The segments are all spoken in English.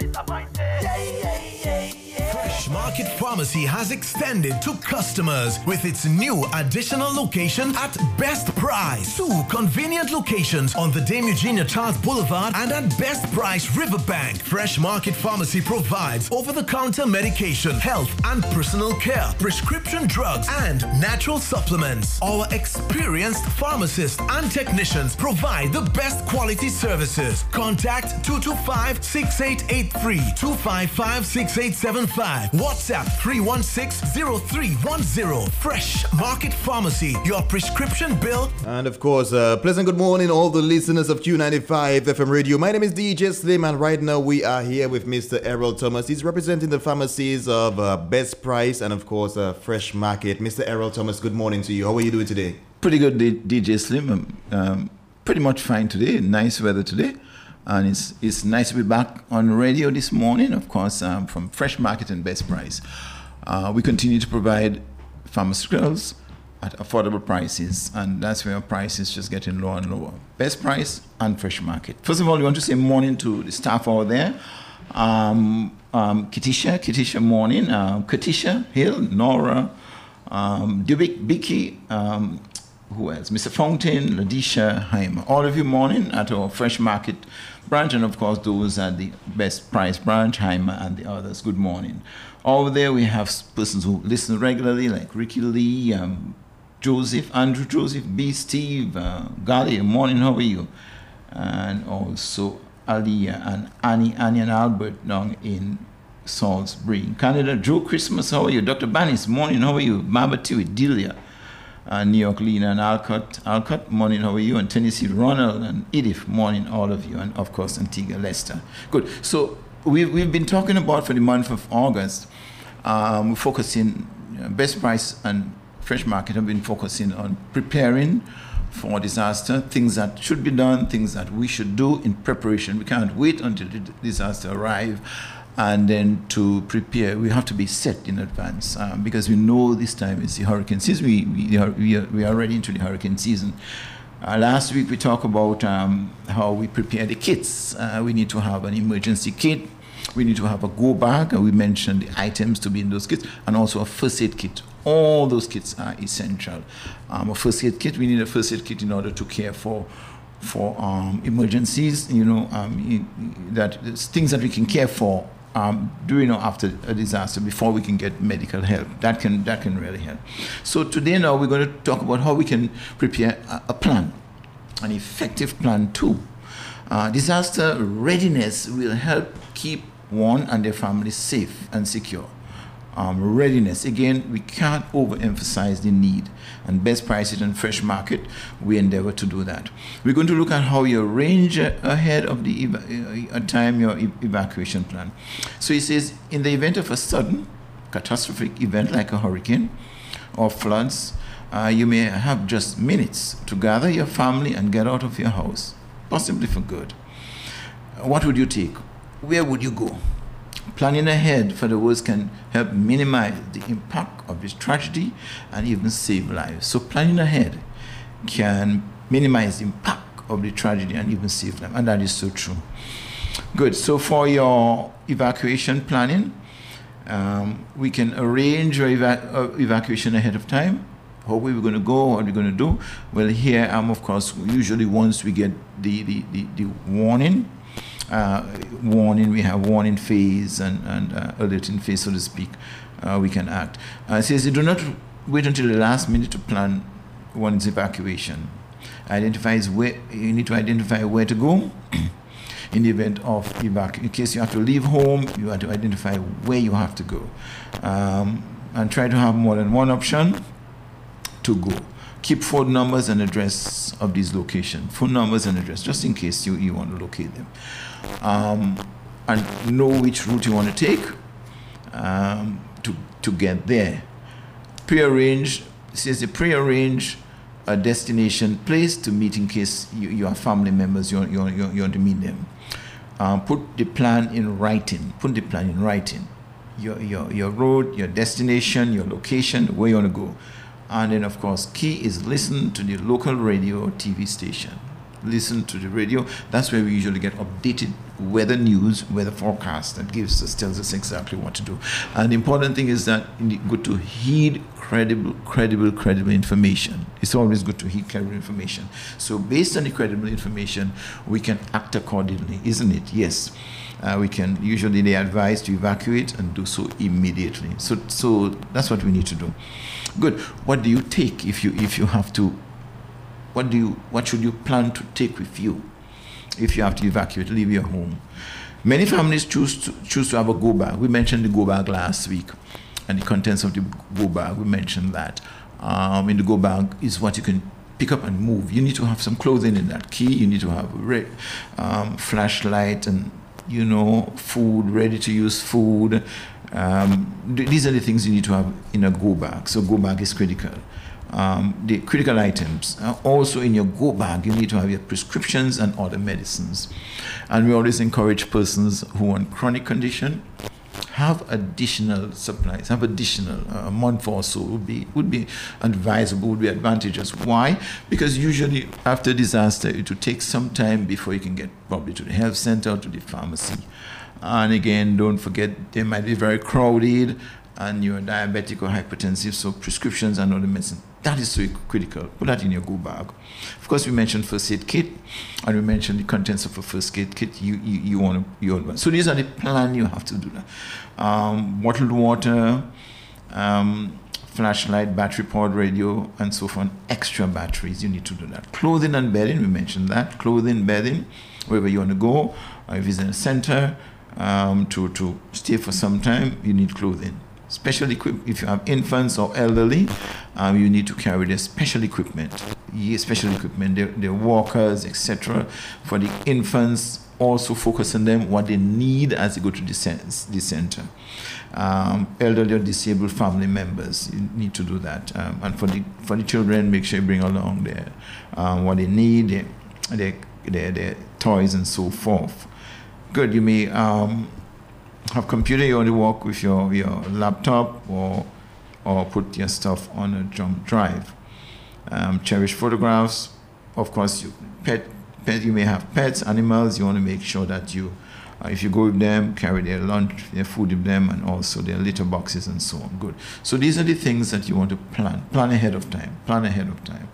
Fresh Market Pharmacy has extended to customers with its new additional location at best price. Two convenient locations on the Dame Eugenia Charles Boulevard and at Best Price Riverbank. Fresh Market Pharmacy provides over-the-counter medication, health and personal care, prescription drugs, and natural supplements. Our experienced pharmacists and technicians provide the best quality services. Contact 225-6883, 255-6875. WhatsApp 316-0310. Fresh Market Pharmacy. Your prescription bill. And of course, uh, pleasant good morning, all the listeners of Q95 FM Radio. My name is DJ Slim, and right now we are here with Mr. Errol Thomas. He's representing the pharmacies of uh, Best Price and, of course, uh, Fresh Market. Mr. Errol Thomas, good morning to you. How are you doing today? Pretty good, D- DJ Slim. Um, um, pretty much fine today. Nice weather today. And it's, it's nice to be back on radio this morning, of course, um, from Fresh Market and Best Price. Uh, we continue to provide pharmaceuticals at affordable prices, and that's where is just getting lower and lower. Best Price and Fresh Market. First of all, we want to say morning to the staff out there. Um, um, Kitisha, Kitisha morning, uh, Katisha Hill, Nora, um, Dubik, Bicky, um, who else? Mr. Fountain, Ladisha, Haim. All of you morning at our Fresh Market branch, and of course those at the Best Price branch, Heimer and the others. Good morning. Over there we have persons who listen regularly, like Ricky Lee, um, Joseph, Andrew Joseph, B. Steve, uh, Gali. Morning, how are you? And also Aliyah and Annie, Annie and Albert down in Salisbury. Canada, Joe Christmas, how are you? Dr. Banis, morning, how are you? Mama Tiwi, Delia uh, New York Lena and Alcott. Alcott, morning, how are you? And Tennessee, Ronald and Edith, morning, all of you. And of course, Antigua, Lester. Good. So we've, we've been talking about for the month of August, um, we're focusing, you know, Best Price and Fresh Market have been focusing on preparing for disaster, things that should be done, things that we should do in preparation. We can't wait until the disaster arrives and then to prepare, we have to be set in advance um, because we know this time is the hurricane season. We, we, are, we, are, we are already into the hurricane season. Uh, last week we talked about um, how we prepare the kits. Uh, we need to have an emergency kit. We need to have a go bag. And we mentioned the items to be in those kits and also a first aid kit. All those kits are essential. Um, a first aid kit, we need a first aid kit in order to care for for um, emergencies, you know, um, that things that we can care for um, during or after a disaster before we can get medical help. That can, that can really help. So today now we're going to talk about how we can prepare a, a plan, an effective plan too. Uh, disaster readiness will help keep one and their family safe and secure um, readiness. Again, we can't overemphasize the need. And best prices and fresh market, we endeavor to do that. We're going to look at how you arrange ahead of the ev- uh, time your evacuation plan. So he says, in the event of a sudden catastrophic event like a hurricane or floods, uh, you may have just minutes to gather your family and get out of your house, possibly for good. What would you take? Where would you go? Planning ahead for the worst can help minimize the impact of this tragedy and even save lives. So, planning ahead can minimize the impact of the tragedy and even save them, and that is so true. Good. So, for your evacuation planning, um, we can arrange your eva- uh, evacuation ahead of time. How are we going to go? What are we going to do? Well, here, I'm, of course, usually once we get the, the, the, the warning, uh, warning, we have warning phase and, and uh, alerting phase, so to speak, uh, we can act. Uh, it says, you do not wait until the last minute to plan one's evacuation. Identifies where, you need to identify where to go in the event of evacuation. In case you have to leave home, you have to identify where you have to go. Um, and try to have more than one option to go keep phone numbers and address of these locations, phone numbers and address, just in case you, you want to locate them. Um, and know which route you want to take um, to, to get there. Pre-arrange, says the pre-arrange a destination place to meet in case you, you have family members, you, you, you, you want to meet them. Um, put the plan in writing. Put the plan in writing. Your, your, your road, your destination, your location, where you want to go. And then, of course, key is listen to the local radio or TV station. Listen to the radio. That's where we usually get updated weather news, weather forecast that gives us tells us exactly what to do. And the important thing is that good to heed credible, credible, credible information. It's always good to heed credible information. So based on the credible information, we can act accordingly, isn't it? Yes. Uh, we can usually they advise to evacuate and do so immediately. So so that's what we need to do. Good. What do you take if you if you have to? What do you what should you plan to take with you? if you have to evacuate, leave your home. Many families choose to, choose to have a go bag. We mentioned the go bag last week and the contents of the go bag. We mentioned that. Um, in the go bag is what you can pick up and move. You need to have some clothing in that key. You need to have a um, flashlight and you know food, ready to use food. Um, th- these are the things you need to have in a go bag. So go bag is critical um, the critical items. Uh, also, in your go bag, you need to have your prescriptions and other medicines. And we always encourage persons who on chronic condition have additional supplies, have additional uh, a month or so would be would be advisable, would be advantageous. Why? Because usually after disaster, it will take some time before you can get probably to the health center to the pharmacy. And again, don't forget they might be very crowded and you're diabetic or hypertensive, so prescriptions and other medicine. That is so critical. Put that in your go bag. Of course, we mentioned first aid kit, and we mentioned the contents of a first aid kit. You you, you want you want. So these are the plan you have to do that. Um, bottled water, um, flashlight, battery powered radio, and so on. Extra batteries. You need to do that. Clothing and bedding. We mentioned that. Clothing, bedding, wherever you want to go. Or if it's in a center, um, to to stay for some time, you need clothing special equipment. If you have infants or elderly, um, you need to carry their special equipment, special equipment, their, their walkers, etc. For the infants, also focus on them what they need as they go to the, the center. Um, elderly or disabled family members, you need to do that. Um, and for the for the children, make sure you bring along their um, what they need, their, their, their, their toys and so forth. Good. You may um, have computer, you only work with your, your laptop or, or put your stuff on a jump drive. Um, cherish photographs. Of course, you, pet, pet, you may have pets, animals. You want to make sure that you, uh, if you go with them, carry their lunch, their food with them, and also their litter boxes and so on. Good. So these are the things that you want to plan. Plan ahead of time. Plan ahead of time.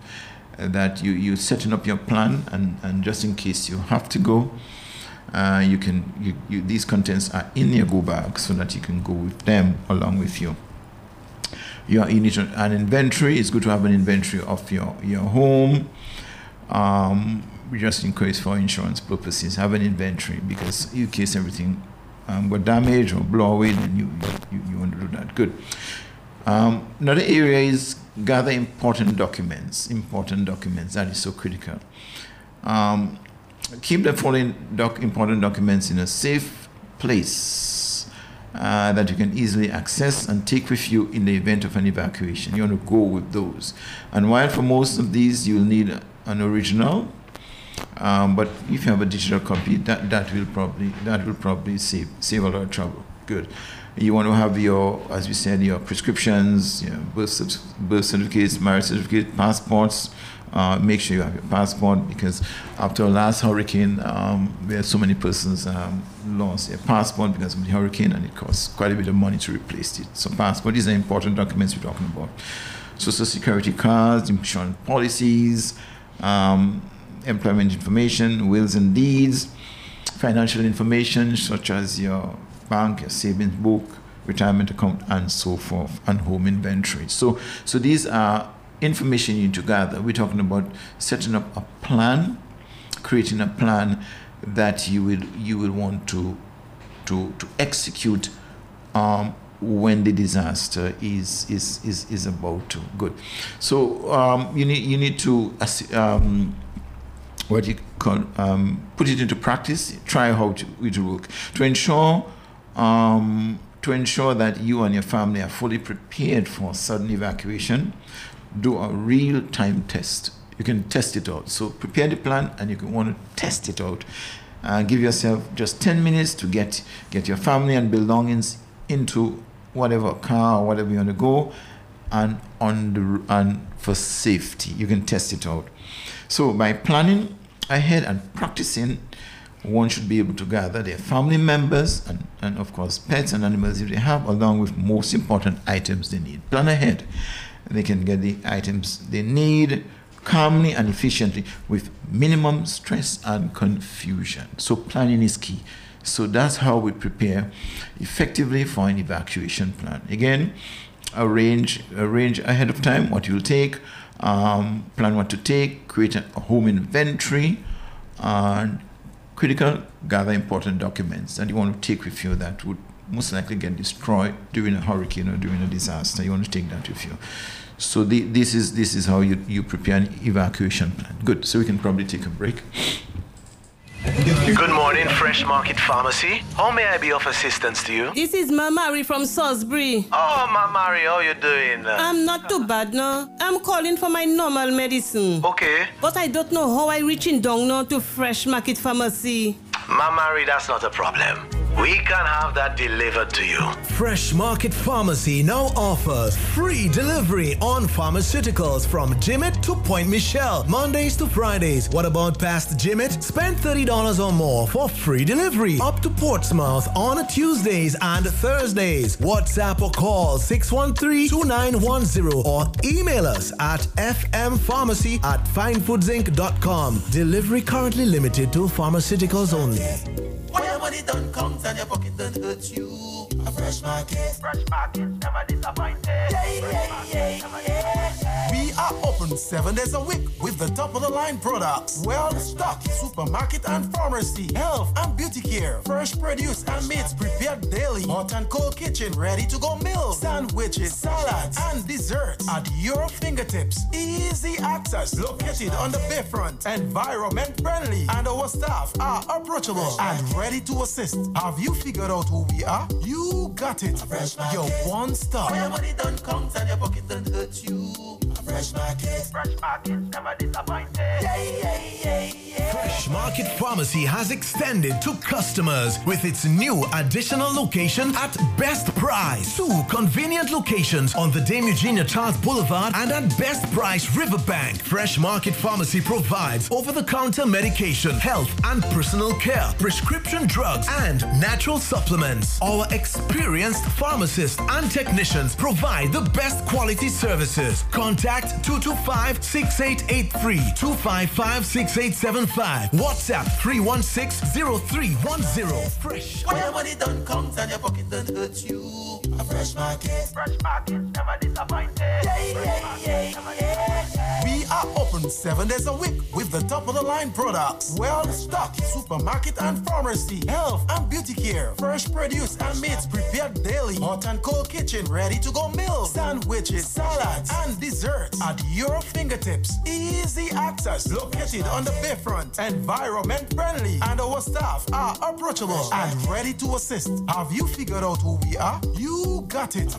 Uh, that you you setting up your plan, and, and just in case you have to go, uh, you can you, you, these contents are in your go bag so that you can go with them along with you. You, are, you need an inventory. It's good to have an inventory of your your home. Um, just in case for insurance purposes, have an inventory because in case everything um, got damaged or blow away, then you, you, you want to do that. Good. Um, another area is gather important documents. Important documents that is so critical. Um, keep the following doc- important documents in a safe place uh, that you can easily access and take with you in the event of an evacuation. You want to go with those. And while for most of these you'll need an original, um, but if you have a digital copy, that, that will probably that will probably save save a lot of trouble. Good. You want to have your, as we said, your prescriptions, your birth, birth certificates, marriage certificates, passports, uh, make sure you have your passport because after the last hurricane, um, where so many persons um, lost their passport because of the hurricane, and it costs quite a bit of money to replace it. So, passport these are important documents we're talking about. Social security cards, insurance policies, um, employment information, wills and deeds, financial information such as your bank, your savings book, retirement account, and so forth, and home inventory. So, so these are information you need to gather. We're talking about setting up a plan, creating a plan that you will you will want to to to execute um, when the disaster is is is, is about to good. So um, you need you need to um, what you call um, put it into practice. Try how it will work to ensure. Um, to ensure that you and your family are fully prepared for sudden evacuation, do a real time test. You can test it out. So prepare the plan and you can want to test it out. Uh, give yourself just 10 minutes to get, get your family and belongings into whatever car or whatever you want to go and on the and for safety. You can test it out. So by planning ahead and practicing one should be able to gather their family members and, and of course pets and animals if they have, along with most important items they need. Plan ahead. They can get the items they need calmly and efficiently with minimum stress and confusion. So planning is key. So that's how we prepare effectively for an evacuation plan. Again, arrange arrange ahead of time what you'll take, um, plan what to take, create a home inventory, and critical gather important documents that you want to take with you that would most likely get destroyed during a hurricane or during a disaster. You want to take that with you. So the, this is this is how you, you prepare an evacuation plan. Good. So we can probably take a break. Good morning, Fresh Market Pharmacy. How may I be of assistance to you? This is Mamari from Salisbury. Oh, Mamari, how are you doing? I'm not too bad no. I'm calling for my normal medicine. Okay. But I don't know how I reaching down now to Fresh Market Pharmacy. Mamari, that's not a problem. We can have that delivered to you. Fresh Market Pharmacy now offers free delivery on pharmaceuticals from Jimmit to Pointe Michel, Mondays to Fridays. What about past Jimmit? Spend $30 or more for free delivery up to Portsmouth on Tuesdays and Thursdays. WhatsApp or call 613-2910 or email us at fmpharmacy at finefoodsinc.com. Delivery currently limited to pharmaceuticals only. When your money don't count and your pocket don't hurt you. A fresh market. Fresh market, never disappointed. Yeah, yeah, yeah, yeah. We are open seven days a week with the top of the line products. Well stocked supermarket and pharmacy, health and beauty care, fresh produce and meats prepared daily, hot and cold kitchen ready to go meals, sandwiches, salads and desserts at your fingertips. Easy access located on the bayfront, environment friendly, and our staff are approachable and ready to assist. Have you figured out who we are? You got it. Your one stop. When your money don't count and your pocket don't hurt you. A fresh market. Fresh market, never disappointed. Yeah, yeah, yeah, yeah. Fresh Market Pharmacy has extended to customers with its new additional location at Best Price. Two convenient locations on the Dame Eugenia Charles Boulevard and at Best Price Riverbank. Fresh Market Pharmacy provides over-the-counter medication, health and personal care, prescription drugs, and natural supplements. Our experienced pharmacists and technicians provide the best quality services. Contact 225-6883, 255-6875, WhatsApp 316-0310. Fresh. When your money don't count and your pocket don't hurt you. A fresh market. Fresh market, never disappointed. Yeah, yeah, yeah, yeah. We are open seven days a week with the top of the line products. Well stocked supermarket and pharmacy, health and beauty care, fresh produce and meats prepared daily, hot and cold kitchen ready to go meals, sandwiches, salads and desserts at your fingertips. Easy access located on the bayfront, environment friendly, and our staff are approachable and ready to assist. Have you figured out who we are? You got it.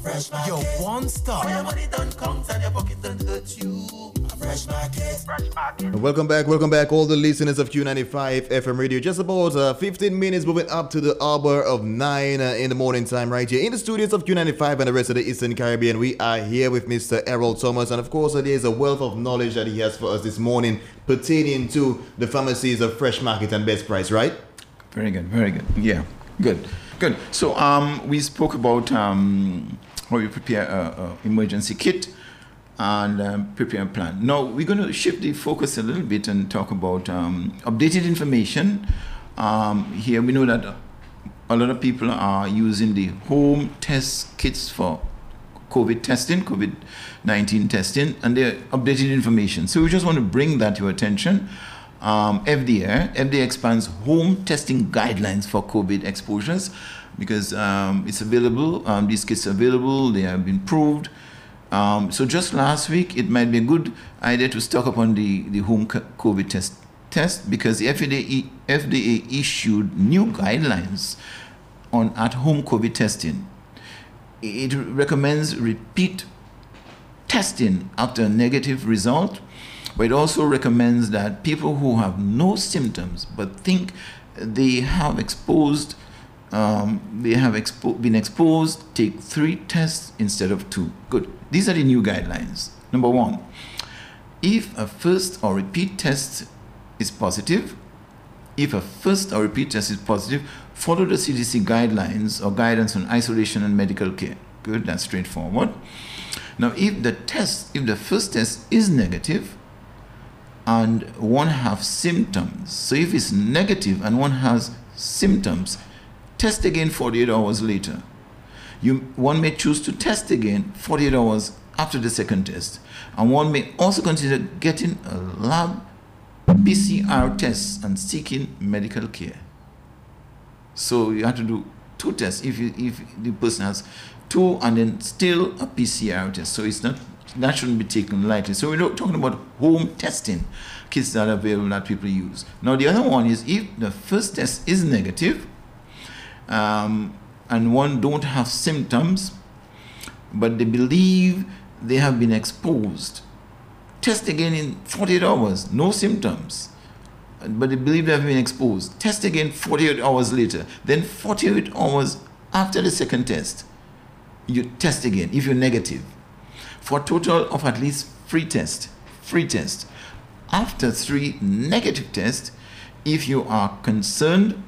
Your one stop. When your money don't count and your pocket don't hurt you. A fresh market. Fresh market. Welcome back, welcome back, all the listeners of Q95 FM radio. Just about uh, 15 minutes moving up to the hour of 9 uh, in the morning time, right here in the studios of Q95 and the rest of the Eastern Caribbean. We are here with Mr. Errol Thomas, and of course, uh, there's a wealth of knowledge that he has for us this morning pertaining to the pharmacies of Fresh Market and Best Price, right? Very good, very good. Yeah, good, good. So um, we spoke about um, how you prepare a, a emergency kit and um, prepare a plan. Now we're going to shift the focus a little bit and talk about um, updated information. Um, here we know that a lot of people are using the home test kits for COVID testing, COVID 19 testing, and they're updated information. So we just want to bring that to your attention. Um, FDA, FDA expands home testing guidelines for COVID exposures because um, it's available. Um, these kits are available. They have been proved. Um, so just last week, it might be a good idea to stock up on the, the home COVID test test because the FDA, FDA issued new guidelines on at-home COVID testing. It recommends repeat testing after a negative result, but it also recommends that people who have no symptoms but think they have exposed, um, they have expo- been exposed, take three tests instead of two. Good. These are the new guidelines. Number one, if a first or repeat test is positive, If a first or repeat test is positive, follow the CDC guidelines or guidance on isolation and medical care. Good, that's straightforward. Now, if the test, if the first test is negative and one has symptoms, so if it's negative and one has symptoms, test again 48 hours later. You, one may choose to test again 48 hours after the second test. And one may also consider getting a lab PCR test and seeking medical care. So you have to do two tests if, you, if the person has two and then still a PCR test. So it's not that shouldn't be taken lightly. So we're talking about home testing kits that are available that people use. Now the other one is if the first test is negative um, and one don't have symptoms, but they believe they have been exposed. Test again in 48 hours, no symptoms, but they believe they have been exposed. Test again 48 hours later. Then 48 hours after the second test, you test again if you're negative. For a total of at least three tests. Free test. After three negative tests, if you are concerned,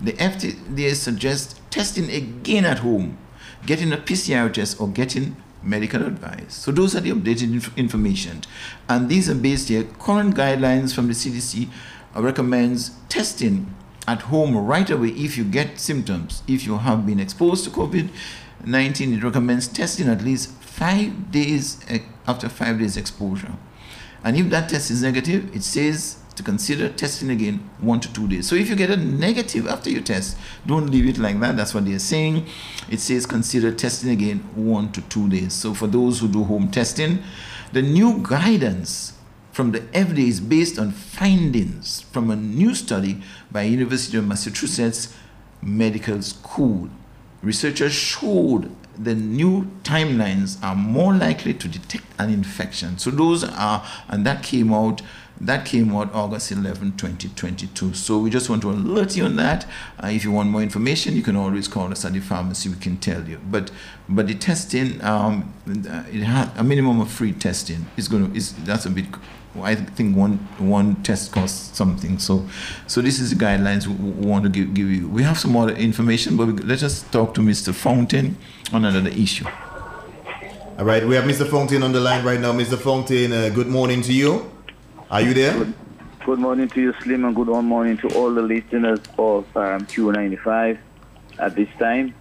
the FDA suggests testing again at home, getting a PCR test or getting medical advice. So those are the updated inf- information. And these are based here. Current guidelines from the CDC recommends testing at home right away if you get symptoms. If you have been exposed to COVID-19, it recommends testing at least five days eh, after five days exposure. And if that test is negative, it says to consider testing again one to two days. So if you get a negative after your test, don't leave it like that. That's what they're saying. It says consider testing again one to two days. So for those who do home testing, the new guidance from the FDA is based on findings from a new study by University of Massachusetts Medical School. Researchers showed the new timelines are more likely to detect an infection. So those are, and that came out that came out August 11, 2022. So we just want to alert you on that. Uh, if you want more information, you can always call us at the pharmacy. We can tell you. But but the testing, um, it has a minimum of free testing. Is going to is that's a bit. I think one one test costs something. So so this is the guidelines we, we want to give, give you. We have some other information, but we, let us talk to Mr. Fountain on another issue. All right, we have Mr. Fountain on the line right now. Mr. Fountain, uh, good morning to you. Are you there? Good, good, morning to you, Slim, and good morning to all the listeners of um, Q95 at this time.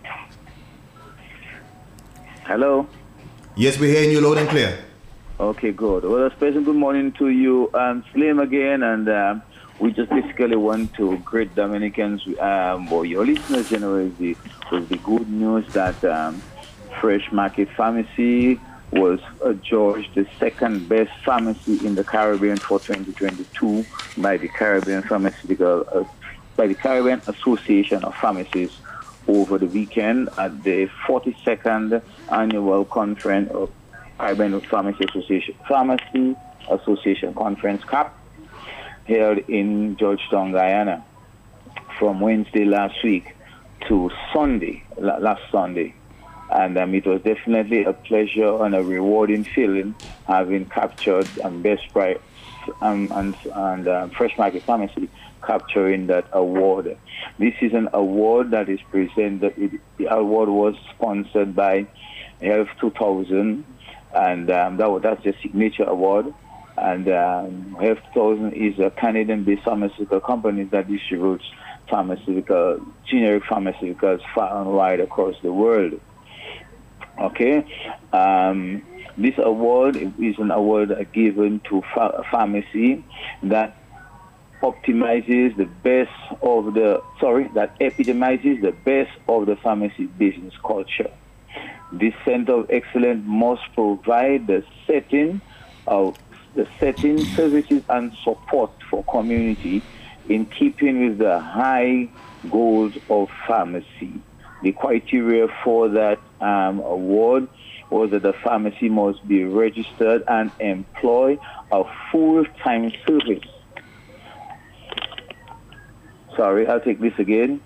Hello? Yes, we're hearing you loud and clear. Okay, good. Well, a special good morning to you, um, Slim, again, and um, we just basically want to greet Dominicans, um, or your listeners generally, with the good news that um, Fresh Market Pharmacy was adjudged the second best pharmacy in the Caribbean for 2022 by the Caribbean Pharmaceutical uh, by the Caribbean Association of Pharmacists over the weekend at the 42nd annual conference of Caribbean Pharmacy Association Pharmacy Association Conference CAP held in Georgetown, Guyana from Wednesday last week to Sunday, last Sunday and um, it was definitely a pleasure and a rewarding feeling having captured um, best price um, and, and uh, fresh market pharmacy capturing that award. This is an award that is presented. The award was sponsored by Health 2000, and um, that, that's the signature award. And um, Health 2000 is a Canadian-based pharmaceutical company that distributes pharmaceutical generic pharmaceuticals far and wide across the world. Okay, um, this award is an award given to ph- pharmacy that optimizes the best of the sorry that epitomizes the best of the pharmacy business culture. This center of excellence must provide the setting of the setting services and support for community in keeping with the high goals of pharmacy. The criteria for that um, award was that the pharmacy must be registered and employ a full-time service. Sorry, I'll take this again.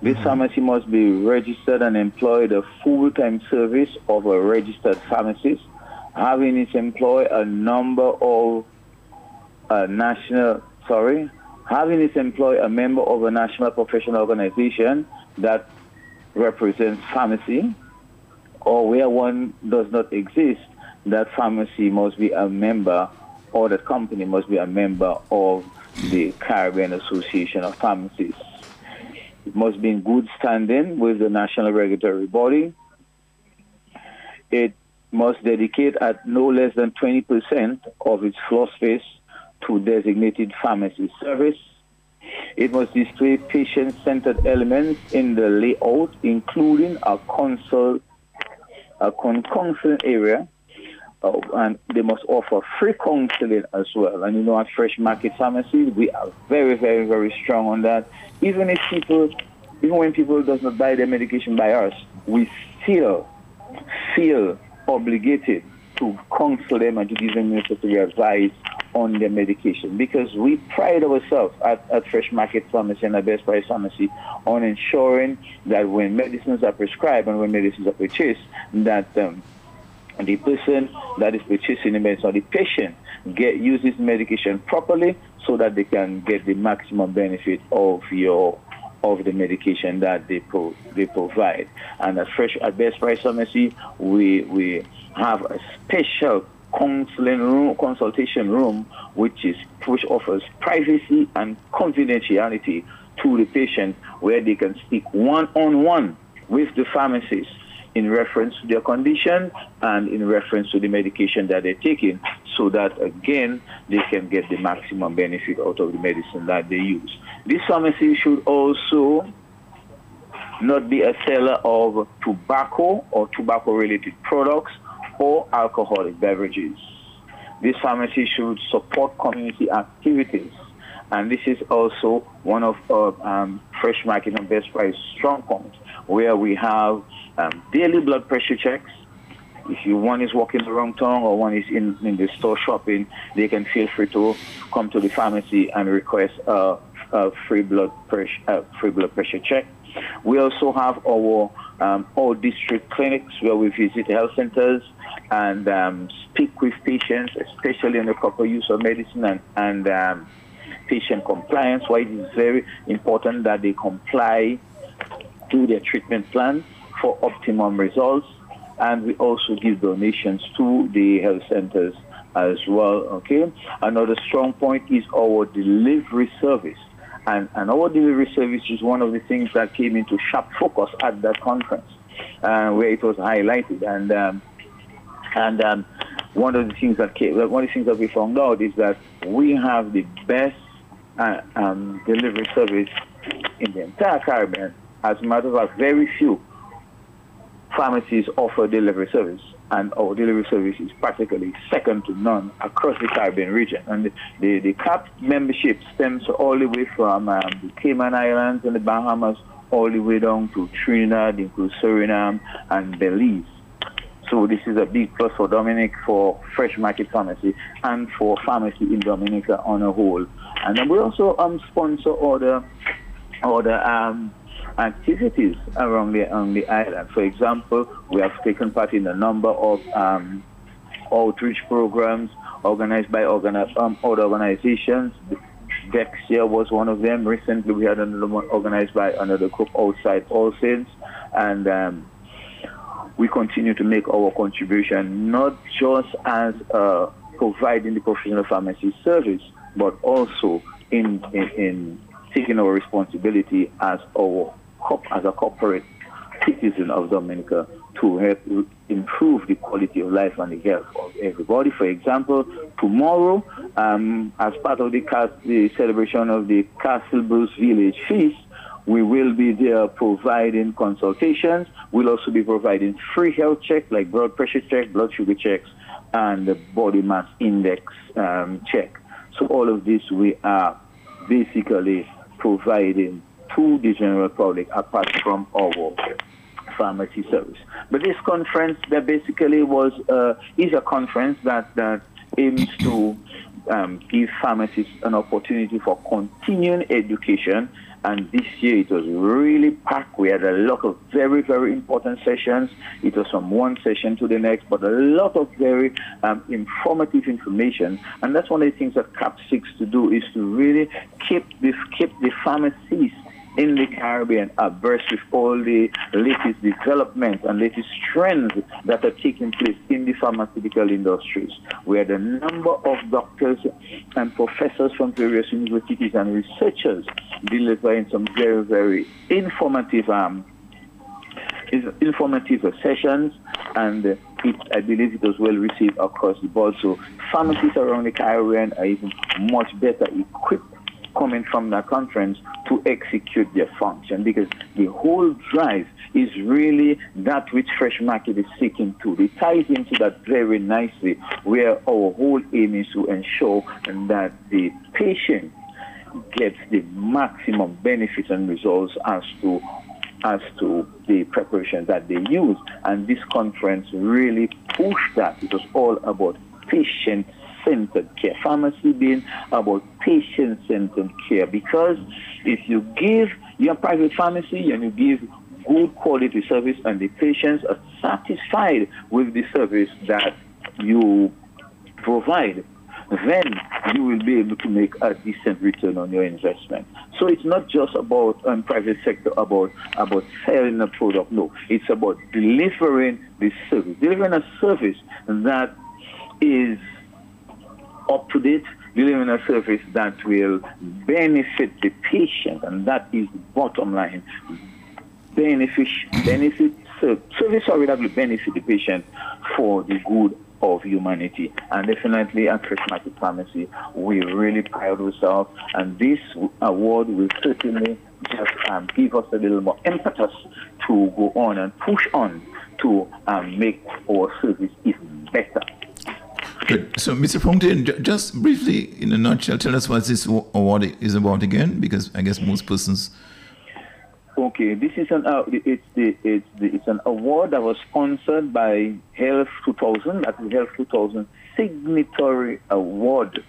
This mm-hmm. pharmacy must be registered and employ a full-time service of a registered pharmacist, having its employ a number of uh, national, sorry, having its employee a member of a national professional organization that represents pharmacy, or where one does not exist, that pharmacy must be a member or that company must be a member of the Caribbean Association of Pharmacists. It must be in good standing with the national regulatory body. It must dedicate at no less than 20% of its floor space to designated pharmacy service. It must display patient-centered elements in the layout, including a consult, a counseling area, uh, and they must offer free counseling as well. And you know, at Fresh Market Pharmacy, we are very, very, very strong on that. Even if people, even when people does not buy their medication by us, we still feel obligated to counsel them and to give them necessary advice on their medication. Because we pride ourselves at, at Fresh Market Pharmacy and at Best Price Pharmacy on ensuring that when medicines are prescribed and when medicines are purchased, that um, the person that is purchasing the medicine or the patient get uses medication properly so that they can get the maximum benefit of your of the medication that they pro, they provide. And at Fresh at Best Price Pharmacy, we we have a special counseling room, consultation room, which is which offers privacy and confidentiality to the patient, where they can speak one on one with the pharmacist in reference to their condition and in reference to the medication that they're taking, so that again they can get the maximum benefit out of the medicine that they use. This pharmacy should also not be a seller of tobacco or tobacco related products or alcoholic beverages. This pharmacy should support community activities. And this is also one of our um, fresh market and best price strong points, where we have um, daily blood pressure checks. If you one is walking the wrong tongue or one is in, in the store shopping, they can feel free to come to the pharmacy and request a, a free blood pressure free blood pressure check. We also have our um, all district clinics where we visit health centers and um, speak with patients, especially on the proper use of medicine and, and um, patient compliance. Why it is very important that they comply to their treatment plan for optimum results. And we also give donations to the health centers as well. Okay. Another strong point is our delivery service. And, and our delivery service is one of the things that came into sharp focus at that conference, uh, where it was highlighted. And um, and um, one of the things that came, one of the things that we found out is that we have the best uh, um, delivery service in the entire Caribbean. As a matter of fact, very few pharmacies offer delivery service, and our delivery service is practically second to none across the Caribbean region. And the, the, the CAP membership stems all the way from um, the Cayman Islands and the Bahamas all the way down to Trinidad, includes Suriname and Belize. So this is a big plus for Dominic, for Fresh Market Pharmacy, and for pharmacy in Dominica on a whole. And then we also um, sponsor other, other um, activities around the, on the island. For example, we have taken part in a number of um, outreach programs organized by organi- um, other organizations. Dexia was one of them. Recently, we had another one organized by another group outside All Saints. And um, we continue to make our contribution, not just as uh, providing the professional pharmacy service, but also in, in, in taking our responsibility as our as a corporate citizen of Dominica to help improve the quality of life and the health of everybody. For example, tomorrow, um, as part of the, the celebration of the Castle Bruce Village Feast, we will be there providing consultations. We'll also be providing free health checks like blood pressure check, blood sugar checks, and the body mass index um, check. So all of this we are basically providing to the general public apart from our pharmacy service. But this conference that basically was uh, is a conference that, that aims to um, give pharmacists an opportunity for continuing education. And this year it was really packed. We had a lot of very, very important sessions. It was from one session to the next, but a lot of very um, informative information. And that's one of the things that CAP seeks to do is to really keep this, keep the pharmacies in the Caribbean abreast with all the latest developments and latest trends that are taking place in the pharmaceutical industries, where the number of doctors and professors from various universities and researchers delivering some very, very informative um, informative sessions and it, I believe it was well received across the board. So pharmacies around the Caribbean are even much better equipped coming from that conference to execute their function because the whole drive is really that which Fresh Market is seeking to. It ties into that very nicely where our whole aim is to ensure that the patient gets the maximum benefits and results as to as to the preparation that they use. And this conference really pushed that. It was all about patient centered care. Pharmacy being about patient centered care because if you give your private pharmacy and you give good quality service and the patients are satisfied with the service that you provide, then you will be able to make a decent return on your investment. So it's not just about um, private sector about about selling a product. No, it's about delivering the service, delivering a service that is up to date, delivering a service that will benefit the patient, and that is the bottom line. Benefit, benefit service or that will benefit the patient for the good of humanity. And definitely at Market Pharmacy, we really pride ourselves, and this award will certainly just um, give us a little more impetus to go on and push on to um, make our service even better. Good. So, Mr. Fontaine, just briefly, in a nutshell, tell us what this award is about again, because I guess most persons. Okay, this is an uh, it's the it's the, it's an award that was sponsored by Health 2000. That's the Health 2000 signatory award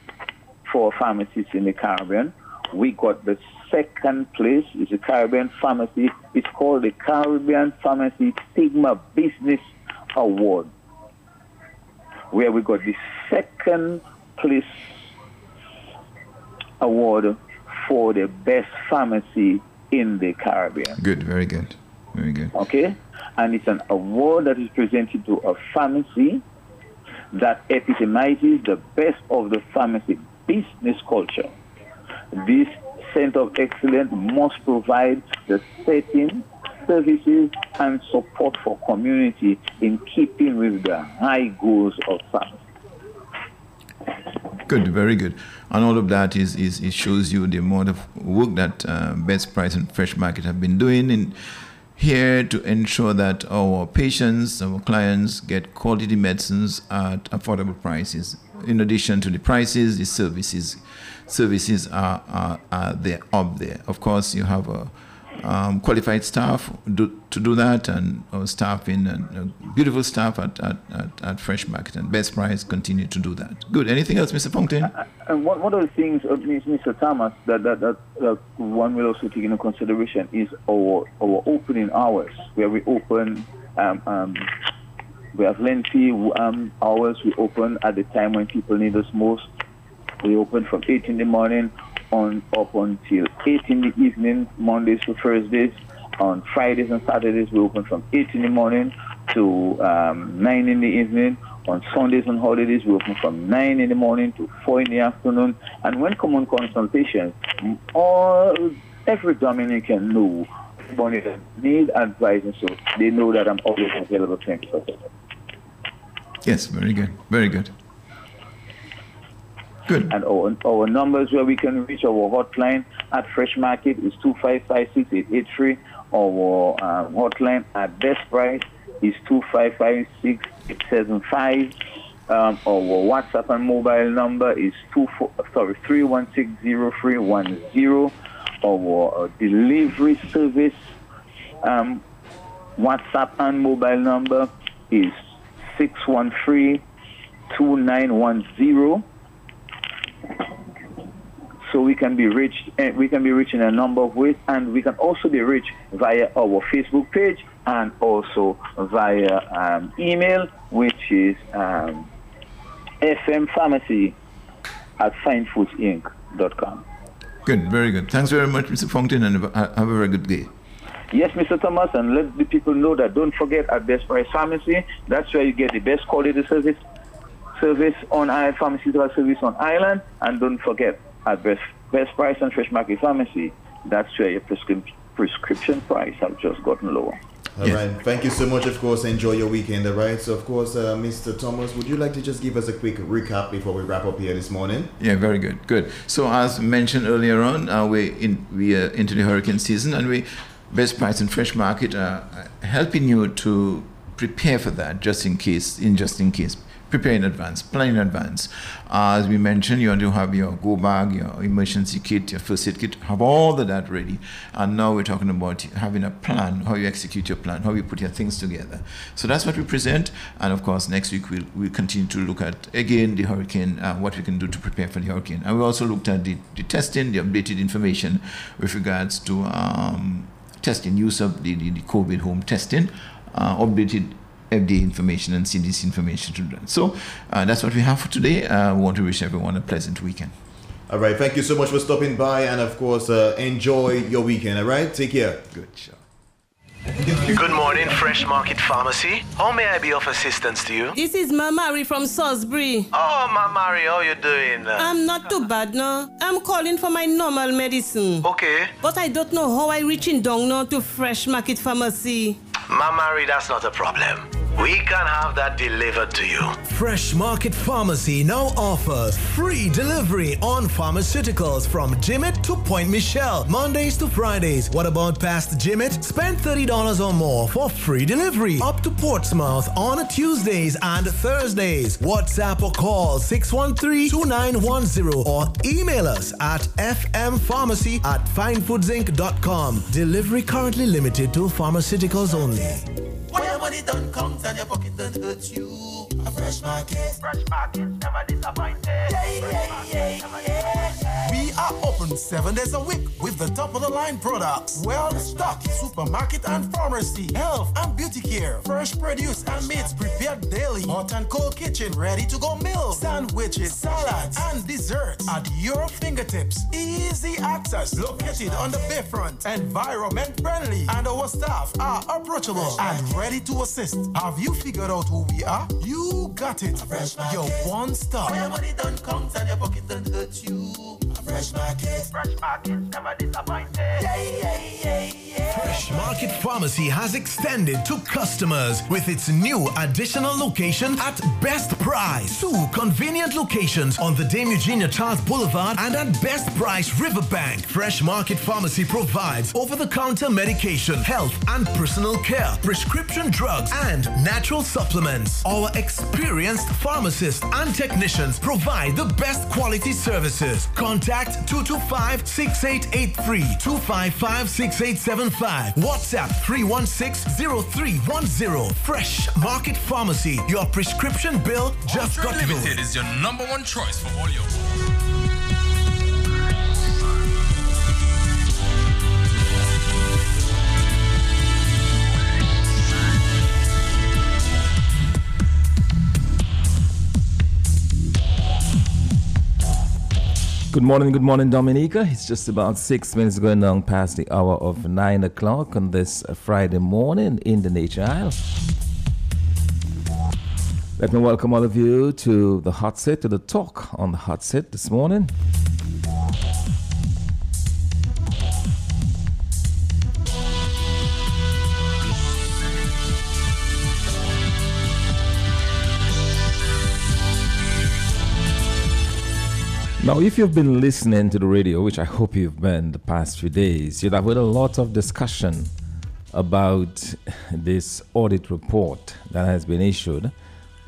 for pharmacies in the Caribbean. We got the second place. It's a Caribbean pharmacy. It's called the Caribbean Pharmacy Stigma Business Award where we got the second place award for the best pharmacy in the Caribbean. Good, very good. Very good. Okay? And it's an award that is presented to a pharmacy that epitomizes the best of the pharmacy business culture. This Center of Excellence must provide the setting services and support for community in keeping with the high goals of science. Good, very good. And all of that is, is it shows you the amount of work that uh, Best Price and Fresh Market have been doing in here to ensure that our patients, our clients get quality medicines at affordable prices. In addition to the prices, the services services are, are, are there up there. Of course, you have a um, qualified staff do, to do that, and our staff in and uh, beautiful staff at, at, at, at, Fresh Market and Best Price continue to do that. Good. Anything else, Mr. Fontaine? Uh, and one, of the things, uh, Mr. Thomas, that, that, that, that one will also take into consideration is our our opening hours, where we open. Um, um, we have lengthy um, hours. We open at the time when people need us most. We open from 8 in the morning on up until 8 in the evening, Mondays to Thursdays. On Fridays and Saturdays, we open from 8 in the morning to um, 9 in the evening. On Sundays and holidays, we open from 9 in the morning to 4 in the afternoon. And when common consultations, all every Dominican know that need advising, so they know that I'm always available 24 7. Yes, very good. Very good. Good. And our, our numbers where we can reach our hotline at Fresh Market is 2556883. Our uh, hotline at Best Price is 2556875. Um, our WhatsApp and mobile number is two four, sorry 3160310. Our uh, delivery service um, WhatsApp and mobile number is 613 2910 So we can be reached. eh, We can be reached in a number of ways, and we can also be reached via our Facebook page and also via um, email, which is um, fmpharmacy at finefoodsinc.com. Good, very good. Thanks very much, Mr. Fountain, and have a have a very good day. Yes, Mr. Thomas, and let the people know that don't forget at Best Price Pharmacy, that's where you get the best quality service service on Island pharmaceutical service on Island, and don't forget at Best Best Price and Fresh Market Pharmacy, that's where your prescription prescription price have just gotten lower. All right. Thank you so much. Of course, enjoy your weekend. All right. So, of course, uh, Mr. Thomas, would you like to just give us a quick recap before we wrap up here this morning? Yeah, very good, good. So as mentioned earlier on, uh, we in we are into the hurricane season, and we Best Price and Fresh Market are helping you to prepare for that, just in case, in just in case. Prepare in advance, plan in advance. Uh, as we mentioned, you want to have your go bag, your emergency kit, your first aid kit, have all of that ready. And now we're talking about having a plan, how you execute your plan, how you put your things together. So that's what we present. And of course, next week we'll, we'll continue to look at again the hurricane, uh, what we can do to prepare for the hurricane. And we also looked at the, the testing, the updated information with regards to um, testing, use of the, the, the COVID home testing, uh, updated FDA information and CDC information to that. So uh, that's what we have for today. Uh, we want to wish everyone a pleasant weekend. All right. Thank you so much for stopping by, and of course, uh, enjoy your weekend. All right. Take care. Good job. Good morning, Fresh Market Pharmacy. How may I be of assistance to you? This is Mamari from Salisbury. Oh, Mamari, how you doing? I'm not too bad no. I'm calling for my normal medicine. Okay. But I don't know how I reach in Dongno to Fresh Market Pharmacy. Mamari, that's not a problem. We can have that delivered to you. Fresh Market Pharmacy now offers free delivery on pharmaceuticals from Jimmit to Pointe Michel, Mondays to Fridays. What about past Jimmit? Spend $30 or more for free delivery up to Portsmouth on Tuesdays and Thursdays. WhatsApp or call 613-2910 or email us at fmpharmacy at finefoodsinc.com. Delivery currently limited to pharmaceuticals only. When your money don't come and your pocket don't hurt you. A fresh market. Fresh market, never disappointed. Yeah, yeah, yeah, We are open seven days a week with the top of the line products. Well stocked supermarket and pharmacy, health and beauty care, fresh produce and meats prepared daily, hot and cold kitchen ready to go meals, sandwiches, salads and desserts at your fingertips. Easy access located on the bayfront, environment friendly, and our staff are approachable and ready to assist. Have you figured out who we are? You got it. Fresh your one stop. When your money don't come and your pocket don't hurt you. A fresh market. Fresh market, never disappointed. Yeah, yeah, yeah. Fresh Market Pharmacy has extended to customers with its new additional location at Best Price. Two convenient locations on the Dame Eugenia Charles Boulevard and at Best Price Riverbank. Fresh Market Pharmacy provides over-the-counter medication, health and personal care, prescription drugs, and natural supplements. Our experienced pharmacists and technicians provide the best quality services. Contact 225-6883, 255-6875, WhatsApp 316-0310. Fresh Market Pharmacy. Your prescription bill just got Ultra Limited good. is your number one choice for all your. Good morning, good morning, Dominica. It's just about six minutes going on past the hour of nine o'clock on this uh, Friday morning in the Nature Isle. Let me welcome all of you to the hot seat, to the talk on the hot seat this morning. Now, if you've been listening to the radio, which I hope you've been the past few days, you'd have heard a lot of discussion about this audit report that has been issued.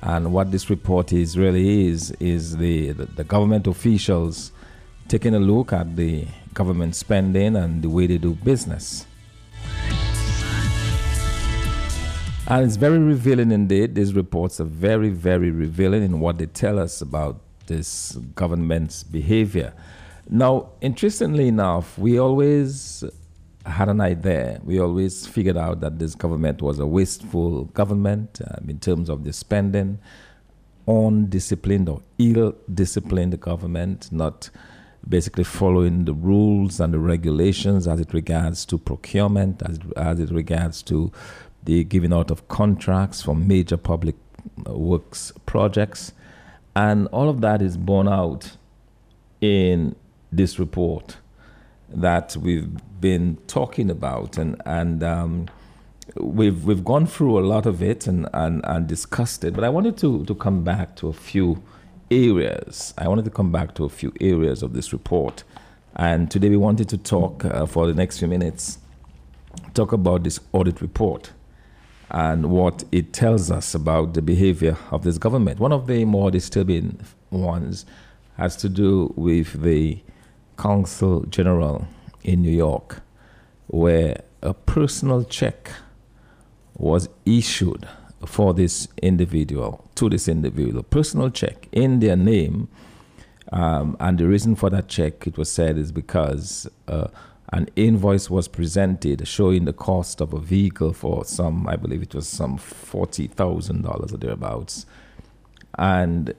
And what this report is really is, is the, the, the government officials taking a look at the government spending and the way they do business. And it's very revealing indeed. These reports are very, very revealing in what they tell us about this government's behavior. Now, interestingly enough, we always had an idea. We always figured out that this government was a wasteful government um, in terms of the spending, undisciplined or ill-disciplined government, not basically following the rules and the regulations as it regards to procurement, as, as it regards to the giving out of contracts for major public uh, works projects. And all of that is borne out in this report that we've been talking about, and and um, we've we've gone through a lot of it and, and, and discussed it. But I wanted to to come back to a few areas. I wanted to come back to a few areas of this report, and today we wanted to talk uh, for the next few minutes, talk about this audit report and what it tells us about the behavior of this government. One of the more disturbing ones has to do with the Consul General in New York, where a personal check was issued for this individual, to this individual, personal check in their name. Um, and the reason for that check, it was said, is because uh, an invoice was presented showing the cost of a vehicle for some, I believe it was some $40,000 or thereabouts. And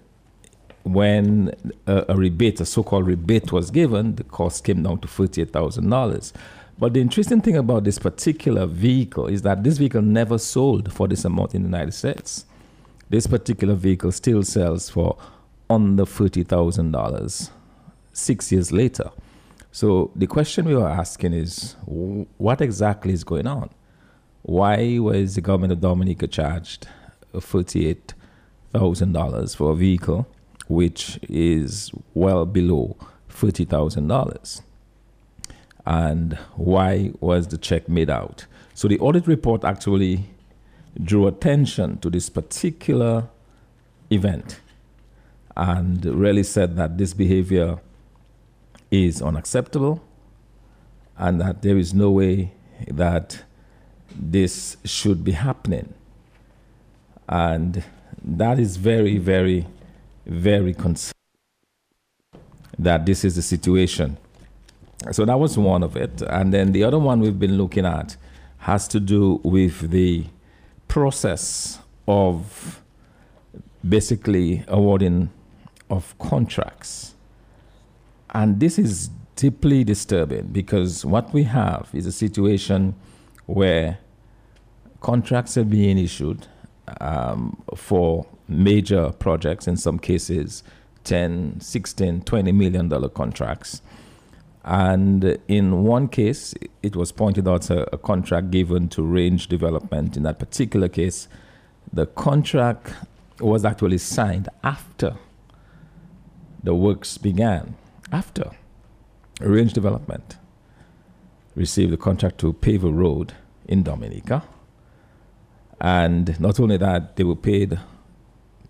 when a, a rebate, a so called rebate, was given, the cost came down to $48,000. But the interesting thing about this particular vehicle is that this vehicle never sold for this amount in the United States. This particular vehicle still sells for under $30,000 six years later. So the question we were asking is what exactly is going on? Why was the government of Dominica charged $48,000 for a vehicle which is well below $30,000? And why was the check made out? So the audit report actually drew attention to this particular event and really said that this behavior is unacceptable and that there is no way that this should be happening. And that is very, very, very concerning that this is the situation. So that was one of it. And then the other one we've been looking at has to do with the process of basically awarding of contracts and this is deeply disturbing because what we have is a situation where contracts are being issued um, for major projects, in some cases 10, 16, 20 million dollar contracts. And in one case, it was pointed out a, a contract given to range development. In that particular case, the contract was actually signed after the works began after Range Development received the contract to pave a road in Dominica. And not only that, they were paid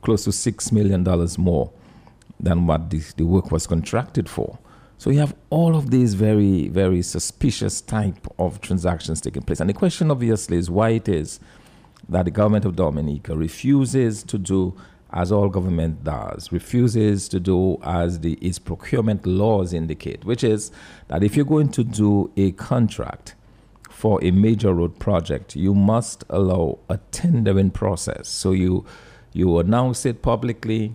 close to $6 million more than what the, the work was contracted for. So you have all of these very, very suspicious type of transactions taking place. And the question obviously is why it is that the government of Dominica refuses to do as all government does, refuses to do as the its procurement laws indicate, which is that if you're going to do a contract for a major road project, you must allow a tendering process. So you you announce it publicly,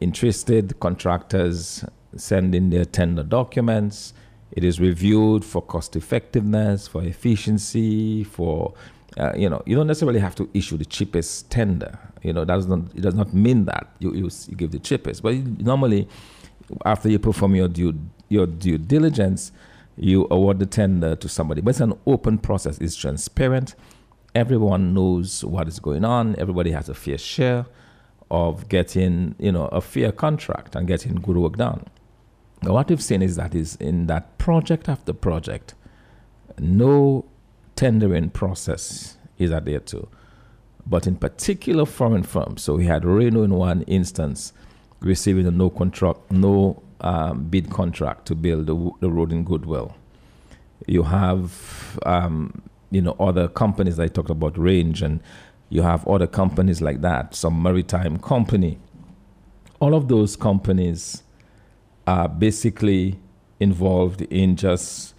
interested contractors send in their tender documents. It is reviewed for cost effectiveness, for efficiency, for uh, you know, you don't necessarily have to issue the cheapest tender. You know, that not it does not mean that you, you, you give the cheapest. But normally, after you perform your due your due diligence, you award the tender to somebody. But it's an open process. It's transparent. Everyone knows what is going on. Everybody has a fair share of getting, you know, a fair contract and getting good work done. Now, what we've seen is that is in that project after project, no tendering process is adhered to. But in particular foreign firms, so we had Reno in one instance receiving a no contract, no um, bid contract to build the, the, road in Goodwill. You have, um, you know, other companies I talked about, Range, and you have other companies like that, some maritime company. All of those companies are basically involved in just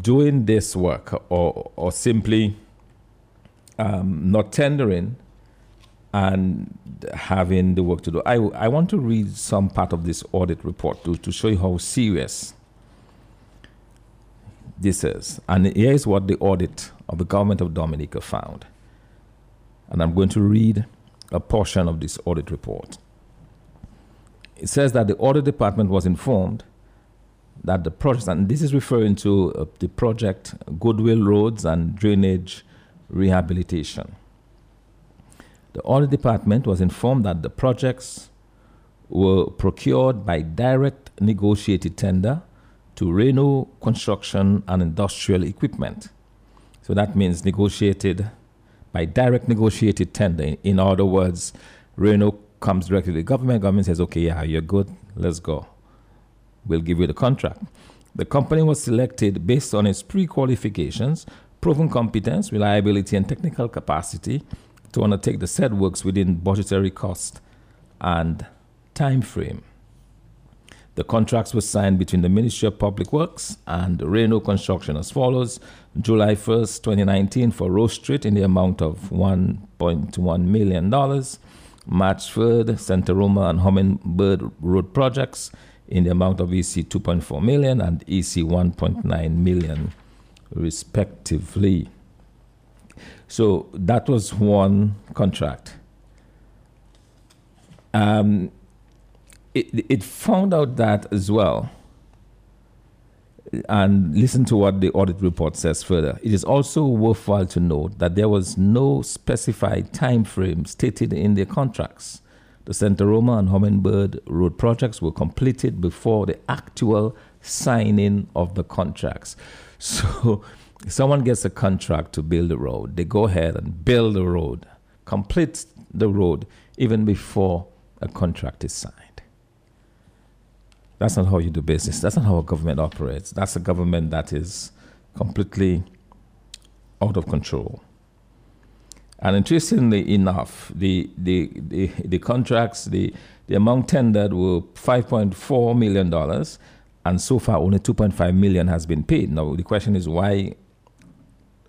doing this work or, or simply um, not tendering and having the work to do. I, I want to read some part of this audit report to, to show you how serious this is. And here is what the audit of the government of Dominica found. And I'm going to read a portion of this audit report. It says that the audit department was informed that the project, and this is referring to uh, the project Goodwill Roads and Drainage Rehabilitation. The audit department was informed that the projects were procured by direct negotiated tender to Reno Construction and Industrial Equipment. So that means negotiated by direct negotiated tender. In other words, Reno comes directly to the government. Government says, okay, yeah, you're good, let's go. We'll give you the contract. The company was selected based on its pre qualifications, proven competence, reliability, and technical capacity to undertake the said works within budgetary cost and time frame. The contracts were signed between the Ministry of Public Works and Reno Construction as follows July 1st, 2019, for Rose Street in the amount of $1.1 million. March 3rd, Santa Roma and Hummingbird Road projects in the amount of EC 2.4 million and EC 1.9 million, respectively. So that was one contract. Um, it, it found out that as well. And listen to what the audit report says further. It is also worthwhile to note that there was no specified time frame stated in the contracts. The Santa Roma and Hummingbird road projects were completed before the actual signing of the contracts. So, someone gets a contract to build a road, they go ahead and build the road, complete the road even before a contract is signed. That's not how you do business. That's not how a government operates. That's a government that is completely out of control. And interestingly enough, the, the, the, the contracts, the, the amount tendered were $5.4 million, and so far only 2.5 million has been paid. Now, the question is why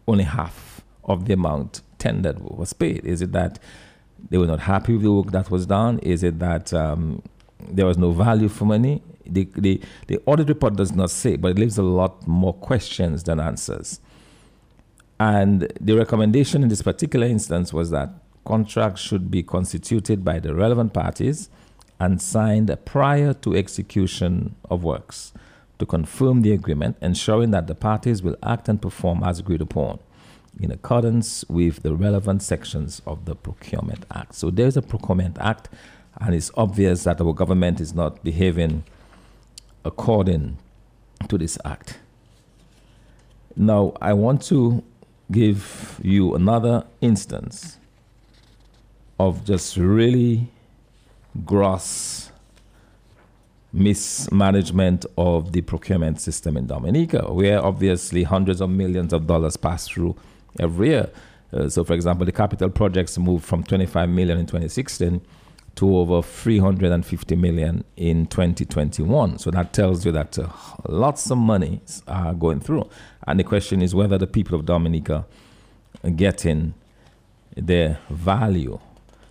only half of the amount tendered was paid? Is it that they were not happy with the work that was done? Is it that um, there was no value for money? The, the, the audit report does not say, but it leaves a lot more questions than answers. And the recommendation in this particular instance was that contracts should be constituted by the relevant parties and signed prior to execution of works to confirm the agreement, ensuring that the parties will act and perform as agreed upon in accordance with the relevant sections of the Procurement Act. So there's a Procurement Act, and it's obvious that our government is not behaving according to this act. Now, I want to give you another instance of just really gross mismanagement of the procurement system in Dominica, where obviously hundreds of millions of dollars pass through every year. Uh, so, for example, the capital projects moved from 25 million in 2016 to over 350 million in 2021. So that tells you that uh, lots of money are going through. And the question is whether the people of Dominica are getting their value.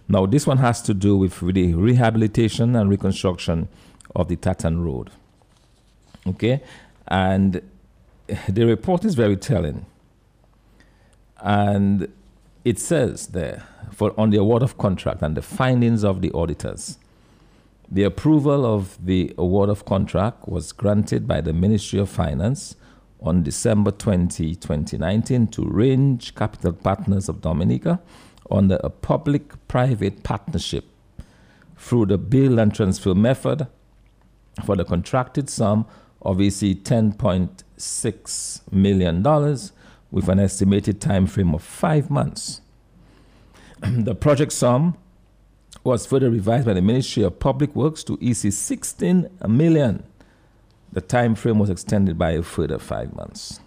Now, this one has to do with the rehabilitation and reconstruction of the Tatan Road. Okay? And the report is very telling. And it says there for on the award of contract and the findings of the auditors. The approval of the award of contract was granted by the Ministry of Finance on December 20, 2019 to Range Capital Partners of Dominica under a public private partnership through the bill and transfer method for the contracted sum of EC $10.6 million with an estimated time frame of five months. the project sum was further revised by the Ministry of Public Works to EC 16 million. The time frame was extended by a further five months.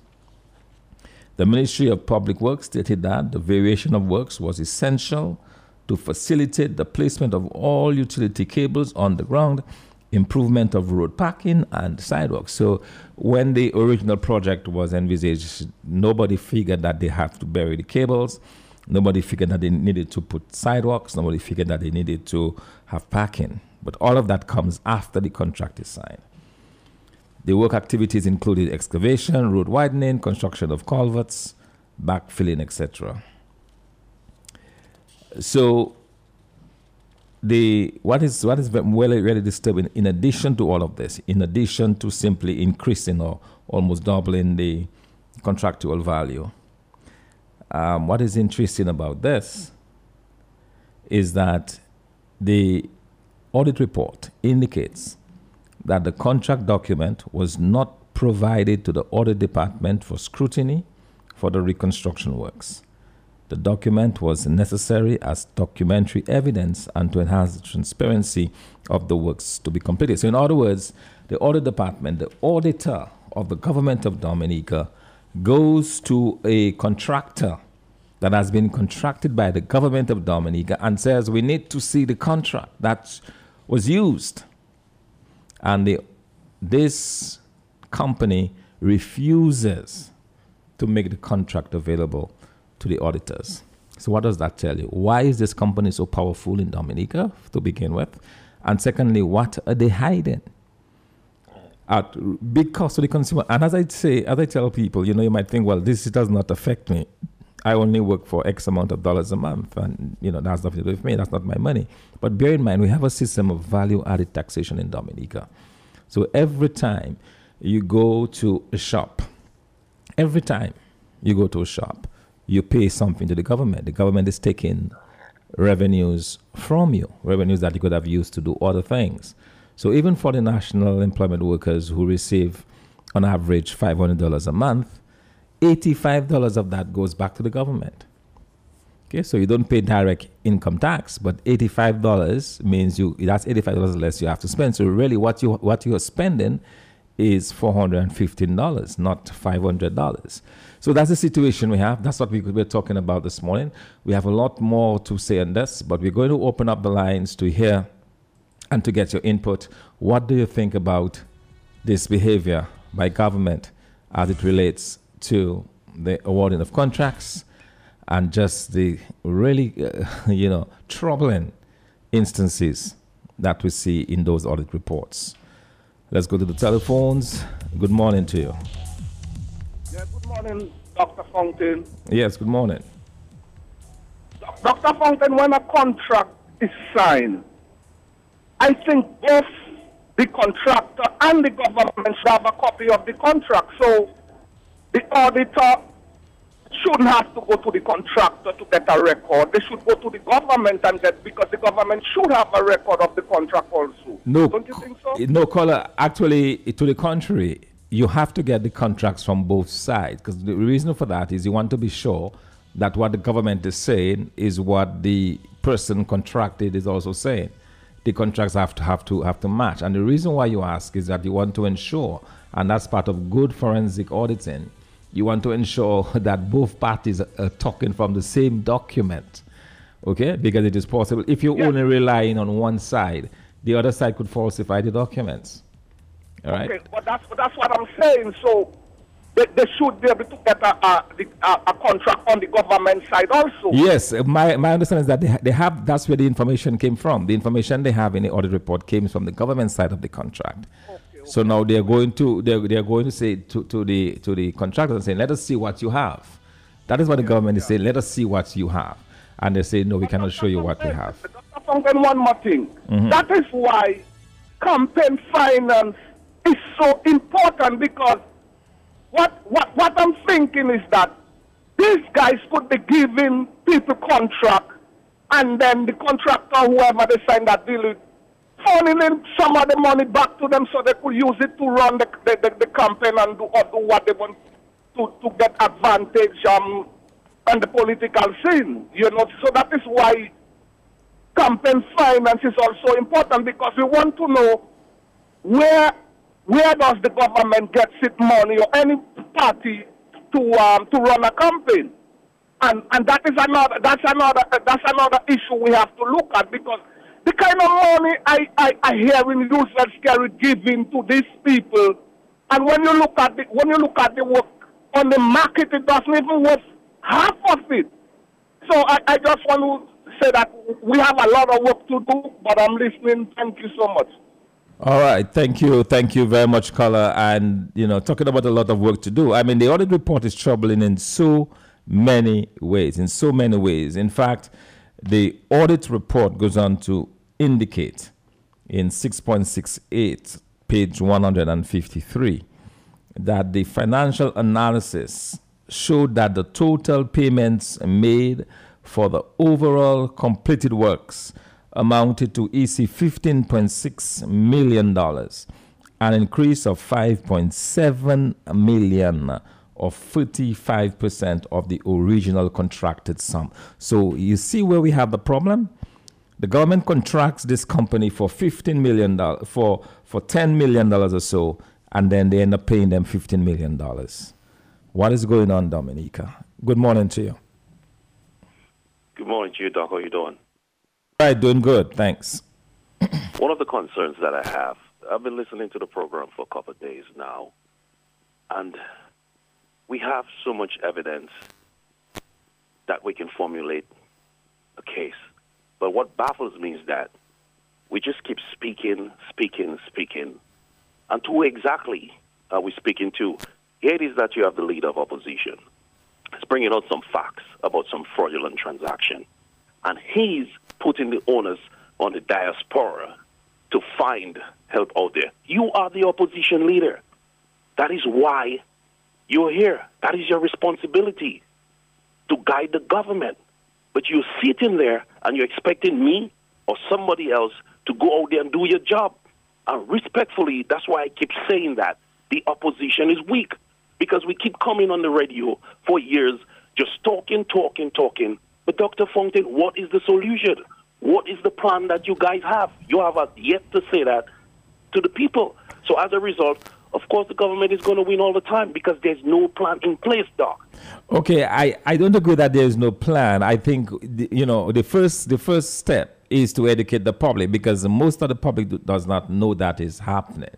The Ministry of Public Works stated that the variation of works was essential to facilitate the placement of all utility cables on the ground improvement of road parking and sidewalks. So when the original project was envisaged, nobody figured that they have to bury the cables. Nobody figured that they needed to put sidewalks. Nobody figured that they needed to have parking. But all of that comes after the contract is signed. The work activities included excavation, road widening, construction of culverts, backfilling, etc. So the what is what is really really disturbing in addition to all of this in addition to simply increasing or almost doubling the contractual value um, what is interesting about this is that the audit report indicates that the contract document was not provided to the audit department for scrutiny for the reconstruction works the document was necessary as documentary evidence and to enhance the transparency of the works to be completed. So, in other words, the audit department, the auditor of the government of Dominica, goes to a contractor that has been contracted by the government of Dominica and says, We need to see the contract that was used. And the, this company refuses to make the contract available to the auditors. So, what does that tell you? Why is this company so powerful in Dominica to begin with? And secondly, what are they hiding? At big cost to the consumer. And as I say, as I tell people, you know, you might think, well, this does not affect me. I only work for X amount of dollars a month, and you know that's nothing to do with me. That's not my money. But bear in mind, we have a system of value-added taxation in Dominica. So every time you go to a shop, every time you go to a shop, you pay something to the government. The government is taking revenues from you, revenues that you could have used to do other things. So even for the national employment workers who receive on average $500 a month, $85 of that goes back to the government. Okay, so you don't pay direct income tax, but $85 means you that's $85 less you have to spend. So really what you what you're spending is $415, not $500. So that's the situation we have. That's what we were talking about this morning. We have a lot more to say on this, but we're going to open up the lines to hear and to get your input. What do you think about this behavior by government as it relates to the awarding of contracts and just the really, uh, you know, troubling instances that we see in those audit reports? Let's go to the telephones. Good morning to you. Yeah, good morning, Dr. Fontaine. Yes, good morning. Dr. Fontaine, when a contract is signed, I think both the contractor and the government should have a copy of the contract. So the auditor shouldn't have to go to the contractor to get a record. They should go to the government and get because the government should have a record of the contract also. No, don't you think so? Eh, no, caller. Actually, to the contrary, you have to get the contracts from both sides because the reason for that is you want to be sure that what the government is saying is what the person contracted is also saying. The contracts have to have to have to match, and the reason why you ask is that you want to ensure, and that's part of good forensic auditing. You want to ensure that both parties are talking from the same document, okay? Because it is possible if you're yeah. only relying on one side, the other side could falsify the documents. All right. Okay, but that's that's what I'm saying. So they, they should be able to get a, a, a, contract on the government side also. Yes, my, my understanding is that they, they have, that's where the information came from. The information they have in the audit report came from the government side of the contract. Okay. So now they're going to, they're, they're going to say to, to, the, to the contractor and saying, let us see what you have. That is what the government is saying, let us see what you have. And they say, no, we cannot show you what we have. Dr. one more thing. Mm-hmm. That is why campaign finance is so important because what, what, what I'm thinking is that these guys could be giving people contract and then the contractor, whoever they sign that deal with, in some of the money back to them so they could use it to run the, the, the, the campaign and do, or do what they want to, to get advantage um, on the political scene. You know, so that is why campaign finance is also important because we want to know where where does the government get its money or any party to um, to run a campaign? And and that is another that's another that's another issue we have to look at because the kind of money I, I, I hear in useless carry giving to these people, and when you look at the when you look at the work on the market, it doesn't even worth half of it. So I, I just want to say that we have a lot of work to do, but I'm listening. Thank you so much. All right, thank you, thank you very much, caller. And you know, talking about a lot of work to do. I mean, the audit report is troubling in so many ways. In so many ways. In fact, the audit report goes on to indicate in 6.68, page 153, that the financial analysis showed that the total payments made for the overall completed works amounted to EC $15.6 million, an increase of 5.7 million or 35% of the original contracted sum. So you see where we have the problem? The government contracts this company for $15 million, for, for $10 million or so, and then they end up paying them $15 million. What is going on, Dominica? Good morning to you. Good morning to you, Doc. How are you doing? All right, doing good. Thanks. One of the concerns that I have, I've been listening to the program for a couple of days now, and we have so much evidence that we can formulate a case. But what baffles me is that we just keep speaking, speaking, speaking. And who exactly are we speaking to? Here it is that you have the leader of opposition. He's bringing out some facts about some fraudulent transaction. And he's putting the onus on the diaspora to find help out there. You are the opposition leader. That is why you're here. That is your responsibility to guide the government. But you're sitting there and you're expecting me or somebody else to go out there and do your job. And respectfully, that's why I keep saying that the opposition is weak because we keep coming on the radio for years just talking, talking, talking. But Dr. Fontaine, what is the solution? What is the plan that you guys have? You have yet to say that to the people. So as a result, of course, the government is going to win all the time because there's no plan in place, Doc. Okay, I, I don't agree that there is no plan. I think the, you know the first the first step is to educate the public because most of the public do, does not know that is happening.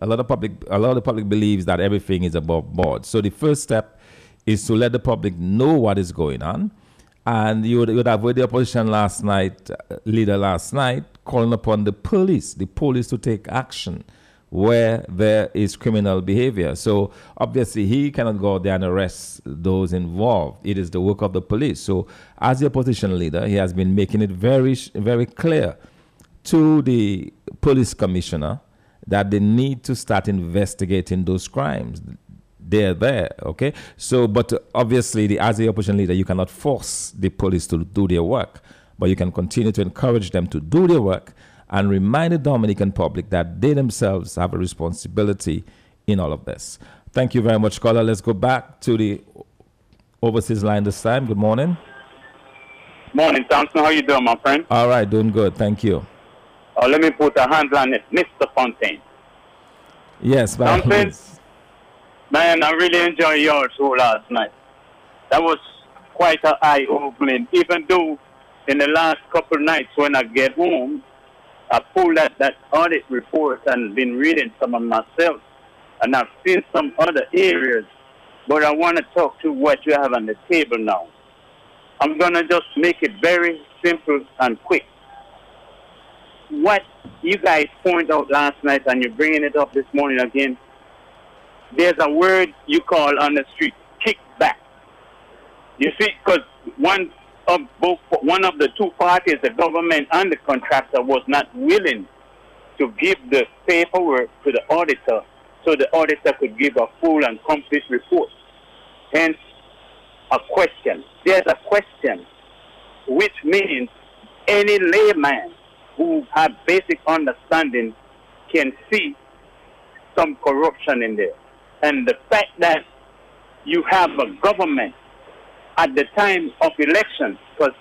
A lot of public a lot of the public believes that everything is above board. So the first step is to let the public know what is going on. And you would, you would have heard the opposition last night, uh, leader last night, calling upon the police, the police to take action where there is criminal behavior. So obviously he cannot go out there and arrest those involved. It is the work of the police. So as the opposition leader, he has been making it very, very clear to the police commissioner that they need to start investigating those crimes. They're there, okay? So, but uh, obviously, the, as the opposition leader, you cannot force the police to do their work, but you can continue to encourage them to do their work and remind the Dominican public that they themselves have a responsibility in all of this. Thank you very much, caller. Let's go back to the overseas line this time. Good morning. Morning, Thompson. How you doing, my friend? All right, doing good. Thank you. Uh, let me put a hand on it, Mr. Fontaine. Yes, Thompson. Man, I really enjoyed your show last night. That was quite an eye-opening. Even though in the last couple nights when I get home, I pulled that, that audit report and been reading some of myself, and I've seen some other areas, but I want to talk to what you have on the table now. I'm going to just make it very simple and quick. What you guys pointed out last night, and you're bringing it up this morning again, there's a word you call on the street, kickback. You see, because one of both one of the two parties, the government and the contractor, was not willing to give the paperwork to the auditor so the auditor could give a full and complete report. Hence, a question. There's a question, which means any layman who has basic understanding can see some corruption in there. And the fact that you have a government at the time of election, because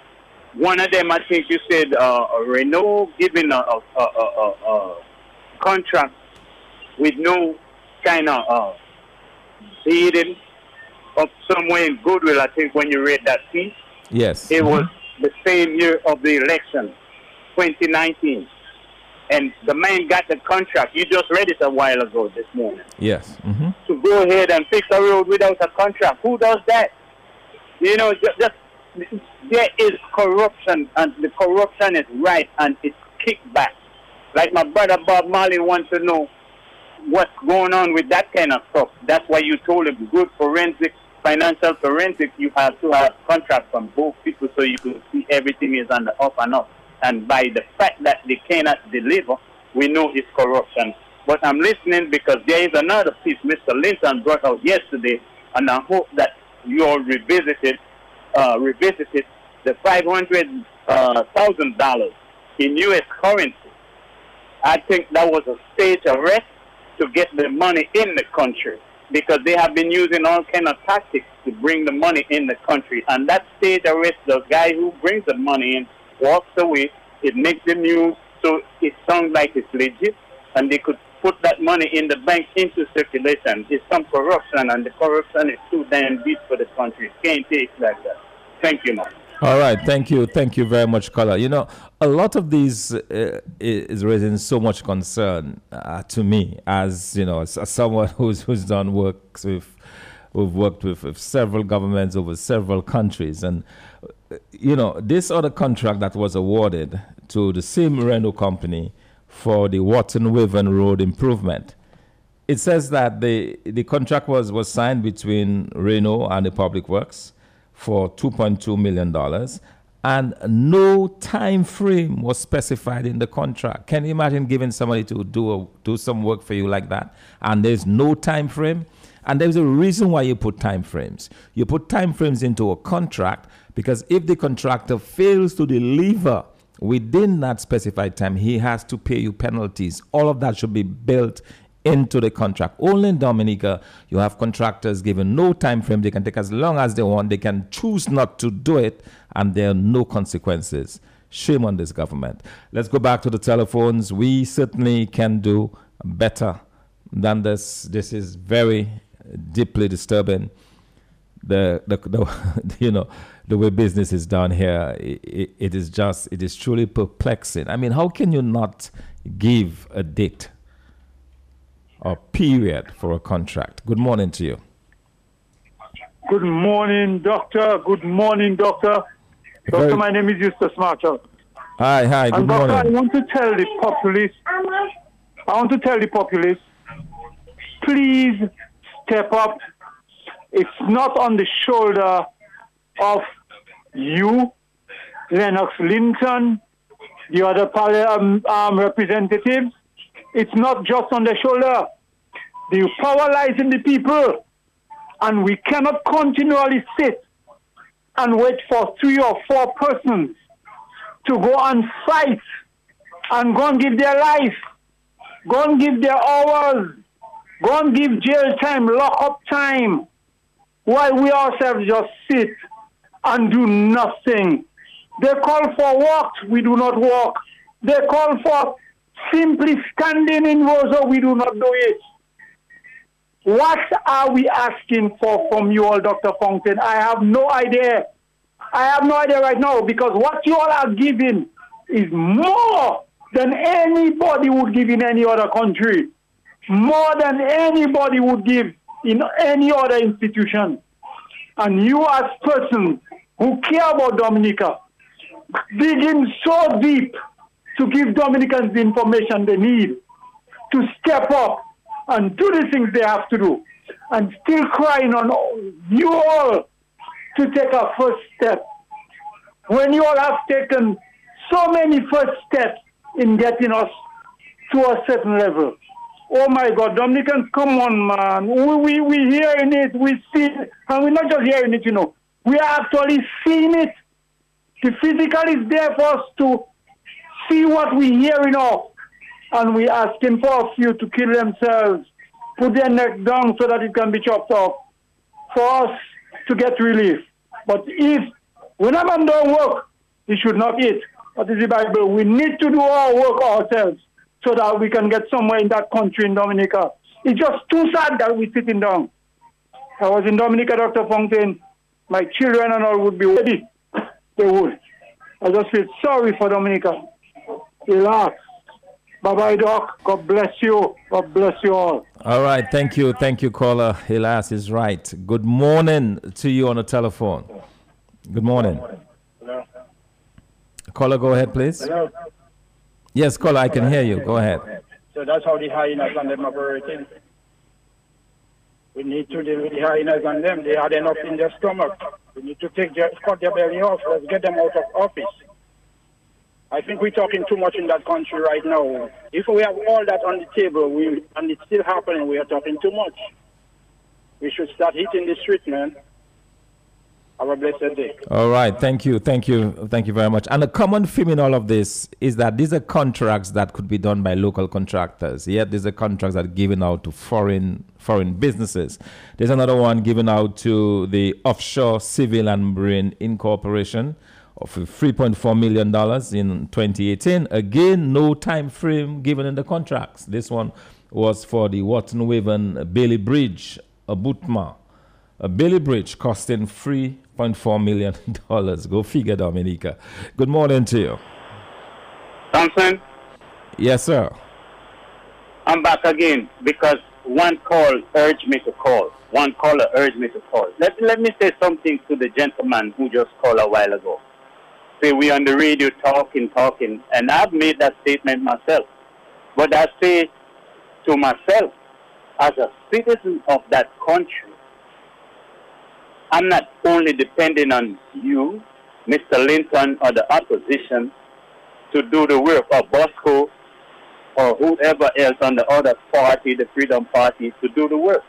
one of them, I think you said, uh, Reno giving a, a, a, a, contract with no kind of uh, bidding up somewhere in Goodwill, I think, when you read that piece. Yes. It mm-hmm. was the same year of the election. 2019. And the man got the contract. You just read it a while ago this morning. Yes. Mm-hmm. To go ahead and fix a road without a contract. Who does that? You know, just, there is corruption, and the corruption is right, and it's kickback. Like my brother Bob Marley wants to know what's going on with that kind of stuff. That's why you told him good forensic, financial forensic, you have to have contract from both people so you can see everything is on the up and up. And by the fact that they cannot deliver, we know it's corruption. But I'm listening because there is another piece Mr. Linton brought out yesterday, and I hope that you all revisited, uh, revisited the $500,000 uh, in U.S. currency. I think that was a state arrest to get the money in the country because they have been using all kind of tactics to bring the money in the country. And that state arrest, the guy who brings the money in walks away. It makes the news, so it sounds like it's legit, and they could put that money in the bank into circulation. It's some corruption, and the corruption is too damn deep for the country. Can't take like that. Thank you, man. All right, thank you, thank you very much, Color. You know, a lot of these uh, is raising so much concern uh, to me, as you know, as, as, someone who's who's done work with, who've worked with, with several governments over several countries, and uh, you know, this other contract that was awarded to the same Reno company for the Wotten Waven Road improvement. It says that the the contract was was signed between Reno and the Public Works for $2.2 million and no time frame was specified in the contract. Can you imagine giving somebody to do a, do some work for you like that and there's no time frame? And there's a reason why you put time frames. You put time frames into a contract because if the contractor fails to deliver within that specified time, he has to pay you penalties. All of that should be built into the contract. Only in Dominica, you have contractors given no time frame. They can take as long as they want. They can choose not to do it, and there are no consequences. Shame on this government. Let's go back to the telephones. We certainly can do better than this. This is very deeply disturbing. The, the, the you know the way business is done here, it, it is just it is truly perplexing. I mean, how can you not give a date or period for a contract. Good morning to you. Good morning, doctor. Good morning, doctor. Doctor, Very... my name is Eustace Marshall. Hi, hi, good and morning. Doctor, I want to tell the populace, I want to tell the populace, please step up. It's not on the shoulder of you, Lennox Linton, the other um, um, representatives. It's not just on the shoulder. The power lies in the people. And we cannot continually sit and wait for three or four persons to go and fight and go and give their life, go and give their hours, go and give jail time, lock up time, while we ourselves just sit and do nothing. They call for walks, we do not walk. They call for simply standing in Roseau, we do not do it. What are we asking for from you all, Dr. Fontaine? I have no idea. I have no idea right now because what you all are giving is more than anybody would give in any other country, more than anybody would give in any other institution. And you, as person who care about Dominica, digging so deep to give Dominicans the information they need to step up and do the things they have to do, and still crying on you all to take a first step. When you all have taken so many first steps in getting us to a certain level. Oh my God, Dominicans, come on, man. We, we, we hearing it, we see it, and we're not just hearing it, you know. We are actually seeing it. The physical is there for us to see what we're hearing of and we asking for a few to kill themselves, put their neck down so that it can be chopped off for us to get relief. But if when a man don't work, he should not eat. What is the Bible? We need to do our work ourselves so that we can get somewhere in that country in Dominica. It's just too sad that we're sitting down. I was in Dominica, Dr. Fontaine. My children and all would be ready. They would. I just feel sorry for Dominica. Relax. Bye bye, Doc. God bless you. God bless you all. All right. Thank you. Thank you, caller. Hilas is right. Good morning to you on the telephone. Good morning. Hello. Caller, go ahead, please. Hello. Yes, caller, I can hear you. Go ahead. So that's how the hyenas and them operating. We need to deal with the hyenas and them. They had enough in their stomach. We need to take their, cut their belly off. Let's get them out of office. I think we're talking too much in that country right now. If we have all that on the table we, and it's still happening, we are talking too much. We should start hitting the street, man. Have a blessed day. All right. Thank you. Thank you. Thank you very much. And the common theme in all of this is that these are contracts that could be done by local contractors. Yet these are contracts that are given out to foreign foreign businesses. There's another one given out to the Offshore Civil and Marine Incorporation of $3.4 million in 2018. Again, no time frame given in the contracts. This one was for the Wotten Waven Bailey Bridge, Abutma. A Bailey Bridge costing $3.4 million. Go figure, Dominica. Good morning to you. Thompson, Yes, sir. I'm back again because one call urged me to call. One caller urged me to call. Let, let me say something to the gentleman who just called a while ago. Say we on the radio talking, talking, and I've made that statement myself. But I say to myself, as a citizen of that country, I'm not only depending on you, Mr. Linton, or the opposition to do the work of Bosco or whoever else on the other party, the Freedom Party, to do the work.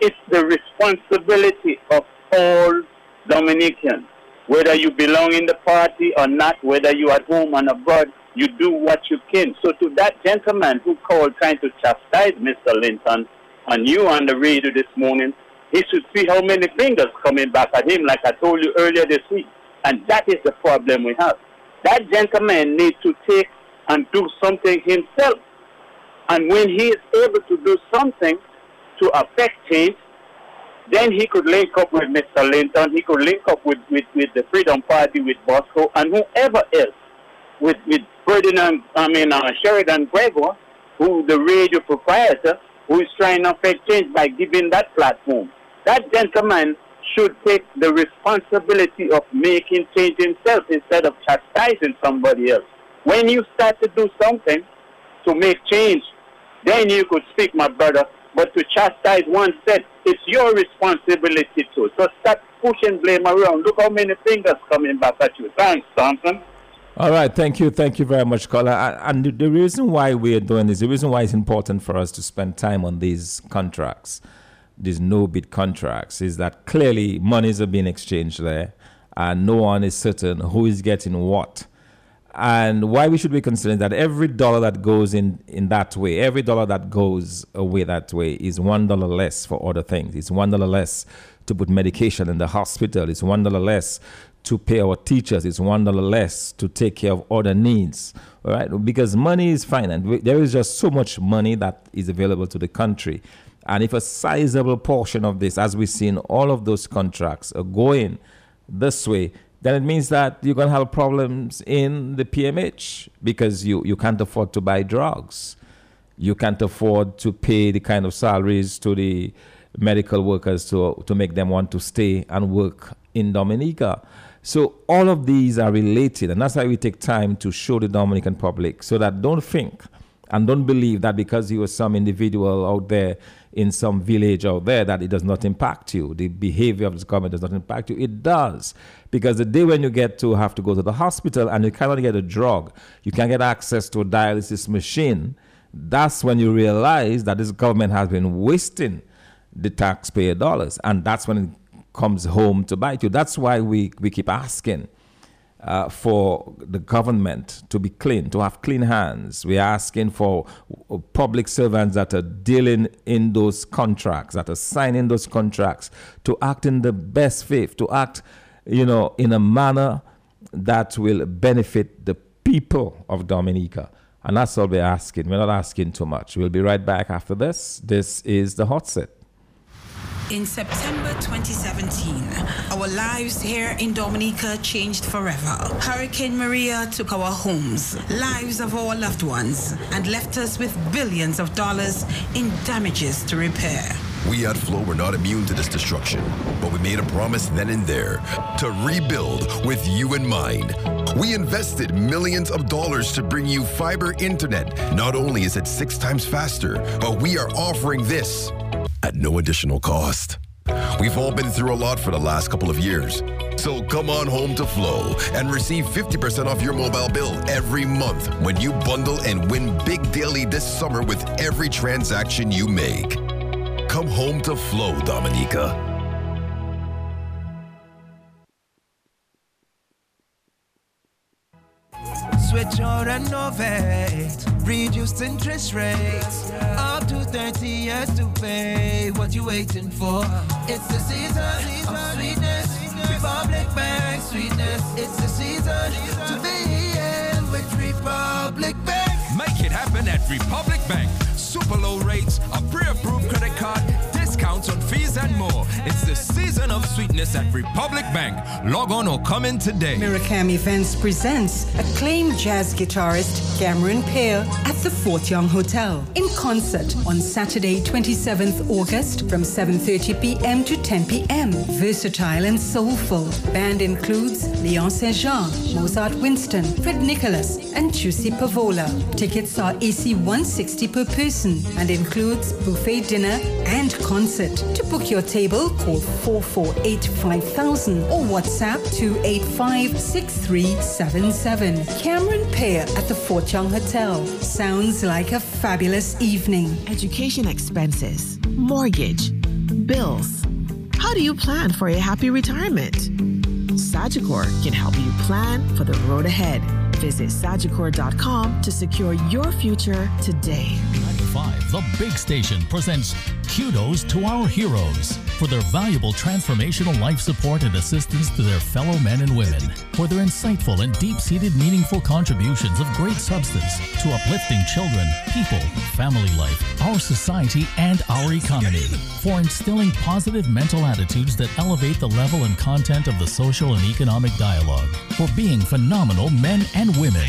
It's the responsibility of all Dominicans, whether you belong in the party or not, whether you are at home and abroad, you do what you can. So to that gentleman who called trying to chastise Mr. Linton and you on the radio this morning, he should see how many fingers coming back at him, like I told you earlier this week. And that is the problem we have. That gentleman needs to take and do something himself. And when he is able to do something to affect change, then he could link up with Mr. Linton, he could link up with, with, with the Freedom Party, with Bosco, and whoever else, with, with Ferdinand, I mean, uh, Sheridan Gregoire, who the radio proprietor, who is trying to affect change by giving that platform. That gentleman should take the responsibility of making change himself instead of chastising somebody else. When you start to do something to make change, then you could speak, my brother. But to chastise one set, it's your responsibility too. So stop pushing blame around. Look how many fingers coming back at you. Thanks, Thompson. All right, thank you, thank you very much, caller. And the- the reason why we are doing this, the reason why it's important for us to spend time on these contracts, these no bid contracts, is that clearly monies are being exchanged there, and no one is certain who is getting what. And why we should be considering that every dollar that goes in in that way, every dollar that goes away that way is one dollar less for other things. It's one dollar less to put medication in the hospital. It's one dollar less to pay our teachers. It's one dollar less to take care of other needs. All right, because money is finite. There is just so much money that is available to the country, and if a sizable portion of this, as we see in all of those contracts, are going this way, then it means that you're going to have problems in the PMH because you, you can't afford to buy drugs. You can't afford to pay the kind of salaries to the medical workers to, to make them want to stay and work in Dominica. So all of these are related, and that's why we take time to show the Dominican public so that don't think and don't believe that because you are some individual out there in some village out there that it does not impact you. The behavior of this government does not impact you. It does. Because the day when you get to have to go to the hospital and you cannot get a drug, you can't get access to a dialysis machine, that's when you realize that this government has been wasting the taxpayer dollars. And that's when it comes home to bite you. That's why we, we keep asking uh, for the government to be clean, to have clean hands. We're asking for public servants that are dealing in those contracts, that are signing those contracts, to act in the best faith, to act, you know, in a manner that will benefit the people of Dominica. And that's all we're asking. We're not asking too much. We'll be right back after this. This is the hot seat. In September 2017, our lives here in Dominica changed forever. Hurricane Maria took our homes, lives of our loved ones, and left us with billions of dollars in damages to repair. We at Flow were not immune to this destruction, but we made a promise then and there to rebuild with you in mind. We invested millions of dollars to bring you fiber internet. Not only is it six times faster, but we are offering this at no additional cost. We've all been through a lot for the last couple of years. So come on home to Flow and receive 50% off your mobile bill every month when you bundle and win big daily this summer with every transaction you make. Come home to Flow, Dominica. Switch or renovate. Reduced interest rates. Up to 30 years to pay. What you waiting for? It's the season of sweetness. Republic Bank sweetness. It's the season to be in with Republic Bank. Make it happen at Republic Bank. Super low rates, a pre-approved credit card, discounts on fees and more. It's the season of sweetness at Republic Bank. Log on or come in today. Miracam Events presents acclaimed jazz guitarist Cameron Pierre at the Fort Young Hotel in concert on Saturday, 27th August from 7:30 p.m. to 10 p.m. Versatile and soulful. Band includes Leon Saint-Jean, Mozart Winston, Fred Nicholas, and Juicy Pavola. Tickets are AC 160 per person and includes buffet dinner and concert. To book your table, call 448 5000 or WhatsApp 285 6377. Cameron Pierre at the Fort Young Hotel. Sounds like a fabulous evening. Education expenses, mortgage, bills. How do you plan for a happy retirement? Sagicor can help you plan for the road ahead. Visit Sagicor.com to secure your future today. 95, The Big Station presents Kudos to Our Heroes for their valuable transformational life support and assistance to their fellow men and women, for their insightful and deep seated meaningful contributions of great substance to uplifting children, people, family life, our society, and our economy, for instilling positive mental attitudes that elevate the level and content of the social and economic dialogue, for being phenomenal men and women.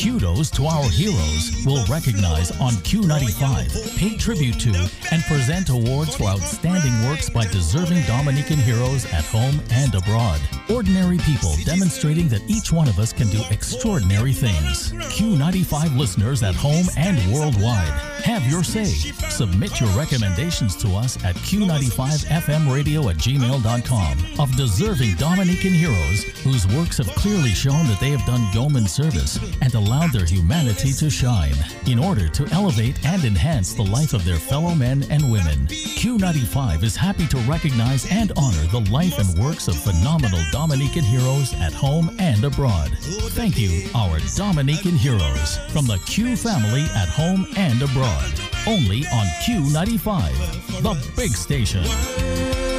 Kudos to Our Heroes will recognize on Q95, pay tribute to, and present awards for outstanding works by deserving Dominican heroes at home and abroad. Ordinary people demonstrating that each one of us can do extraordinary things. Q95 listeners at home and worldwide. Have your say. Submit your recommendations to us at Q95FMradio at gmail.com of deserving Dominican heroes whose works have clearly shown that they have done yeoman service and allowed their humanity to shine in order to elevate and enhance the life of their fellow men and women. Q95 is happy to recognize and honor the life and works of phenomenal Dominican heroes at home and abroad. Thank you, our Dominican heroes, from the Q family at home and abroad. Only on Q95, the big station.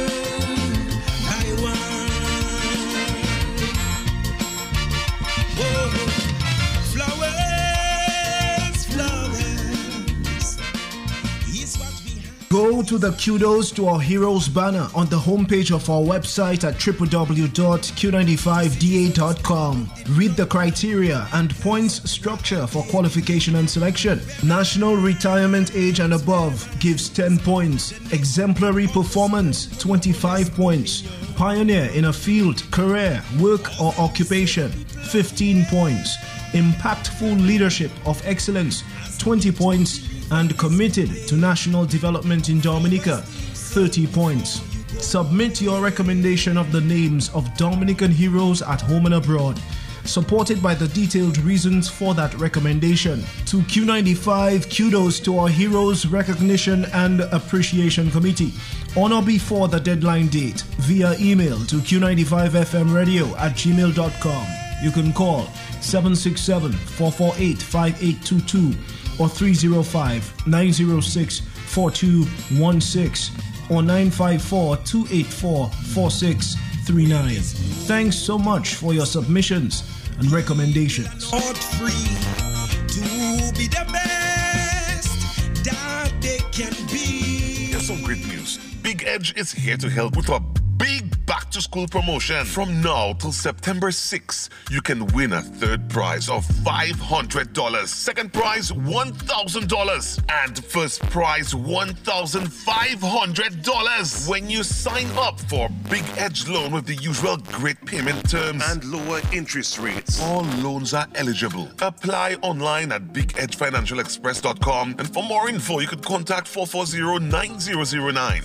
Go to the Kudos to Our Heroes banner on the homepage of our website at www.q95da.com. Read the criteria and points structure for qualification and selection. National retirement age and above gives 10 points. Exemplary performance, 25 points. Pioneer in a field, career, work, or occupation, 15 points. Impactful leadership of excellence, 20 points. And committed to national development in Dominica, 30 points. Submit your recommendation of the names of Dominican heroes at home and abroad, supported by the detailed reasons for that recommendation. To Q95, kudos to our Heroes Recognition and Appreciation Committee on or before the deadline date via email to q95fmradio at gmail.com. You can call 767 448 5822 or 305 906 4216 or 954 284 4639. Thanks so much for your submissions and recommendations. Not free to be the best that they can be. Here's some great news. Big Big Edge is here to help with a big back to school promotion. From now till September 6, you can win a third prize of $500, second prize $1,000, and first prize $1,500 when you sign up for Big Edge loan with the usual great payment terms and lower interest rates. All loans are eligible. Apply online at bigedgefinancialexpress.com and for more info you could contact 440-9009,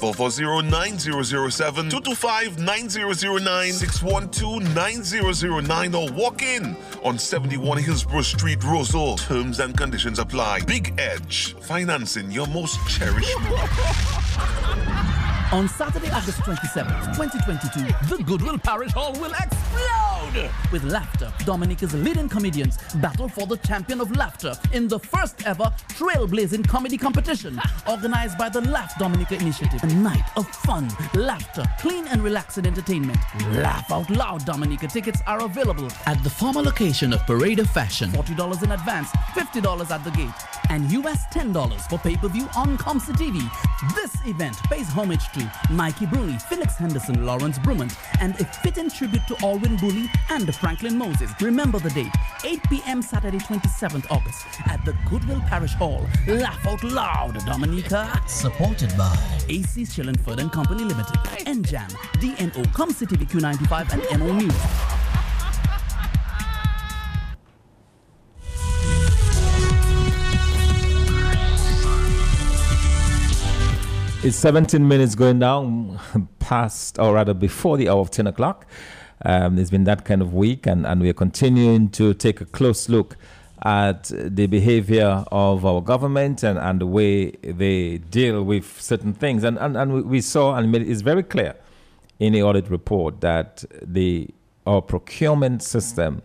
440-9007, 225-9009, 612-9009 or walk in on 71 Hillsborough Street, Roseau. Terms and conditions apply. Big Edge, financing your most cherished. On Saturday, August 27th, 2022, the Goodwill Parish Hall will explode with laughter. Dominica's leading comedians battle for the champion of laughter in the first ever trailblazing comedy competition organized by the Laugh Dominica Initiative. A night of fun, laughter, clean and relaxing entertainment. Laugh out loud, Dominica. Tickets are available at the former location of Parade of Fashion. $40 in advance, $50 at the gate, and US $10 for pay-per-view on Comsa TV. This event pays homage to Mikey Bruni, Felix Henderson, Lawrence Brumant, and a fitting tribute to Alwyn Bully and Franklin Moses. Remember the date, 8 p.m. Saturday, 27th August at the Goodwill Parish Hall. Laugh out loud, Dominica. Supported by AC Shillingford and Company Limited, NJAM, DNO, Comsa TV Q95, and NO News. It's 17 minutes going down past, or rather before the hour of 10 o'clock. Um, it's been that kind of week, and, and we're continuing to take a close look at the behavior of our government and, and the way they deal with certain things. And, and, and we saw, and it's very clear in the audit report that the our procurement system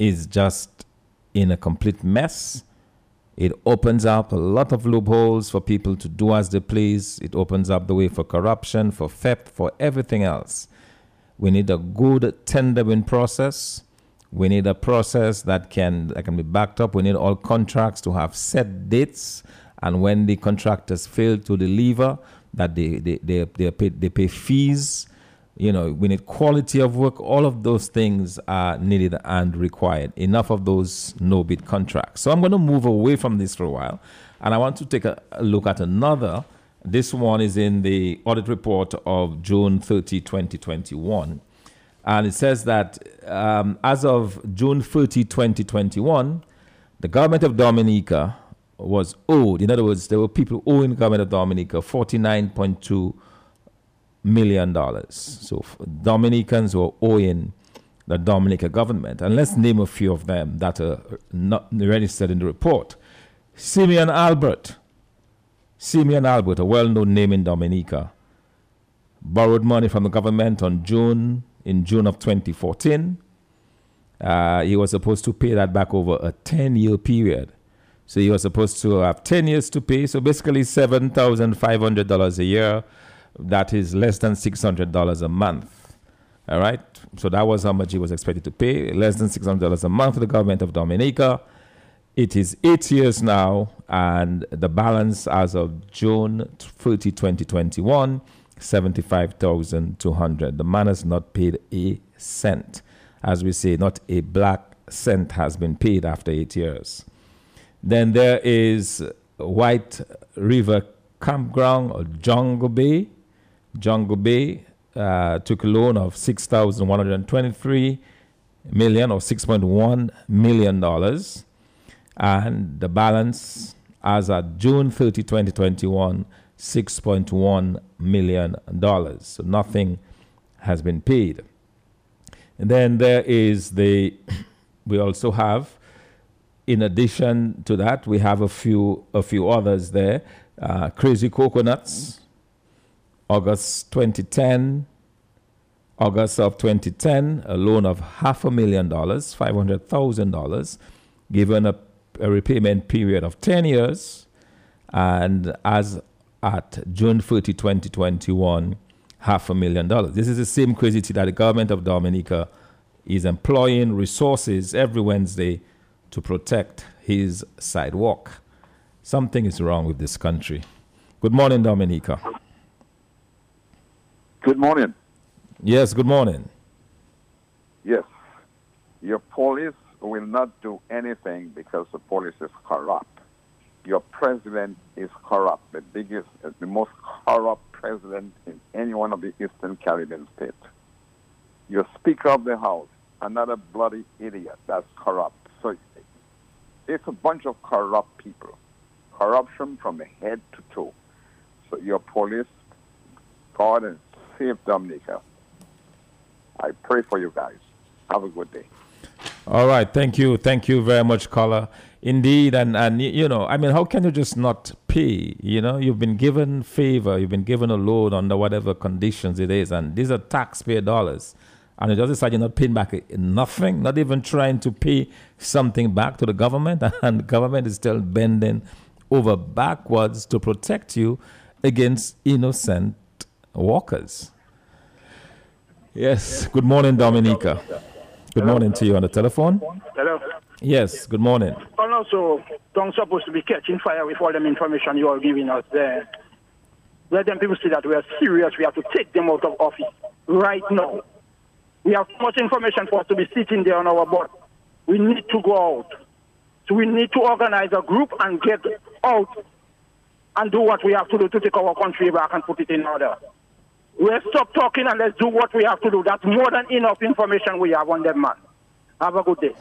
is just in a complete mess. It opens up a lot of loopholes for people to do as they please. It opens up the way for corruption, for theft, for everything else. We need a good tendering process. We need a process that can that can be backed up. We need all contracts to have set dates, and when the contractors fail to deliver, that they they they, they, pay, they pay fees. You know, we need quality of work. All of those things are needed and required. Enough of those no bid contracts. So I'm going to move away from this for a while, and I want to take a, look at another. This one is in the audit report of June 30, 2021. And it says that um, as of June 30, 2021, the government of Dominica was owed, in other words, there were people owing the government of Dominica $49.2 million. dollars. So Dominicans were owing the Dominica government. And let's name a few of them that are not registered in the report. Simeon Albert. Simeon Albert, a well known name in Dominica, borrowed money from the government on June in June of 2014. Uh, he was supposed to pay that back over a 10 year period. So he was supposed to have 10 years to pay. So basically $7,500 a year. That is less than $600 a month. All right. So that was how much he was expected to pay. Less than $600 a month for the government of Dominica. It is eight years now, and the balance as of June 30, 2021, 75,200. The man has not paid a cent. As we say, not a black cent has been paid after eight years. Then there is White River Campground or Jungle Bay. Jungle Bay uh, took a loan of 6,123 million or 6.1 million dollars and the balance as at June 30, 2021, $6.1 million. So nothing has been paid. And then there is the, we also have, in addition to that, we have a few, a few others there. Uh, Crazy Coconuts, August 2010, August of 2010, a loan of half a million dollars, $500,000, given a a repayment period of 10 years, and as at June 30, 2021, half a million dollars. This is the same crazy that the government of Dominica is employing resources every Wednesday to protect his sidewalk. Something is wrong with this country. Good morning, Dominica. Good morning. Yes, good morning. Yes. Your police will not do anything because the police is corrupt. Your president is corrupt, the biggest, the most corrupt president in any one of the Eastern Caribbean states. Your Speaker of the House, another bloody idiot that's corrupt. So it's a bunch of corrupt people. Corruption from head to toe. So your police, God and save Dominica. I pray for you guys. Have a good day. All right, thank you, thank you very much, caller. Indeed, and and you know, I mean, how can you just not pay? You know, you've been given favor, you've been given a loan under whatever conditions it is, and these are taxpayer dollars, and you just decide you're not paying back nothing, not even trying to pay something back to the government, and the government is still bending over backwards to protect you against innocent walkers. Yes. Good morning, Dominica. Good Hello. morning to you on the telephone. Hello. Yes. Good morning. And also, don't supposed to be catching fire with all them information you are giving us there. Let them people see that we are serious. We have to take them out of office right now. We have too much information for us to be sitting there on our board. We need to go out. So we need to organize a group and get out and do what we have to do to take our country back and put it in order. Let's stop talking and let's do what we have to do. That's more than enough information we have on them, man. Have a good day.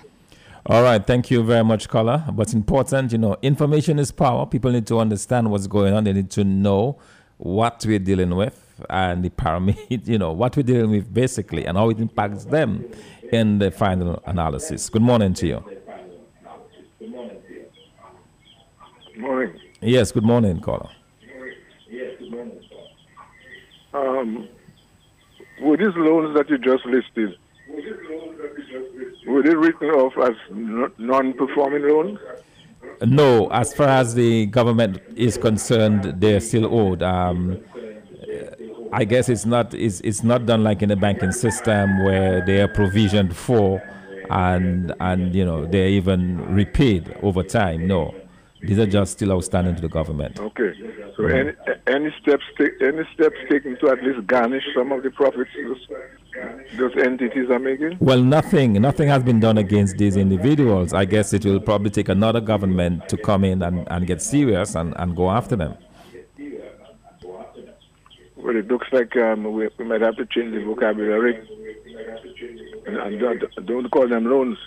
All right, thank you very much, caller. But important, you know, information is power. People need to understand what's going on. They need to know what we're dealing with and the parameter, you know, what we're dealing with basically and how it impacts them in the final analysis. Good morning to you. Good morning. Yes, good morning, caller. Um, were these loans that you just listed, were they written off as non-performing loans? No, as far as the government is concerned, they're still owed. Um, I guess it's not it's, it's not done like in the banking system where they are provisioned for, and and you know they're even repaid over time. No, these are just still outstanding to the government. Okay. So mm. any any steps any steps taken to at least garnish some of the profits those, those entities are making? Well, nothing nothing has been done against these individuals. I guess it will probably take another government to come in and, and get serious and, and go after them. Well, it looks like um, we, we might have to change the vocabulary and, and don't, don't call them loans.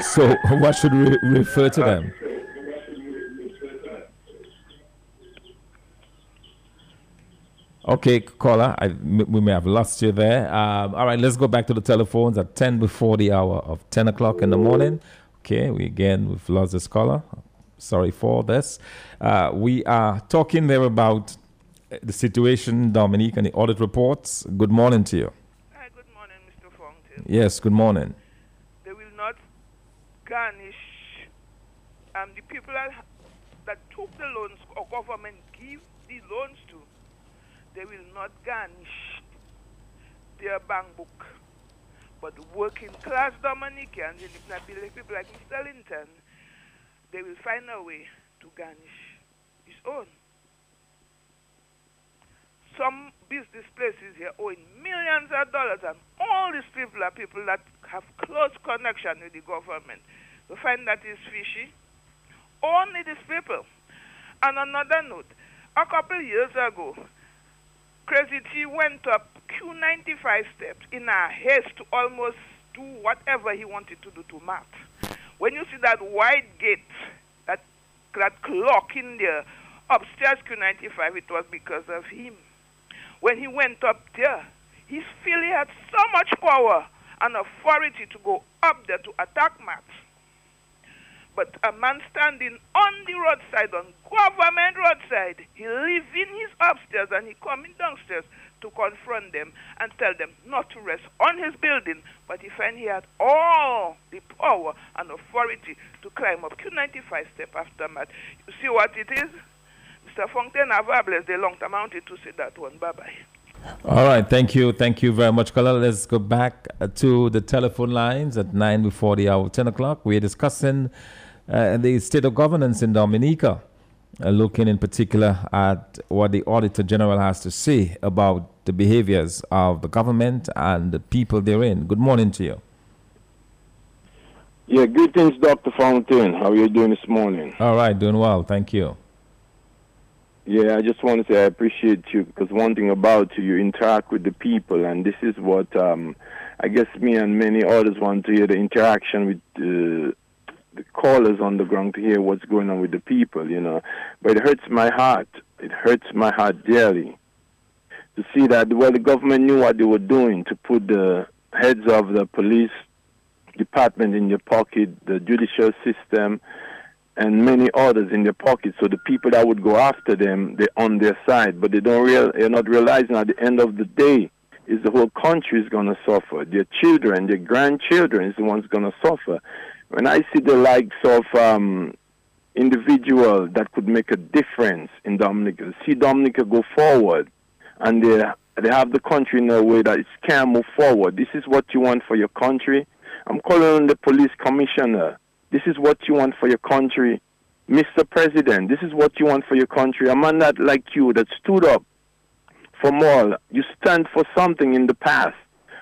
So, what should we refer to them? Okay, caller, I, we may have lost you there. Um, all right, let's go back to the telephones at 10 before the hour of 10 o'clock in the morning. Okay, we again, we've lost this caller. Sorry for this. Uh, we are talking there about the situation, Dominique, and the audit reports. Good morning to you. Hi, good morning, Mr. Fontaine. Yes, good morning garnish um, the people that, that took the loans or government give the loans to, they will not garnish their bank book. But working class Dominicans, not people like Mr. Linton, they will find a way to garnish his own. Some business places here owing millions of dollars, and all these people are people that have close connection with the government. We find that is fishy. Only these people. And another note, a couple years ago, Crazy T went up Q95 steps in a haste to almost do whatever he wanted to do to Matt. When you see that wide gate, that, that clock in there, upstairs Q95, it was because of him. When he went up there, his he had so much power and authority to go up there to attack Matt. But a man standing on the roadside, on government roadside, he leaving his upstairs and he coming downstairs to confront them and tell them not to rest on his building, but he found he had all the power and authority to climb up Q95 step after Matt. You see what it is? Mr. Fontaine, have a blessed day long time. Wanted to say that one. Bye-bye. All right, thank you, thank you very much, caller. Let's go back to the telephone lines at nine before the hour, ten o'clock. We're discussing uh, the state of governance in Dominica. uh, looking in particular at what the Auditor General has to say about the behaviors of the government and the people therein. Good morning to you. Yeah, greetings, Dr. Fontaine. How are you doing this morning? All right, doing well. Thank you. Yeah, I just want to say I appreciate you because one thing about you, you interact with the people, and this is what um, I guess me and many others want to hear the interaction with uh, the callers on the ground to hear what's going on with the people, you know. But it hurts my heart. It hurts my heart dearly to see that well the government knew what they were doing to put the heads of the police department in your pocket, the judicial system, and many others in their pockets. So the people that would go after them, they're on their side, but they don't real, they're not realizing at the end of the day is the whole country is going to suffer. Their children, their grandchildren is the ones going to suffer. When I see the likes of um, individual that could make a difference in Dominica, see Dominica go forward, and they they have the country in a way that it can move forward. This is what you want for your country. I'm calling on the police commissioner. This is what you want for your country. Mr. President, this is what you want for your country. A man that like you that stood up for more. You stand for something in the past.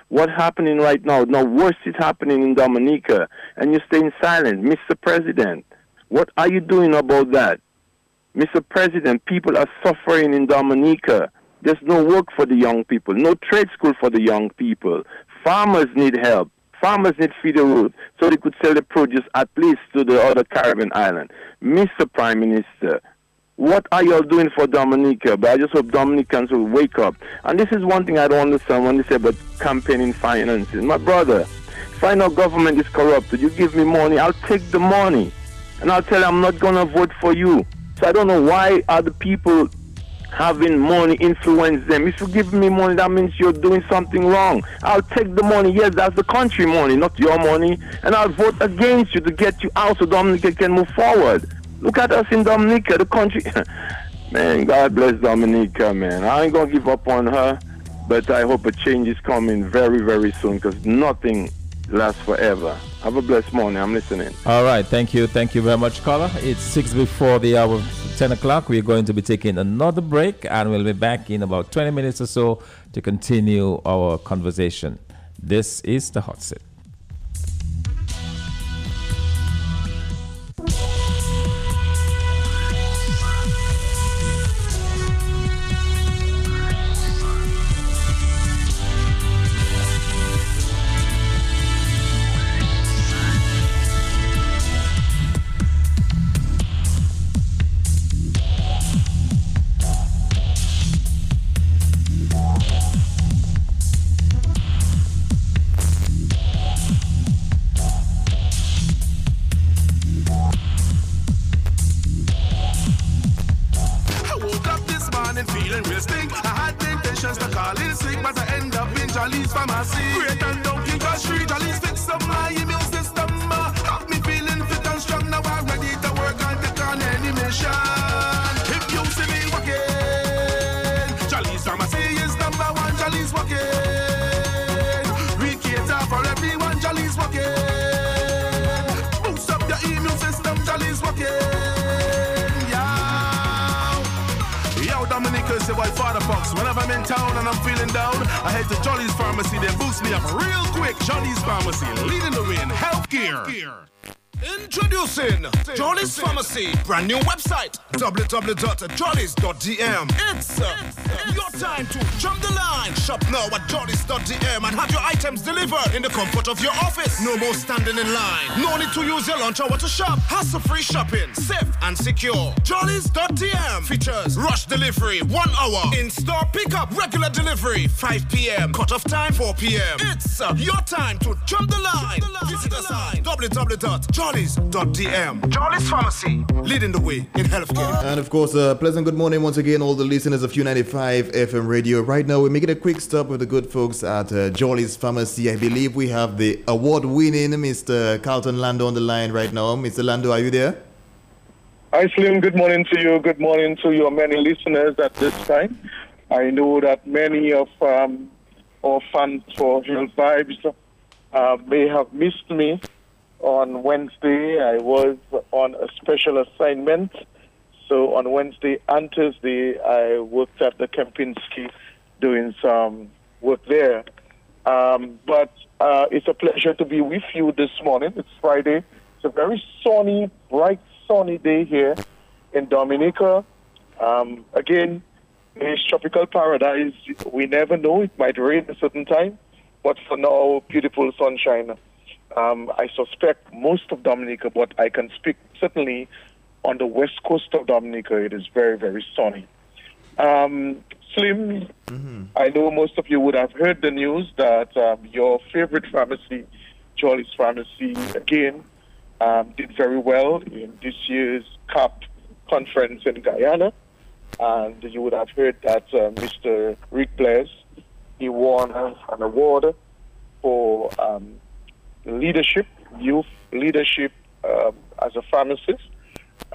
What's happening right now? Now worse is happening in Dominica and you're staying silent. Mr. President, what are you doing about that? Mr. President, people are suffering in Dominica. There's no work for the young people, no trade school for the young people. Farmers need help. Farmers need feed the road so they could sell the produce at least to the other Caribbean island. Mr. Prime Minister, what are y'all doing for Dominica? But I just hope Dominicans will wake up. And this is one thing I don't understand when they say about campaigning finances. My brother, if I know government is corrupted, you give me money, I'll take the money. And I'll tell you I'm not going to vote for you. So I don't know why other people having money influence them. If you give me money, that means you're doing something wrong. I'll take the money. Yes, that's the country money, not your money. And I'll vote against you to get you out so Dominica can move forward. Look at us in Dominica, the country. man, God bless Dominica, man. I ain't going to give up on her, but I hope a change is coming very, very soon because nothing lasts forever. Have a blessed morning. I'm listening. All right. Thank you. Thank you very much, caller. It's six before the hour 10 o'clock. We're going to be taking another break and we'll be back in about 20 minutes or so to continue our conversation. This is the hot seat. jollies.dm and have your items delivered in the comfort of your office. No more standing in line. No need to use your lunch hour to shop. Hassle-free shopping, safe and secure. Jollies.dm features rush delivery, one hour. In-store pickup, regular delivery, 5 p.m. Cut-off time, 4 p.m. It's uh, your time to jump the line. Visit us at www.jollies.dm. Jollies Pharmacy, leading the way in healthcare. And of course, uh, pleasant good morning once again, all the listeners of Q95 FM radio. Right now, we're making a quick stop with the good folks at uh, Jolly's Pharmacy. I believe we have the award winning Mr. Carlton Lando on the line right now. Mr. Lando, are you there? Hi, Slim. Good morning to you. Good morning to your many listeners at this time. I know that many of um, our fans for Hill Vibes uh, may have missed me on Wednesday. I was on a special assignment So on Wednesday and Thursday, I worked at the Kempinski doing some work there. Um, but uh, it's a pleasure to be with you this morning. It's Friday. It's a very sunny, bright, sunny day here in Dominica. Um, again, it's tropical paradise. We never know. It might rain a certain time. But for now, beautiful sunshine. Um, I suspect most of Dominica, but I can speak certainly on the west coast of Dominica, it is very, very sunny. Um, Slim, I know most of you would have heard the news that um, your favorite pharmacy, Jolly's Pharmacy, again, um, did very well in this year's CAP conference in Guyana. And you would have heard that uh, Mr. Rick Blaise, he won an award for um, leadership, youth leadership um, as a pharmacist.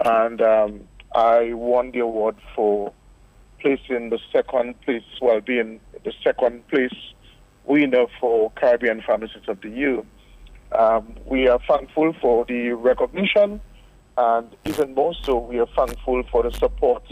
And um, I won the award for placing the second place, well, being the second place winner for Caribbean Pharmacists of the Year. Um, we are thankful for the recognition, and even more so, we are thankful for the support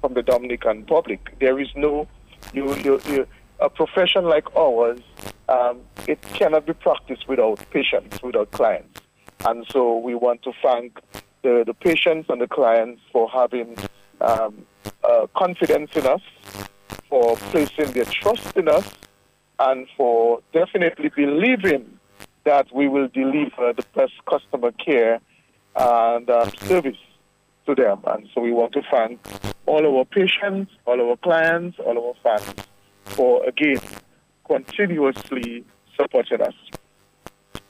from the Dominican public. There is no, you, you, you, a profession like ours, um, it cannot be practiced without patients, without clients. And so we want to thank the, the patients and the clients for having um, uh, confidence in us, for placing their trust in us, and for definitely believing that we will deliver the best customer care and um, service to them. And so we want to thank all our patients, all our clients, all our fans for, again, continuously supporting us.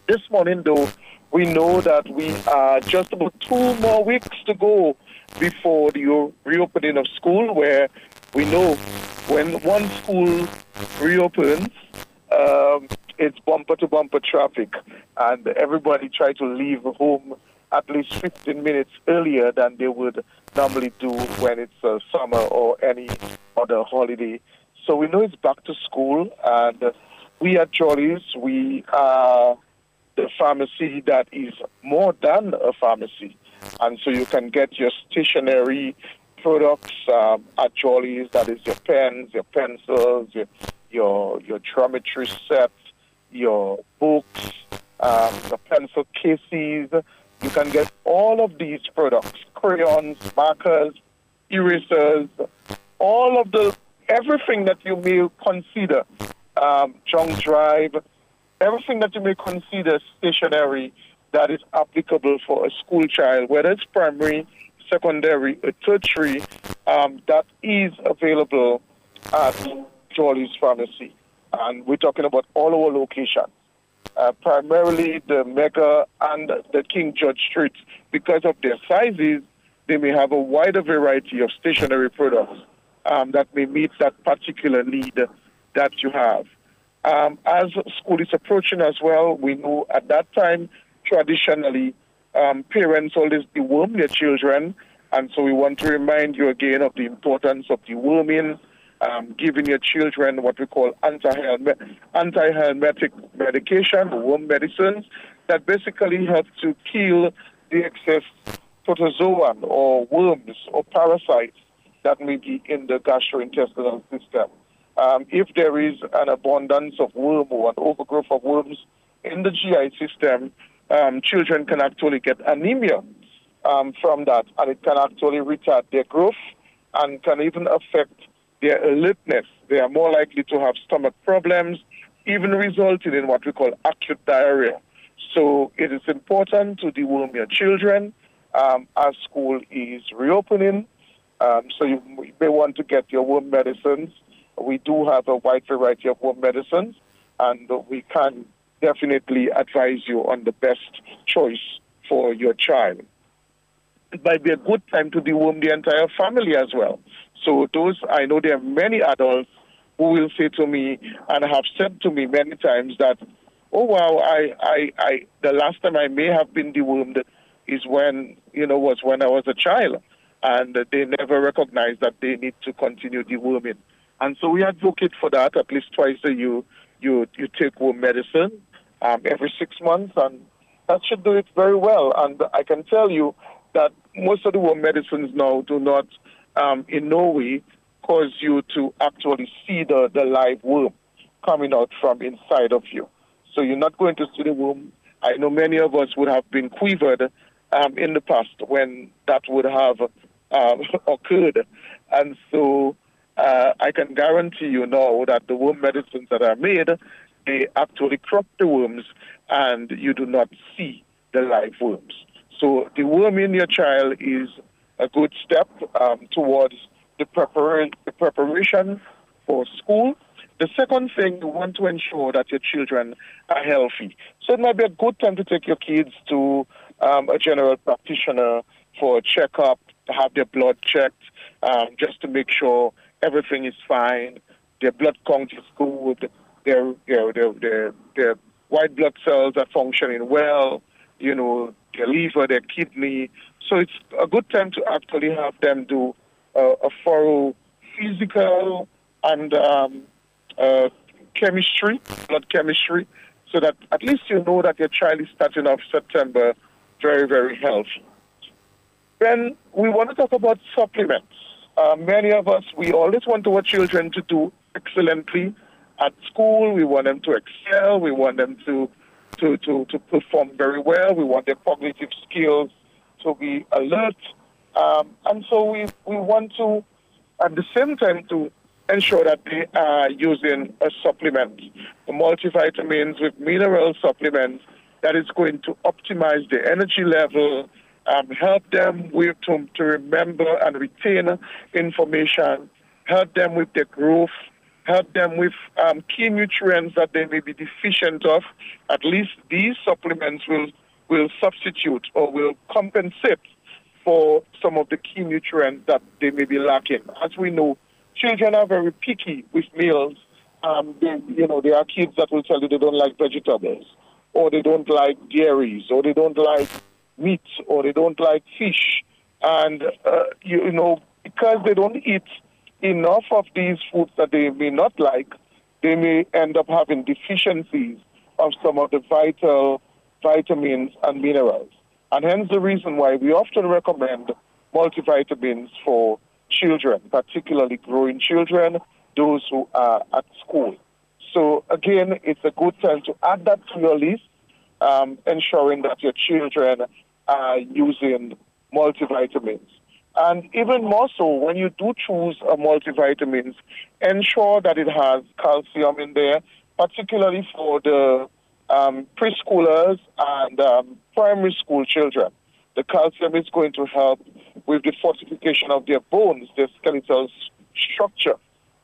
This morning, though, we know that we are just about two more weeks to go before the reopening of school, where we know when one school reopens, um, it's bumper to bumper traffic, and everybody try to leave home at least 15 minutes earlier than they would normally do when it's uh, summer or any other holiday. So we know it's back to school, and we at Jolly's, we are the pharmacy that is more than a pharmacy. And so you can get your stationery products um, at Jolly's, that is your pens, your pencils, your, your, your geometry sets, your books, um, the pencil cases. You can get all of these products, crayons, markers, erasers, all of the, everything that you may consider, um, junk drive, everything that you may consider stationery that is applicable for a school child, whether it's primary, secondary, or tertiary, um, that is available at Jolly's Pharmacy. And we're talking about all our locations, uh, primarily the Mega and the King George Streets. Because of their sizes, they may have a wider variety of stationery products um, that may meet that particular need that you have. Um, as school is approaching as well, we know at that time, traditionally, um, parents always deworm their children. And so we want to remind you again of the importance of deworming, um, giving your children what we call anti-helmet, anti-helminthic medication, worm medicines, that basically help to kill the excess protozoan or worms or parasites that may be in the gastrointestinal system. Um, if there is an abundance of worm or an overgrowth of worms in the GI system, um, children can actually get anemia um, from that, and it can actually retard their growth and can even affect their alertness. They are more likely to have stomach problems, even resulting in what we call acute diarrhea. So it is important to deworm your children um, as school is reopening. Um, so you may want to get your worm medicines we do have a wide variety of worm medicines, and we can definitely advise you on the best choice for your child. It might be a good time to deworm the entire family as well. So those, I know there are many adults who will say to me and have said to me many times that, oh wow, I, I, I, the last time I may have been dewormed is when, you know, was when I was a child. And they never recognize that they need to continue deworming. And so we advocate for that at least twice a year. You, you take home medicine um, every six months, and that should do it very well. And I can tell you that most of the womb medicines now do not, um, in no way, cause you to actually see the, the live worm coming out from inside of you. So you're not going to see the worm. I know many of us would have been quivered um, in the past when that would have um, occurred. And so uh, I can guarantee you now that the worm medicines that are made, they actually crop the worms and you do not see the live worms. So the worm in your child is a good step um, towards the, prepara- the preparation for school. The second thing, you want to ensure that your children are healthy. So it might be a good time to take your kids to um, a general practitioner for a checkup, to have their blood checked, um, just to make sure everything is fine, their blood count is good, their, you know, their, their, their white blood cells are functioning well, you know, their liver, their kidney. So it's a good time to actually have them do a thorough physical and um, uh, chemistry, blood chemistry, so that at least you know that your child is starting off September very, very healthy. Then we want to talk about supplements. Uh, many of us, we always want our children to do excellently at school. We want them to excel. We want them to, to, to, to perform very well. We want their cognitive skills to be alert. Um, and so we, we want to, at the same time, to ensure that they are using a supplement, the multivitamins with mineral supplements that is going to optimize the energy level, um, help them with to, to remember and retain information, help them with their growth, help them with um, key nutrients that they may be deficient of. At least these supplements will will substitute or will compensate for some of the key nutrients that they may be lacking. As we know, children are very picky with meals. Um, they, you know, there are kids that will tell you they don't like vegetables, or they don't like dairies, or they don't like meat, or they don't like fish. And, uh, you, you know, because they don't eat enough of these foods that they may not like, they may end up having deficiencies of some of the vital vitamins and minerals. And hence the reason why we often recommend multivitamins for children, particularly growing children, those who are at school. So again, it's a good time to add that to your list, um, ensuring that your children are using multivitamins. And even more so, when you do choose a multivitamins, ensure that it has calcium in there, particularly for the um, preschoolers and um, primary school children. The calcium is going to help with the fortification of their bones, their skeletal structure.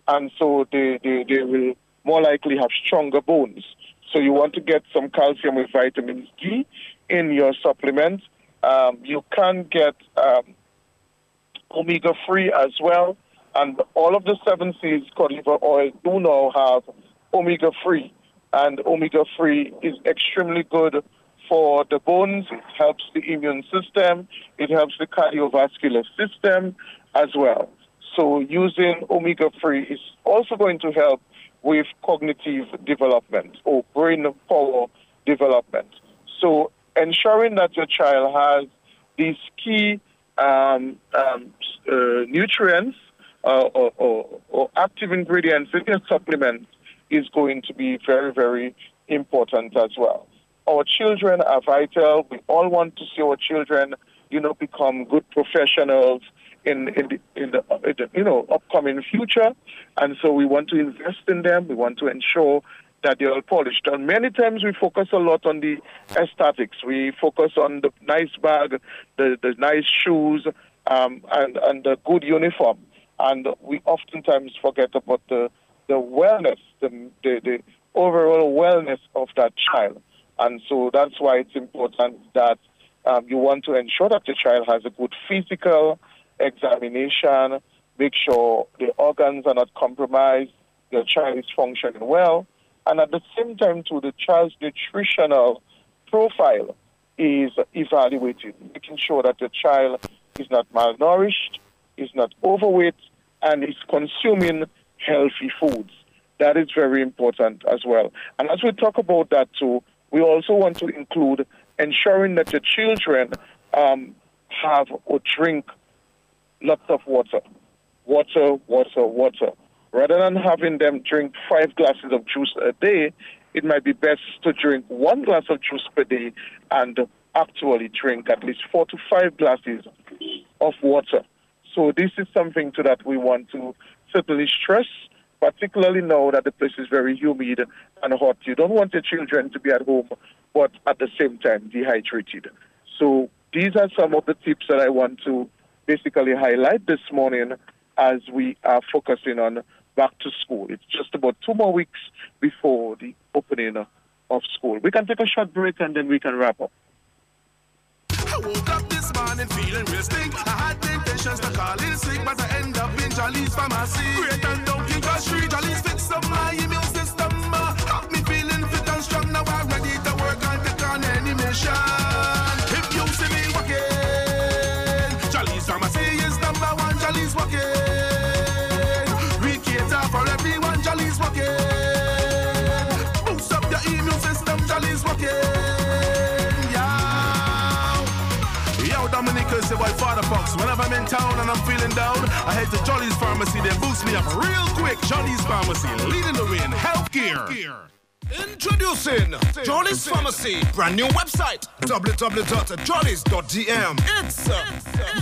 And so they, they, they will more likely have stronger bones. So you want to get some calcium with vitamin D in your supplement. Um, you can get um, omega 3 as well. And all of the 7 seas cod liver oil do now have omega 3. And omega 3 is extremely good for the bones, it helps the immune system, it helps the cardiovascular system as well. So using omega 3 is also going to help with cognitive development or brain power development. So ensuring that your child has these key um, um, uh, nutrients uh, or, or, or, active ingredients in your supplement is going to be very, very important as well. Our children are vital. We all want to see our children, you know, become good professionals in in the, in the, in the you know upcoming future, and so we want to invest in them. We want to ensure that they're all polished. And many times we focus a lot on the aesthetics. We focus on the nice bag, the, the nice shoes, um, and, and the good uniform. And we oftentimes forget about the, the wellness, the, the, the overall wellness of that child. And so that's why it's important that um, you want to ensure that the child has a good physical examination, make sure the organs are not compromised, the child is functioning well, and at the same time, too, the child's nutritional profile is evaluated, making sure that the child is not malnourished, is not overweight, and is consuming healthy foods. That is very important as well. And as we talk about that too, we also want to include ensuring that the children um, have or drink lots of water. Water, water, water. Rather than having them drink five glasses of juice a day, it might be best to drink one glass of juice per day and actually drink at least four to five glasses of water. So this is something to that we want to certainly stress, particularly now that the place is very humid and hot. You don't want your children to be at home, but at the same time dehydrated. So these are some of the tips that I want to basically highlight this morning as we are focusing on back to school. It's just about two more weeks before the opening of school. We can take a short break and then we can wrap up. I woke up this morning feeling real stink. I had to call in sick, but I end up in Jolly's pharmacy. Great and Jolly's up my immune system. Uh, have me feeling fit and strong. Now I'm ready to work any mission. If you see me walking, Jolly's pharmacy is number one. Jolly's walking. Whenever I'm in town and I'm feeling down, I head to Jolly's Pharmacy. They boost me up real quick. Jolly's Pharmacy, leading the way in healthcare. Introducing Jolly's Pharmacy, brand new website www.jollies.dm. It's uh,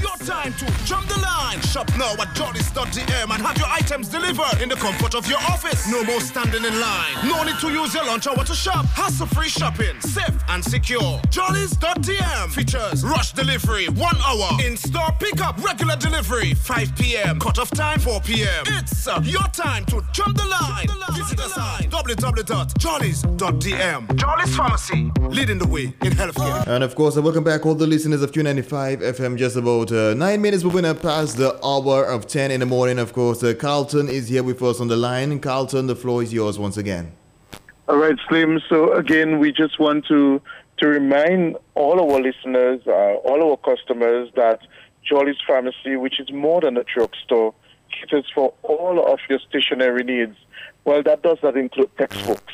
your time to jump the line. Shop now at jollies.dm and have your items delivered in the comfort of your office. No more standing in line. No need to use your lunch hour to shop. Hassle free shopping, safe and secure. Jollies.dm features rush delivery, one hour. In store pickup, regular delivery, 5 p.m. Cut off time, 4 p.m. It's uh, your time to jump the line. Visit us at www.jollies.dm. Jollies Pharmacy, leading the way in healthcare. And of course, welcome back all the listeners of Q95 FM. Just about uh, nine minutes we're going to pass the hour of 10 in the morning. Of course, uh, Carlton is here with us on the line. Carlton, the floor is yours once again. All right, Slim. So again, we just want to to remind all our listeners, uh, all our customers, that Jolly's Pharmacy, which is more than a drugstore, caters for all of your stationery needs. Well, that does not include textbooks.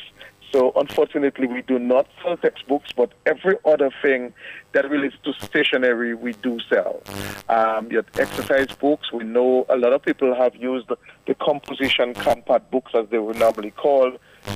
So unfortunately, we do not sell textbooks, but every other thing that relates to stationery, we do sell. Um, your exercise books, we know a lot of people have used the composition compact books, as they would normally call.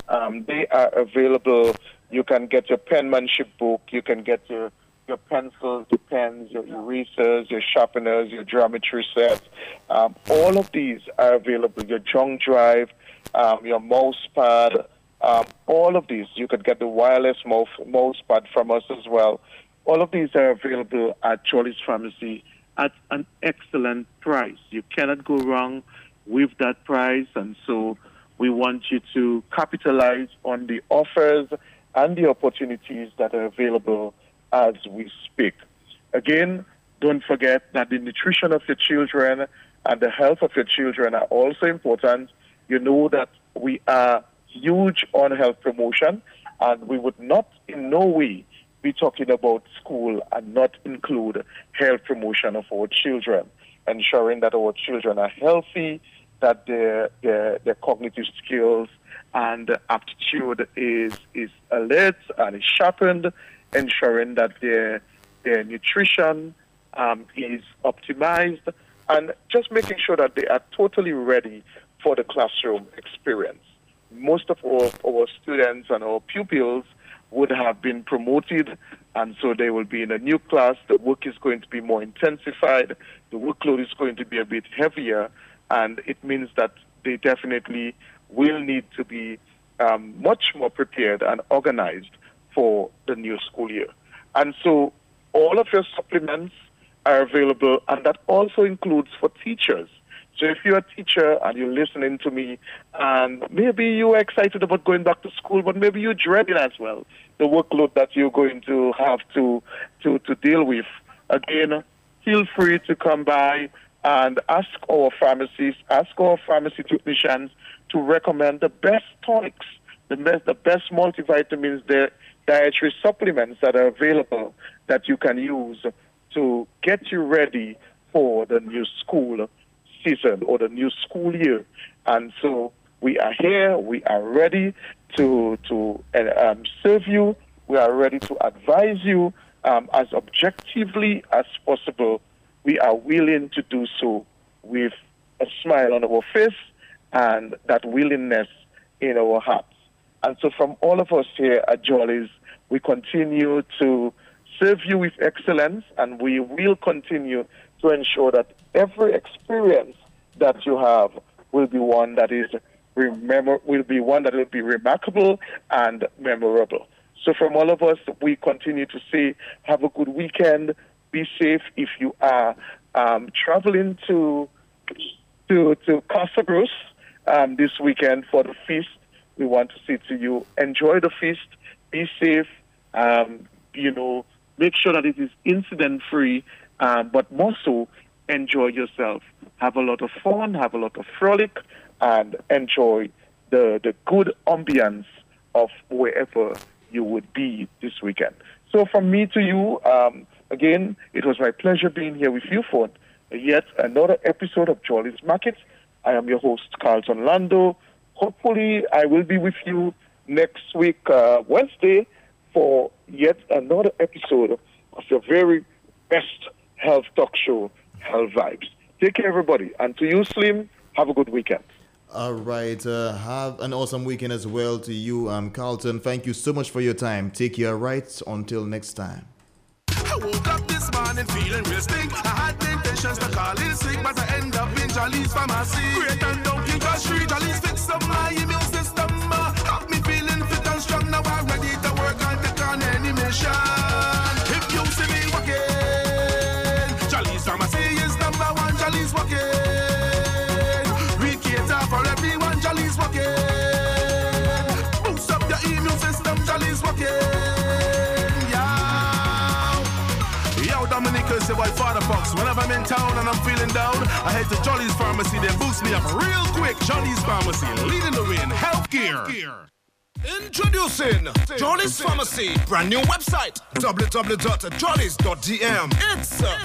Um, they are available. You can get your penmanship book. You can get your your pencils, your pens, your erasers, your sharpeners, your geometry sets. Um, all of these are available. Your junk drive, um, your mouse pad, um, all of these. You could get the wireless mouse, mouse pad from us as well. All of these are available at Jolly's Pharmacy at an excellent price. You cannot go wrong with that price, and so we want you to capitalize on the offers and the opportunities that are available as we speak. Again, don't forget that the nutrition of your children and the health of your children are also important. You know that we are huge on health promotion, and we would not in no way be talking about school and not include health promotion of our children, ensuring that our children are healthy, that their, their, their cognitive skills and aptitude is, is alert and is sharpened, ensuring that their, their nutrition um, is optimized, and just making sure that they are totally ready for the classroom experience. Most of our, our students and our pupils would have been promoted, and so they will be in a new class. The work is going to be more intensified, the workload is going to be a bit heavier, and it means that they definitely will need to be um, much more prepared and organized for the new school year. And so all of your supplements are available, and that also includes for teachers. So if you're a teacher and you're listening to me, and maybe you're excited about going back to school, but maybe you're dreading as well the workload that you're going to have to to, to deal with. Again, feel free to come by and ask our pharmacists, ask our pharmacy technicians to recommend the best tonics, the best, the best multivitamins, the dietary supplements that are available that you can use to get you ready for the new school season or the new school year. And so we are here, we are ready to, to uh, um, serve you, we are ready to advise you, um, as objectively as possible, we are willing to do so with a smile on our face and that willingness in our hearts. And so, from all of us here at Jolly's, we continue to serve you with excellence and we will continue to ensure that every experience that you have will be one that is remember will be one that will be remarkable and memorable. So from all of us, we continue to say, have a good weekend. Be safe if you are um, traveling to to to Castle Bruce um, this weekend for the feast. We want to say to you, enjoy the feast. Be safe. Um, you know, make sure that it is incident free, um, but more so, enjoy yourself. Have a lot of fun. Have a lot of frolic, and enjoy the the good ambience of wherever you would be this weekend. So, from me to you, um, again, it was my pleasure being here with you for yet another episode of Jolly's Market. I am your host, Carlton Lando. Hopefully, I will be with you next week, uh, Wednesday, for yet another episode of your very best health talk show, Health Vibes. Take care, everybody. And to you, Slim, have a good weekend. All right. Uh, have an awesome weekend as well to you, um, Carlton. Thank you so much for your time. Take care, right? Until next time. I woke up this morning feeling real stink. I had the intentions to call in sick, but I end up in Jolly's pharmacy. Great and down King Street, Jolly's fix up my immune system. Uh, have me feeling fit and strong. Now I'm ready to work and take on any mission. Yo, Dominic is the white father fox. Whenever I'm in town and I'm feeling down, I head to Jolly's Pharmacy. They boost me up real quick. Jolly's Pharmacy, leading the way in healthcare. Introducing Jolly's Pharmacy, brand new website www.jollies.dm. It's uh,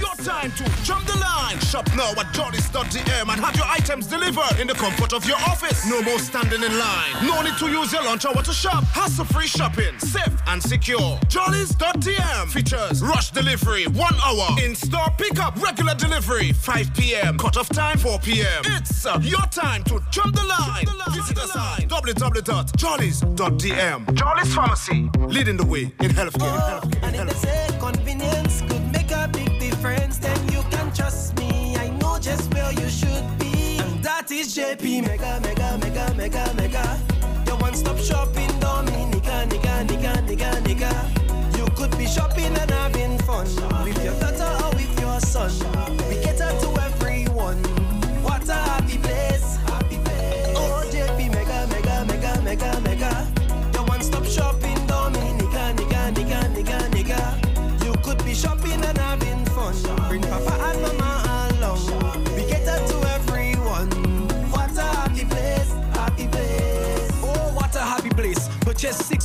your time to jump the line. Shop now at jollies.dm and have your items delivered in the comfort of your office. No more standing in line. No need to use your lunch hour to shop. Hassle-free shopping, safe and secure. Jollies.dm features rush delivery, one hour. In-store pickup, regular delivery, 5 p.m. Cut-off time, 4 p.m. It's uh, your time to jump the line. Visit us at www.jollies.dm. Jollies Pharmacy, leading the way in healthcare. in healthcare, in And if they healthcare. say convenience could make a big difference, then you can trust me. I know just where you should be. And that is JP Mega, Mega, Mega, Mega, Mega. Your one stop shopping, Dominica, nigga, nigga, nigga, nigga. You could be shopping and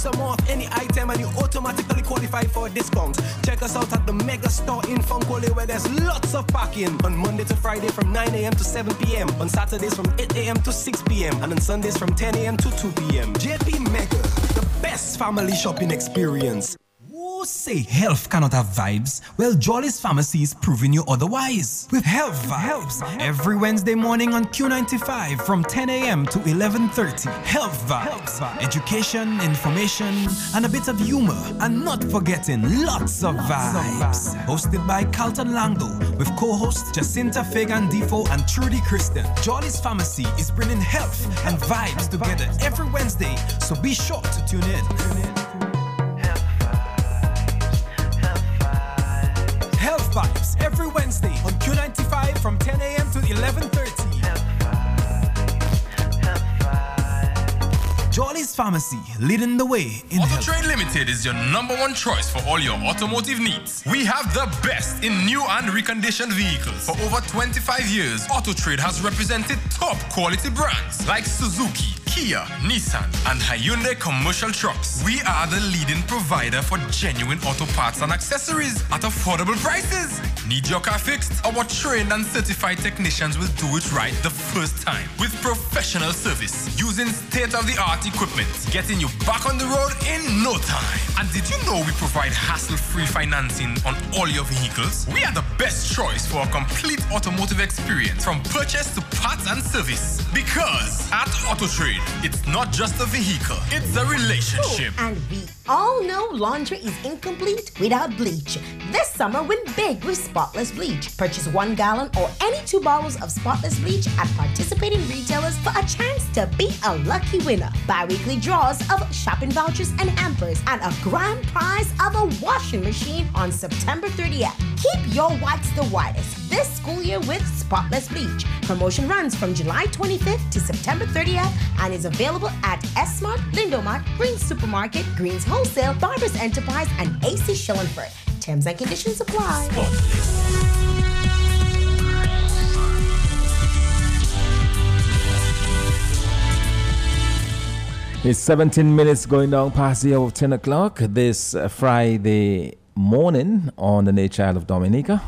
Purchase six or more of any item and you automatically qualify for a discount. Check us out at the mega store in Fond Cole where there's lots of parking. On Monday to Friday from 9 a.m. to 7 p.m. On Saturdays from 8 a.m. to 6 p.m. And on Sundays from 10 a.m. to 2 p.m. JP Mega, the best family shopping experience. Say health cannot have vibes? Well, Jolly's Pharmacy is proving you otherwise. With Health Vibes, every Wednesday morning on Q95 from 10 a.m. to 11.30. Health Vibes, education, information, and a bit of humor. And not forgetting lots of vibes. Hosted by Carlton Langdo with co-hosts Jacinta Fagan Defo and Trudy Kristen. Jolly's Pharmacy is bringing health and vibes together every Wednesday, so be sure to tune in. Vibes every Wednesday on Q95 from 10 a.m. to 11:30. Jolly's Pharmacy, leading the way in Auto health. Trade Limited is your number one choice for all your automotive needs. We have the best in new and reconditioned vehicles. For over 25 years, Auto Trade has represented top quality brands like Suzuki, Kia, Nissan, and Hyundai commercial trucks. We are the leading provider for genuine auto parts and accessories at affordable prices. Need your car fixed? Our trained and certified technicians will do it right the first time with professional service using state of the art equipment, getting you back on the road in no time. And did you know we provide hassle free financing on all your vehicles? We are the best choice for a complete automotive experience from purchase to parts and service. Because at AutoTrade, it's not just a vehicle, it's a relationship. And we all know laundry is incomplete without bleach. This summer, win big with Spotless Bleach. Purchase one gallon or any two bottles of Spotless Bleach at participating retailers for a chance to be a lucky winner. Bi weekly draws of shopping vouchers and hampers, and a grand prize of a washing machine on September 30th. Keep your whites the whitest this school year with Spotless Bleach. Promotion runs from July 25th to September 30th and is available at S-Mart, Lindomart, Greens Supermarket, Greens Wholesale, Barbers Enterprise, and AC Shillingford. Terms and conditions apply. It's 17 minutes going down past the hour of 10 o'clock this uh, Friday morning on the Nature of Dominica.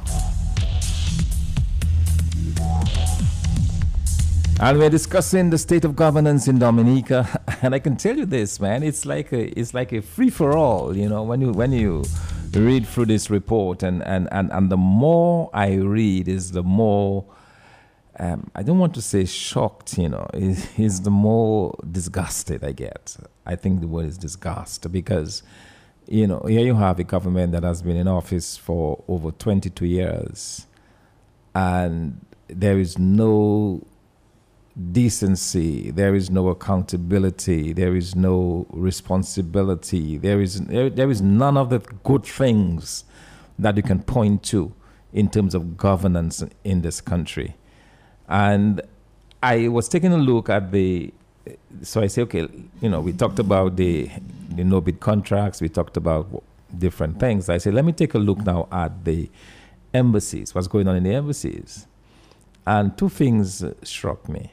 And we're discussing the state of governance in Dominica, and I can tell you this, man, it's like a it's like a free for all, you know, when you when you read through this report, and and and, and the more I read, is the more um, I don't want to say shocked, you know, is, is the more disgusted I get. I think the word is disgust because, you know, here you have a government that has been in office for over 22 years, and there is no decency, there is no accountability, there is no responsibility, there is there, there is none of the good things that you can point to in terms of governance in this country. And I was taking a look at the so I say, okay, you know, we talked about the the no bid contracts, we talked about different things. I say, let me take a look now at the embassies, what's going on in the embassies. And two things struck me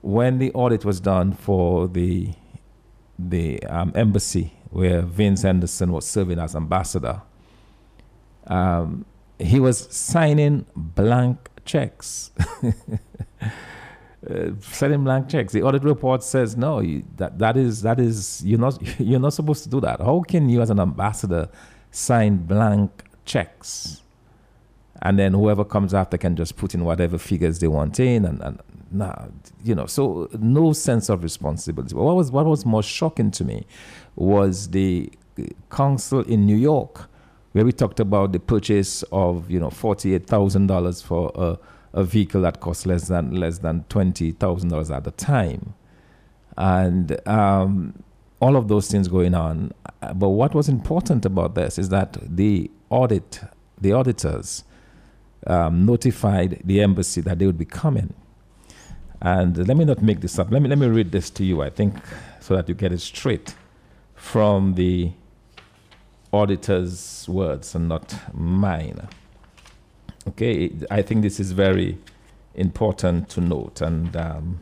when the audit was done for the the um, embassy where Vince Henderson was serving as ambassador, um, he was signing blank checks. uh, signing blank checks. The audit report says no. You, that that is that is you're not you're not supposed to do that. How can you, as an ambassador, sign blank checks? And then whoever comes after can just put in whatever figures they want in, and, and nah, you know, so no sense of responsibility. But what was what was more shocking to me was the council in New York, where we talked about the purchase of you know forty eight thousand dollars for a, a vehicle that cost less than less than twenty thousand dollars at the time, and um, all of those things going on. But what was important about this is that the audit, the auditors. Um, notified the embassy that they would be coming and let me not make this up. Let me, let me read this to you, I think, so that you get it straight from the auditor's words and not mine. Okay, I think this is very important to note. And um,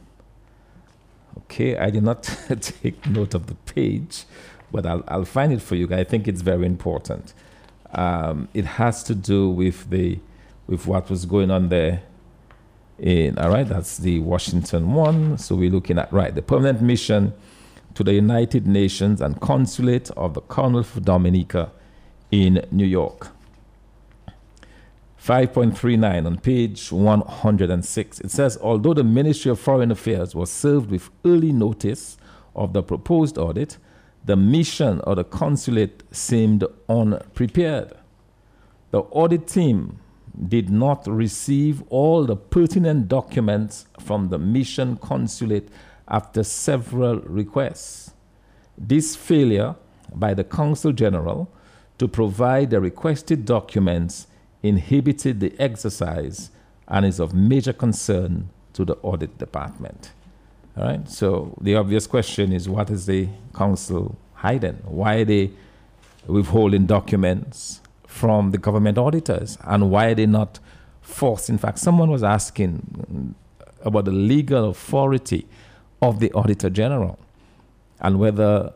okay, I did not take note of the page, but I'll, I'll find it for you. I think it's very important. Um, it has to do with the with what was going on there in, all right, that's the Washington one. So we're looking at, right, the permanent mission to the United Nations and Consulate of the Commonwealth of Dominica in New York. 5.39 on page 106. It says, although the Ministry of Foreign Affairs was served with early notice of the proposed audit, the mission or the consulate seemed unprepared. The audit team did not receive all the pertinent documents from the mission consulate after several requests. This failure by the Consul General to provide the requested documents inhibited the exercise and is of major concern to the audit department. All right, so the obvious question is what is the council hiding? Why are they withholding documents? from the government auditors and why are they not forced. In fact, someone was asking about the legal authority of the Auditor General and whether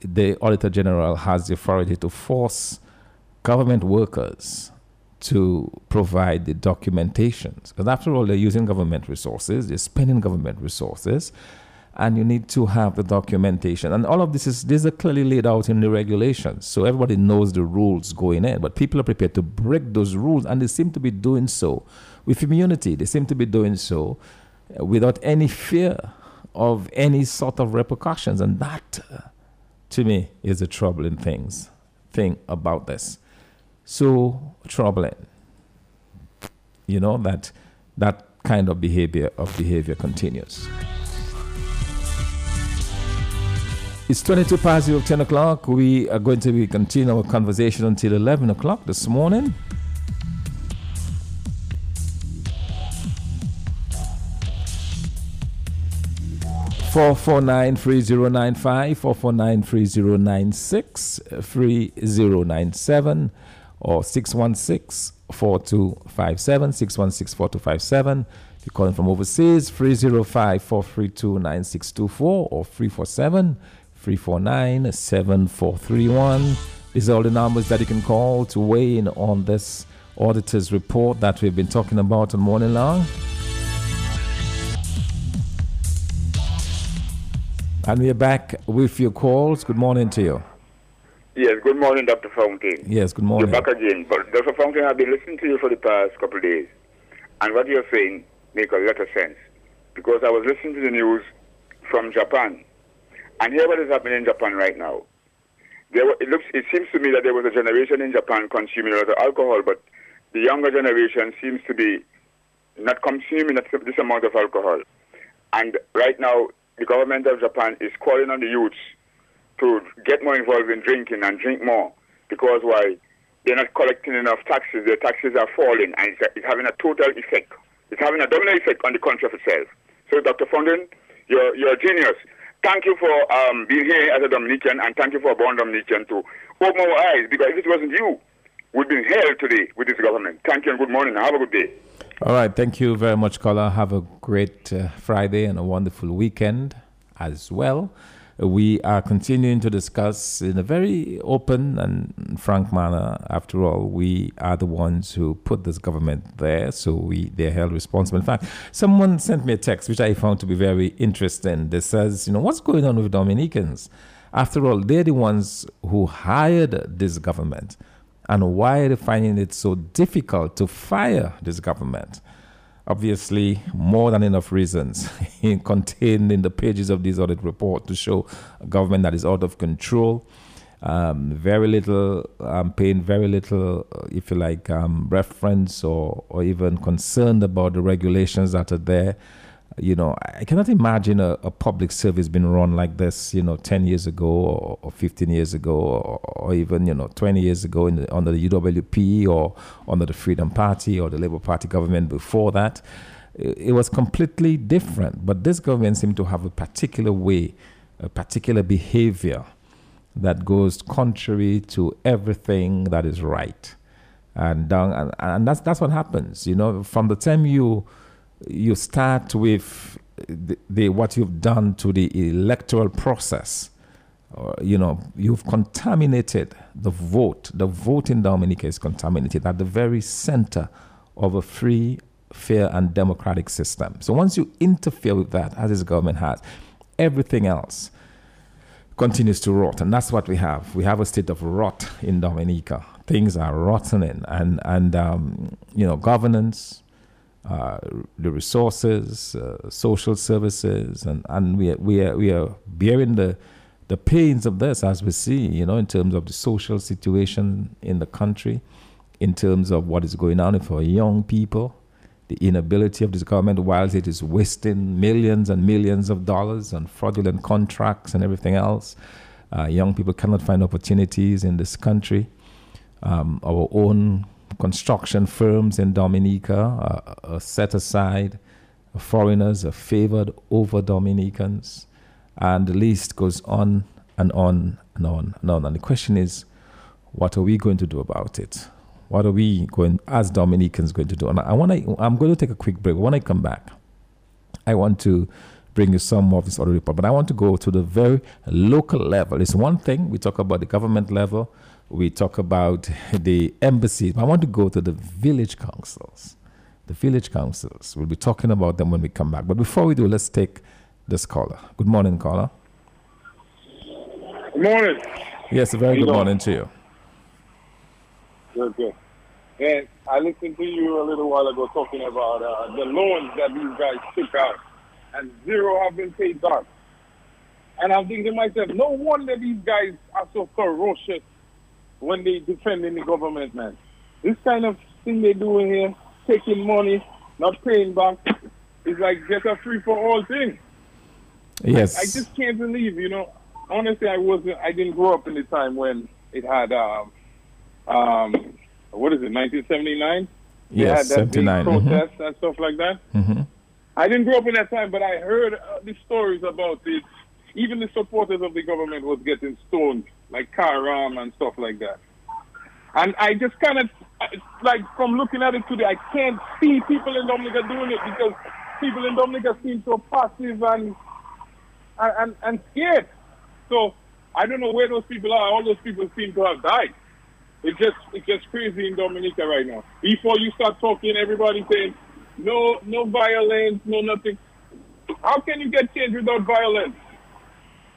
the Auditor General has the authority to force government workers to provide the documentations. Because after all, they're using government resources, they're spending government resources, and you need to have the documentation. And all of this is these are clearly laid out in the regulations. So everybody knows the rules going in, but people are prepared to break those rules, and they seem to be doing so with immunity. They seem to be doing so uh, without any fear of any sort of repercussions. And that, uh, to me, is a troubling things, thing about this. So troubling. You know, that that kind of behavior of behavior continues. It's 22 past 0, 10 o'clock. We are going to be continue our conversation until 11 o'clock this morning. Four four nine three zero nine five four four nine three zero nine six three zero nine seven or 616 4257 616 4257 if you're calling from overseas 305 432 9624 or 347 349 7431 these are all the numbers that you can call to weigh in on this auditor's report that we've been talking about all morning long And we are back with your calls. Good morning to you. Yes, good morning, Dr. Fontaine. Yes, good morning. You're back again. But Dr. Fontaine, I've been listening to you for the past couple of days. And what you're saying makes a lot of sense. Because I was listening to the news from Japan. And here what is happening in Japan right now. There were, it looks it seems to me that there was a generation in Japan consuming a lot of alcohol, but the younger generation seems to be not consuming this amount of alcohol. And right now the government of Japan is calling on the youths to get more involved in drinking and drink more because why? They're not collecting enough taxes. Their taxes are falling and it's, it's having a total effect. It's having a domino effect on the country of itself. So, Dr. Fontaine, you're, you're a genius. Thank you for um, being here as a Dominican and thank you for born Dominican to open our eyes because if it wasn't you, we'd be in hell today with this government. Thank you and good morning. Have a good day. All right. Thank you very much, caller. Have a great uh, Friday and a wonderful weekend as well. We are continuing to discuss in a very open and frank manner. After all, we are the ones who put this government there, so we they're held responsible. In fact, someone sent me a text which I found to be very interesting. That says, you know, what's going on with Dominicans? After all, they're the ones who hired this government and why are they finding it so difficult to fire this government? Obviously, more than enough reasons contained in the pages of this audit report to show a government that is out of control. Um, very little, um, paying very little, uh, if you like, um, reference or, or even concerned about the regulations that are there you know, I cannot imagine a, a, public service being run like this, you know, 10 years ago or, or 15 years ago or, or, even, you know, 20 years ago the, under the UWP or under the Freedom Party or the Labour Party government before that. It, it was completely different. But this government seemed to have a particular way, a particular behavior that goes contrary to everything that is right. And, uh, and, and that's, that's what happens, you know, from the time you you start with the, the, what you've done to the electoral process. You know, you've contaminated the vote. The vote in Dominica is contaminated at the very center of a free, fair, and democratic system. So once you interfere with that, as this government has, everything else continues to rot. And that's what we have. We have a state of rot in Dominica. Things are rotting, and, and um, you know, governance, uh, the resources, uh, social services, and, and we, are, we, are, we are bearing the, the pains of this as we see, you know, in terms of the social situation in the country, in terms of what is going on for young people, the inability of this government, whilst it is wasting millions and millions of dollars on fraudulent contracts and everything else. Uh, young people cannot find opportunities in this country. Um, our own construction firms in Dominica are, are set aside, foreigners are favored over Dominicans, and the list goes on and on and on and on. And the question is, what are we going to do about it? What are we going, as Dominicans, going to do? And I want to, I'm going to take a quick break. When I come back, I want to bring you some more of this other report. But I want to go to the very local level. It's one thing we talk about the government level, we talk about the embassies. I want to go to the village councils. The village councils. We'll be talking about them when we come back. But before we do, let's take this caller. Good morning, caller. Good morning. Yes, a very good morning to you. Good, good. And I listened to you a little while ago talking about uh, the loans that these guys took out, and zero have been paid back. And I'm thinking to myself, no wonder these guys are so ferocious when they defending the government, man. This kind of thing they do here, taking money, not paying back, is like just a free for all thing. Yes. I, I just can't believe, you know. Honestly, I wasn't. I didn't grow up in the time when it had um, um, what is it, 1979? Yes, had that big 79, mhm. and stuff like that. Mm-hmm. I didn't grow up in that time, but I heard uh, the stories about it. Even the supporters of the government was getting stoned, like Karam and stuff like that. And I just kind of, like, from looking at it today, I can't see people in Dominica doing it because people in Dominica seem so passive and and, and, scared. So I don't know where those people are. All those people seem to have died. It's just it's just crazy in Dominica right now. Before you start talking, everybody saying no no violence, no nothing. How can you get change without violence?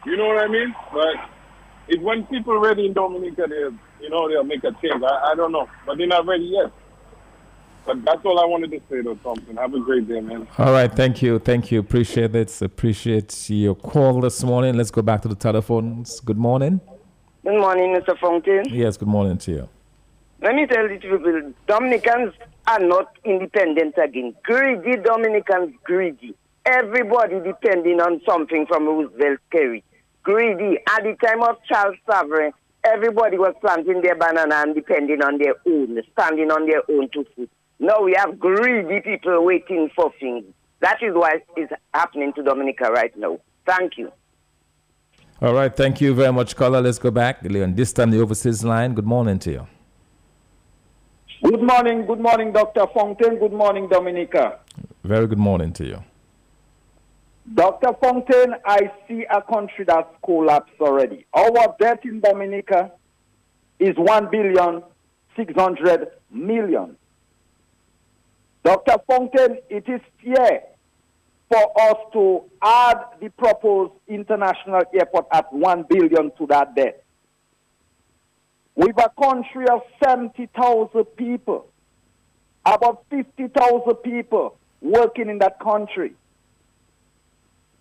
You know what I mean? But if when people ready in Dominica, they you know they'll make a change. I, I don't know, but they're not ready yet. But that's all I wanted to say, though, Thomson. Have a great day, man. All right, thank you, thank you. Appreciate it. Appreciate your call this morning. Let's go back to the telephones. Good morning. Good morning, Mr. Fontaine. Yes, good morning to you. Let me tell you people, Dominicans are not independent again. Greedy Dominicans, greedy. Everybody depending on something from Roosevelt Skerrit. Greedy. At the time of Charles Savarin, everybody was planting their banana and depending on their own, standing on their own two feet. Now we have greedy people waiting for things. That is what is happening to Dominica right now. Thank you. All right, thank you very much, caller. Let's go back. Leon, this time the overseas line. Good morning to you. Good morning, good morning, Dr. Fontaine. Good morning, Dominica. Very good morning to you. Dr. Fontaine, I see a country that's collapsed already. Our debt in Dominica is one billion six hundred million. Dr. Fontaine, it is fair for us to add the proposed international airport at one billion to that debt. With a country of 70,000 people, about 50,000 people working in that country.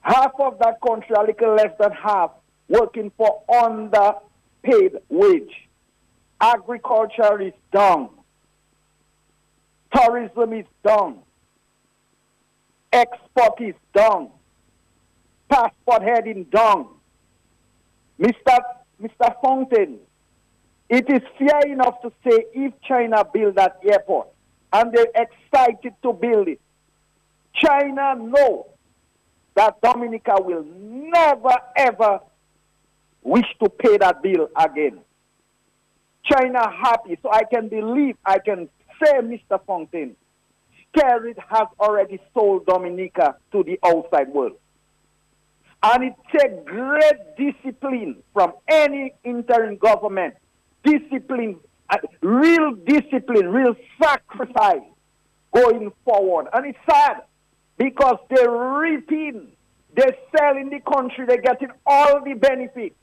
Half of that country, a little less than half, working for underpaid wage. Agriculture is down. Tourism is down. Export is down. Passport heading down. Mr. Mr. Fontaine, it is fair enough to say if China build that airport and they're excited to build it, China know that Dominica will never ever wish to pay that bill again. China happy, so I can believe, I can say, Mr. Fontaine, Skerrit has already sold Dominica to the outside world. And it takes great discipline from any interim government. Discipline, uh, real discipline, real sacrifice going forward. And it's sad because they're reaping, they're selling the country, they're getting all the benefits.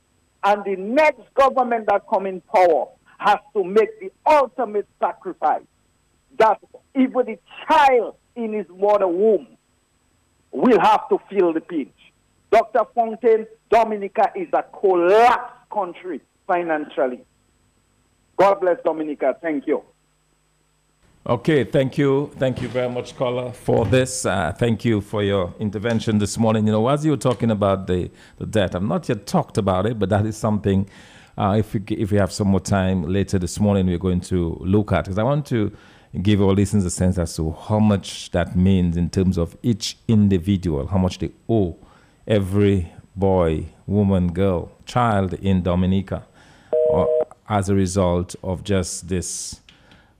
And the next government that come in power has to make the ultimate sacrifice that even the child in his mother womb will have to feel the pinch. Dr. Fontaine, Dominica is a collapsed country financially. God bless Dominica. Thank you. Okay, thank you. Thank you very much, caller, for this. Uh, thank you for your intervention this morning. You know, as you were talking about the, the debt, I've not yet talked about it, but that is something, uh, if, we, if we have some more time later this morning, we're going to look at. Because I want to give our listeners a sense as to how much that means in terms of each individual, how much they owe every boy, woman, girl, child in Dominica or as a result of just this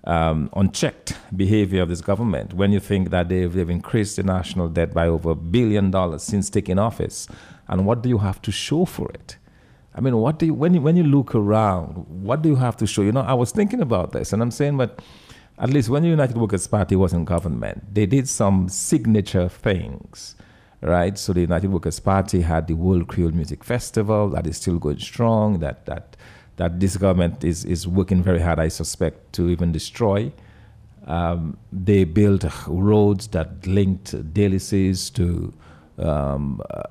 um, unchecked behavior of this government when you think that they've, they've increased the national debt by over a billion dollars since taking office. And what do you have to show for it? I mean, what do you, when you, when you look around, what do you have to show? You know, I was thinking about this, and I'm saying, but at least when the United Workers' Party was in government, they did some signature things, right? So the United Workers' Party had the World Creole Music Festival that is still going strong. That that that this government is is working very hard, I suspect, to even destroy. Um, they built roads that linked Délices to um, uh,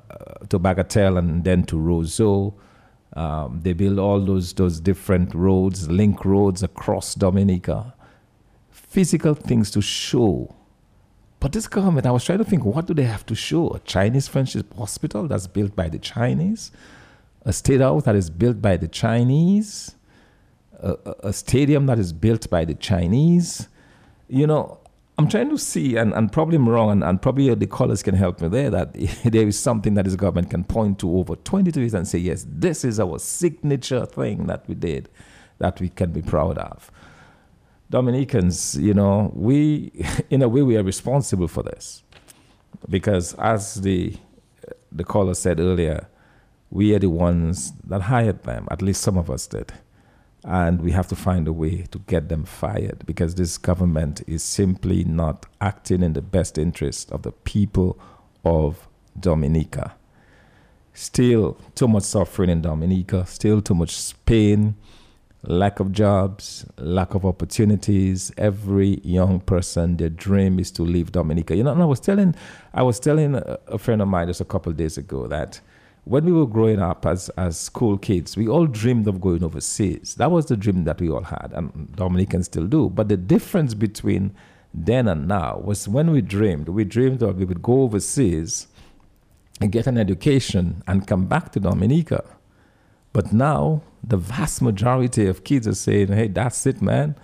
to Bagatelle and then to Roseau. Um, they built all those those different roads, link roads across Dominica, physical things to show. But this government, I was trying to think, what do they have to show? A Chinese friendship hospital that's built by the Chinese, a state house that is built by the Chinese, a, a stadium that is built by the Chinese. You know, I'm trying to see, and, and probably I'm wrong, and, and probably the callers can help me there, that there is something that this government can point to over 22 years and say, yes, this is our signature thing that we did that we can be proud of. Dominicans, you know, we, in a way, we are responsible for this. Because as the, the caller said earlier, we are the ones that hired them, at least some of us did and we have to find a way to get them fired because this government is simply not acting in the best interest of the people of Dominica. Still too much suffering in Dominica, still too much pain, lack of jobs, lack of opportunities. Every young person, their dream is to leave Dominica. You know, and I was telling, I was telling a, a friend of mine just a couple of days ago that when we were growing up as, as school kids, we all dreamed of going overseas. That was the dream that we all had, and Dominicans still do. But the difference between then and now was when we dreamed, we dreamed that we would go overseas and get an education and come back to Dominica. But now, the vast majority of kids are saying, hey, that's it, man.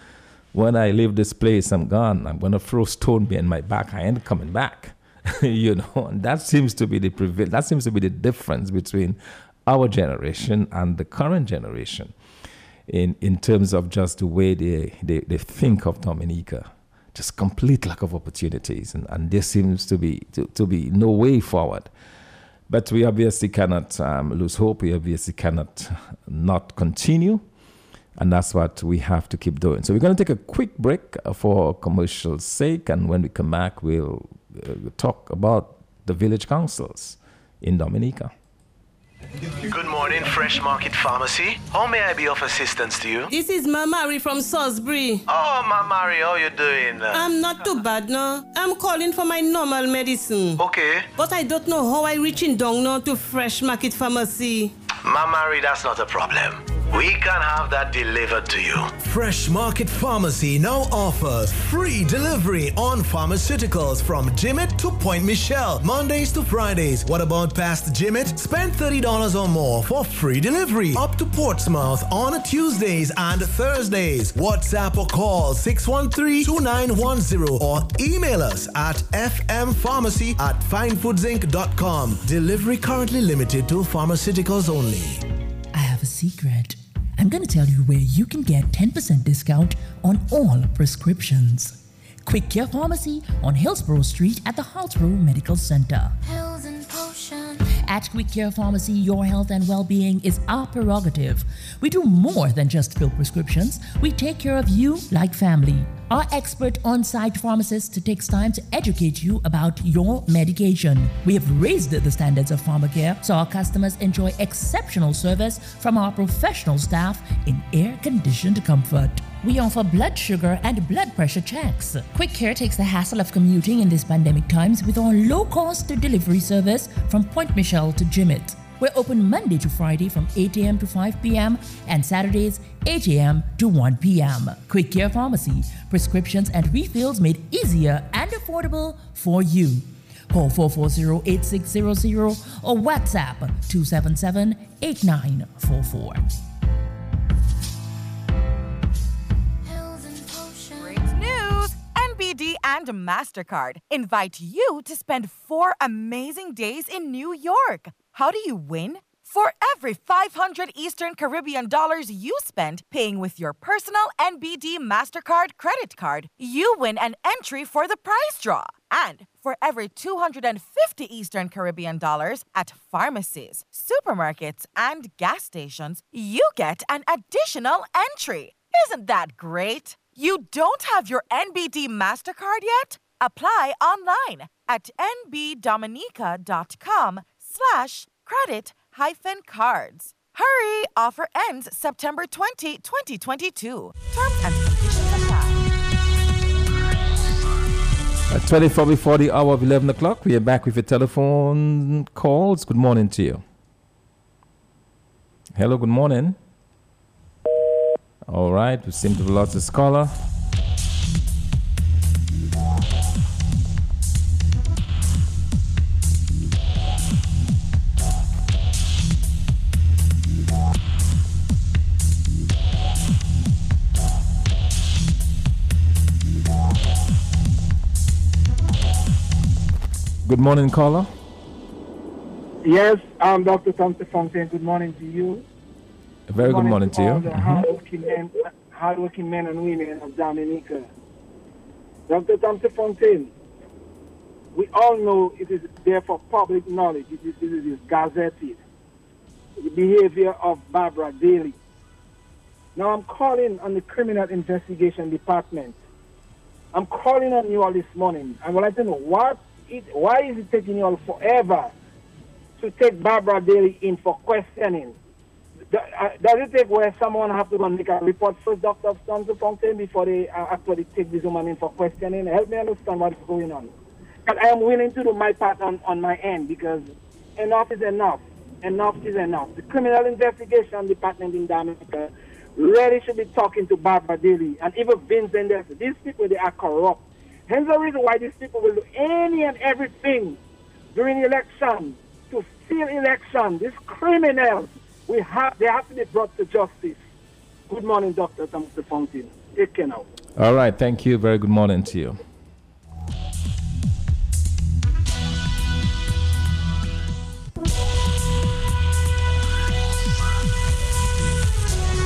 When I leave this place, I'm gone. I'm going to throw stone behind my back. I ain't coming back. you know, that seems to be the prevail. That seems to be the difference between our generation and the current generation, in in terms of just the way they they, they think of Dominica. Just complete lack of opportunities, and, and there seems to be to, to be no way forward. But we obviously cannot um, lose hope. We obviously cannot not continue. And that's what we have to keep doing. So we're going to take a quick break for commercial sake. And when we come back, we'll uh, Uh, talk about the village councils in Dominica. Good morning, Fresh Market Pharmacy. How may I be of assistance to you? This is Mamari from Salisbury. Oh, Mamari, how you doing? I'm not too bad now. I'm calling for my normal medicine. Okay. But I don't know how I reach in down now to Fresh Market Pharmacy. Mamari, that's not a problem. We can have that delivered to you. Fresh Market Pharmacy now offers free delivery on pharmaceuticals from Jimmit to Pointe Michel, Mondays to Fridays. What about past Jimmit? Spend $30 or more for free delivery up to Portsmouth on Tuesdays and Thursdays. WhatsApp or call 613-2910 or email us at fmpharmacy at finefoods.inc.com. Delivery currently limited to pharmaceuticals only. I have a secret. I'm going to tell you where you can get 10% discount on all prescriptions. Quick Care Pharmacy on Hillsborough Street at the Hillsborough Medical Center. Pills and potions. At Quick Care Pharmacy, your health and well being is our prerogative. We do more than just fill prescriptions, we take care of you like family. Our expert on site pharmacist takes time to educate you about your medication. We have raised the standards of pharmacare so our customers enjoy exceptional service from our professional staff in air conditioned comfort. We offer blood sugar and blood pressure checks. Quick Care takes the hassle of commuting in these pandemic times with our low cost delivery service from Pointe Michel to Jimmit. We're open Monday to Friday from 8 a.m. to 5 p.m. and Saturdays 8 a.m. to 1 p.m. Quick Care Pharmacy, prescriptions and refills made easier and affordable for you. Call 440-8600 or WhatsApp 277-8944. NBD and MasterCard invite you to spend four amazing days in New York. How do you win? For every 500 Eastern Caribbean dollars you spend paying with your personal NBD MasterCard credit card, you win an entry for the prize draw. And for every 250 Eastern Caribbean dollars at pharmacies, supermarkets, and gas stations, you get an additional entry. Isn't that great? You don't have your NBD MasterCard yet? Apply online at nbdominica.com slash credit hyphen cards. Hurry! Offer ends September 20, 2022. Terms and conditions apply. At 24 before the hour of 11 o'clock, we are back with your telephone calls. Good morning to you. Hello, good morning. All right, we seem to have lost a caller. Good morning, caller. Yes, I'm Dr. Thomson Fontaine. Good morning to you. A very good morning to you. all the Mhm. hardworking men, hardworking men and women of Dominica. Dr. Thomson Fontaine, we all know it is there for public knowledge. It is, it is gazetted. The behavior of Barbara Daly. Now I'm calling on the Criminal Investigation Department. I'm calling on you all this morning. I would like to know what it, why is it taking you all forever to take Barbara Daly in for questioning? Uh, Does it take where someone have to go and make a report first, Dr. Thomson Fontaine, before they uh, actually take this woman in for questioning? Help me understand what's going on. But I am willing to do my part on, on my end because enough is enough. Enough is enough. The Criminal Investigation Department in Dominica really should be talking to Barbara Daly and even Vincent. These people, they are corrupt. Hence the reason why these people will do any and everything during election to steal election. These criminals, we have, they have to be brought to justice. Good morning, Dr. Thomson Fontaine. Take care now. All right, thank you. Very good morning to you.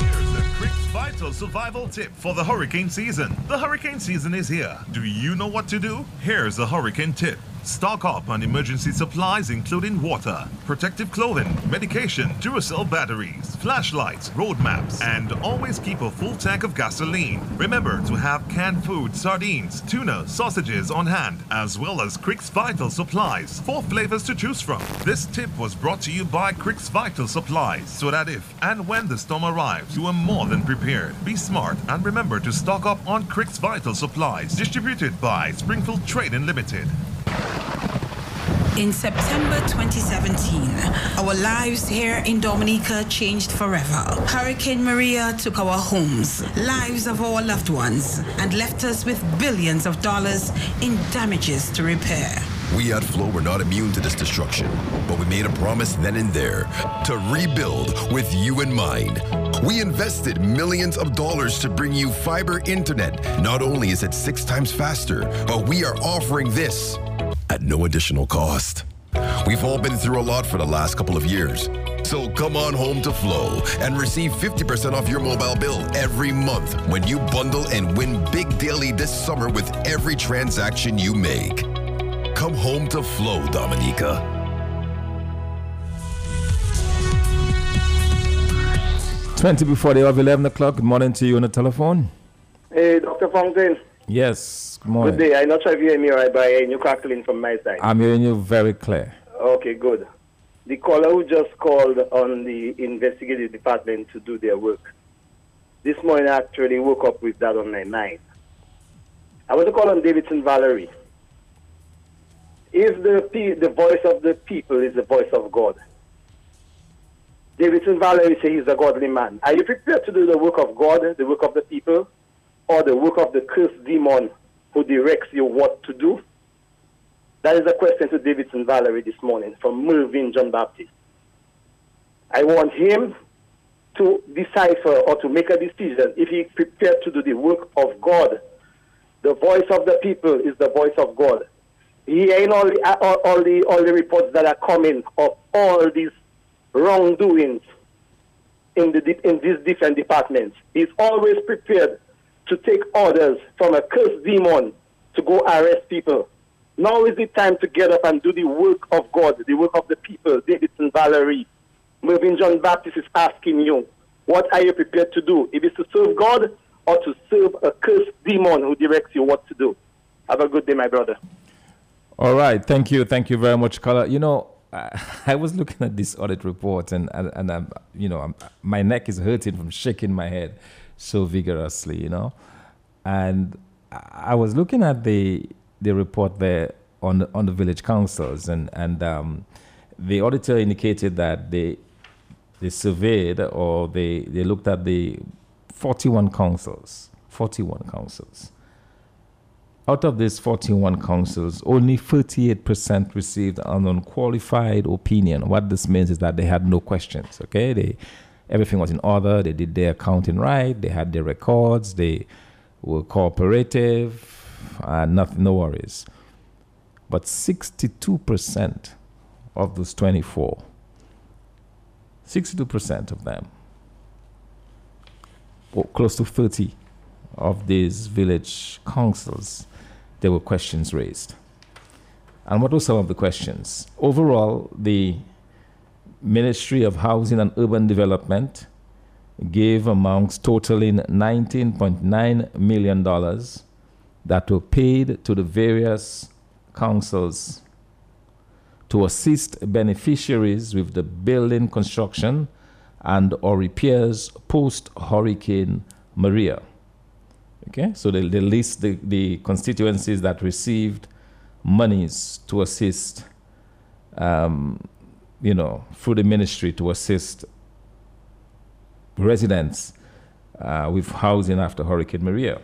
Here's the Crick's Survival Tip for the hurricane season. The hurricane season is here. Do you know what to do? Here's a hurricane tip. Stock up on emergency supplies including water, protective clothing, medication, Duracell batteries, flashlights, road maps, and always keep a full tank of gasoline. Remember to have canned food, sardines, tuna, sausages on hand, as well as Crick's Vital Supplies. Four flavors to choose from. This tip was brought to you by Crick's Vital Supplies, so that if and when the storm arrives, you are more than prepared. Be smart and remember to stock up on Crick's Vital Supplies, distributed by Springfield Trading Limited. In September 2017, our lives here in Dominica changed forever. Hurricane Maria took our homes, lives of our loved ones, and left us with billions of dollars in damages to repair. We at Flow were not immune to this destruction, but we made a promise then and there to rebuild with you in mind. We invested millions of dollars to bring you fiber internet. Not only is it six times faster, but we are offering this at no additional cost. We've all been through a lot for the last couple of years. So come on home to Flow and receive 50% off your mobile bill every month when you bundle and win big daily this summer with every transaction you make. Come home to Flow, Dominica. 20 before the hour of 11 o'clock. Good morning to you on the telephone. Hey, Dr. Fontaine. Yes, good morning. Good day. I'm not sure if you hear me right, but I you crackling from my side. I'm hearing you very clear. Okay, good. The caller who just called on the investigative department to do their work. This morning I actually woke up with that on my mind. I want to call on Davidson Valerie. If the pe- the voice of the people is the voice of God, Davidson Valerie says he's a godly man. Are you prepared to do the work of God, the work of the people, or the work of the cursed demon who directs you what to do? That is a question to Davidson Valerie this morning from Mervyn John Baptist. I want him to decipher or to make a decision if he prepared to do the work of God. The voice of the people is the voice of God. He ain't all the, uh, all, all the all the reports that are coming of all these wrongdoings in, the, in these different departments. He's always prepared to take orders from a cursed demon to go arrest people. Now is the time to get up and do the work of God, the work of the people. Davidson Valerie, Mervyn John Baptist is asking you, what are you prepared to do? If it's to serve God or to serve a cursed demon who directs you what to do. Have a good day, my brother. All right. Thank you. Thank you very much, Carla. You know, I was looking at this audit report and, and, and I'm, you know, I'm, my neck is hurting from shaking my head so vigorously, you know. And I was looking at the, the report there on the, on the village councils and, and um, the auditor indicated that they, they surveyed or they, they looked at the 41 councils, 41 councils. Out of these 41 councils, only 38% received an unqualified opinion. What this means is that they had no questions, okay? They, everything was in order, they did their accounting right, they had their records, they were cooperative, and nothing, no worries. But 62% of those 24, 62% of them or close to 30 of these village councils, there were questions raised. And what were some of the questions? Overall, the Ministry of Housing and Urban Development gave amounts totaling $19.9 million that were paid to the various councils to assist beneficiaries with the building construction and or repairs post Hurricane Maria. Okay, so they, they list the, the constituencies that received monies to assist, um, you know, through the ministry to assist residents uh, with housing after Hurricane Maria.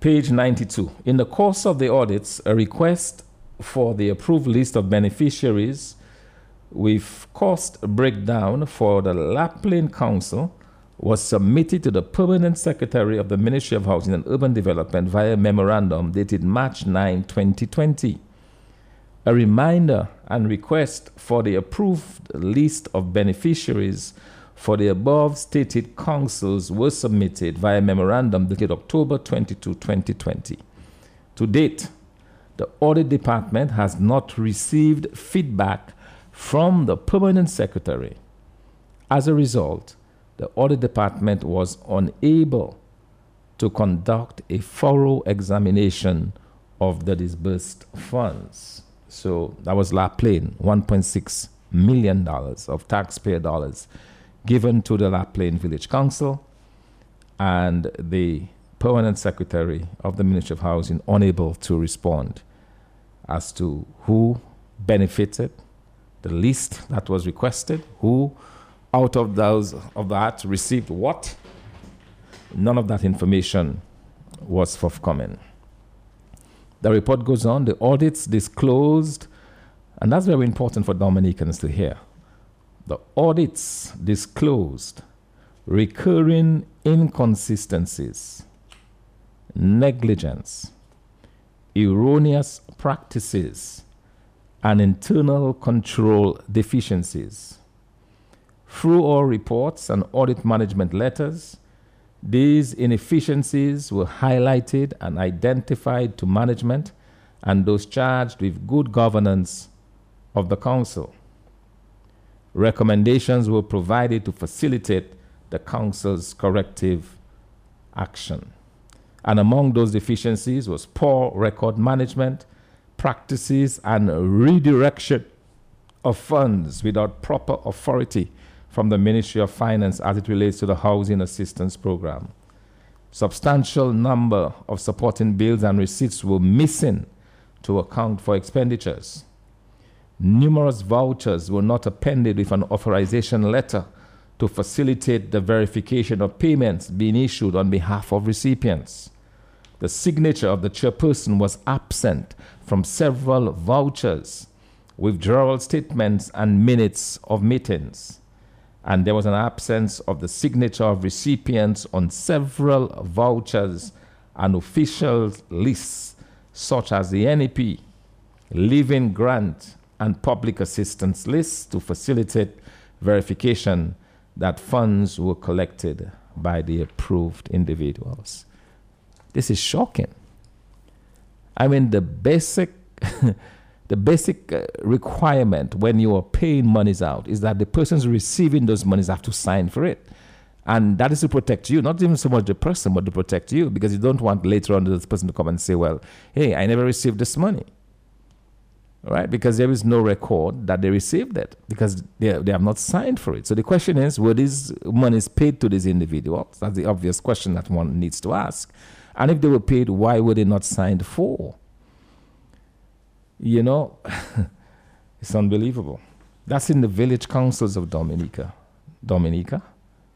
Page 92. In the course of the audits, a request for the approved list of beneficiaries with cost breakdown for the La Plaine Council was submitted to the Permanent Secretary of the Ministry of Housing and Urban Development via memorandum dated March 9, 2020. A reminder and request for the approved list of beneficiaries for the above stated councils were submitted via memorandum dated October 22, 2020. To date, the Audit Department has not received feedback from the Permanent Secretary. As a result, the Audit Department was unable to conduct a thorough examination of the disbursed funds. So that was La Plaine, $1.6 million of taxpayer dollars given to the La Plaine Village Council and the permanent secretary of the Ministry of Housing unable to respond as to who benefited, the list that was requested, who out of those of that received what. None of that information was forthcoming. The report goes on, the audits disclosed, and that's very important for Dominicans to hear. The audits disclosed recurring inconsistencies, negligence, erroneous practices, and internal control deficiencies. Through all reports and audit management letters, these inefficiencies were highlighted and identified to management and those charged with good governance of the Council. Recommendations were provided to facilitate the Council's corrective action. And among those deficiencies was poor record management, practices, and redirection of funds without proper authority from the Ministry of Finance as it relates to the Housing Assistance Program. Substantial number of supporting bills and receipts were missing to account for expenditures. Numerous vouchers were not appended with an authorization letter to facilitate the verification of payments being issued on behalf of recipients. The signature of the chairperson was absent from several vouchers, withdrawal statements, and minutes of meetings and there was an absence of the signature of recipients on several vouchers and official lists, such as the NEP, Living Grant, and public assistance lists to facilitate verification that funds were collected by the approved individuals. This is shocking. I mean, the basic, the basic uh, requirement when you are paying monies out is that the persons receiving those monies have to sign for it. And that is to protect you, not even so much the person, but to protect you, because you don't want later on this person to come and say, well, hey, I never received this money. Right? Because there is no record that they received it, because they, they have not signed for it. So the question is, were these monies paid to these individuals? That's the obvious question that one needs to ask. And if they were paid, why were they not signed for? You know, it's unbelievable. That's in the village councils of Dominica. Dominica.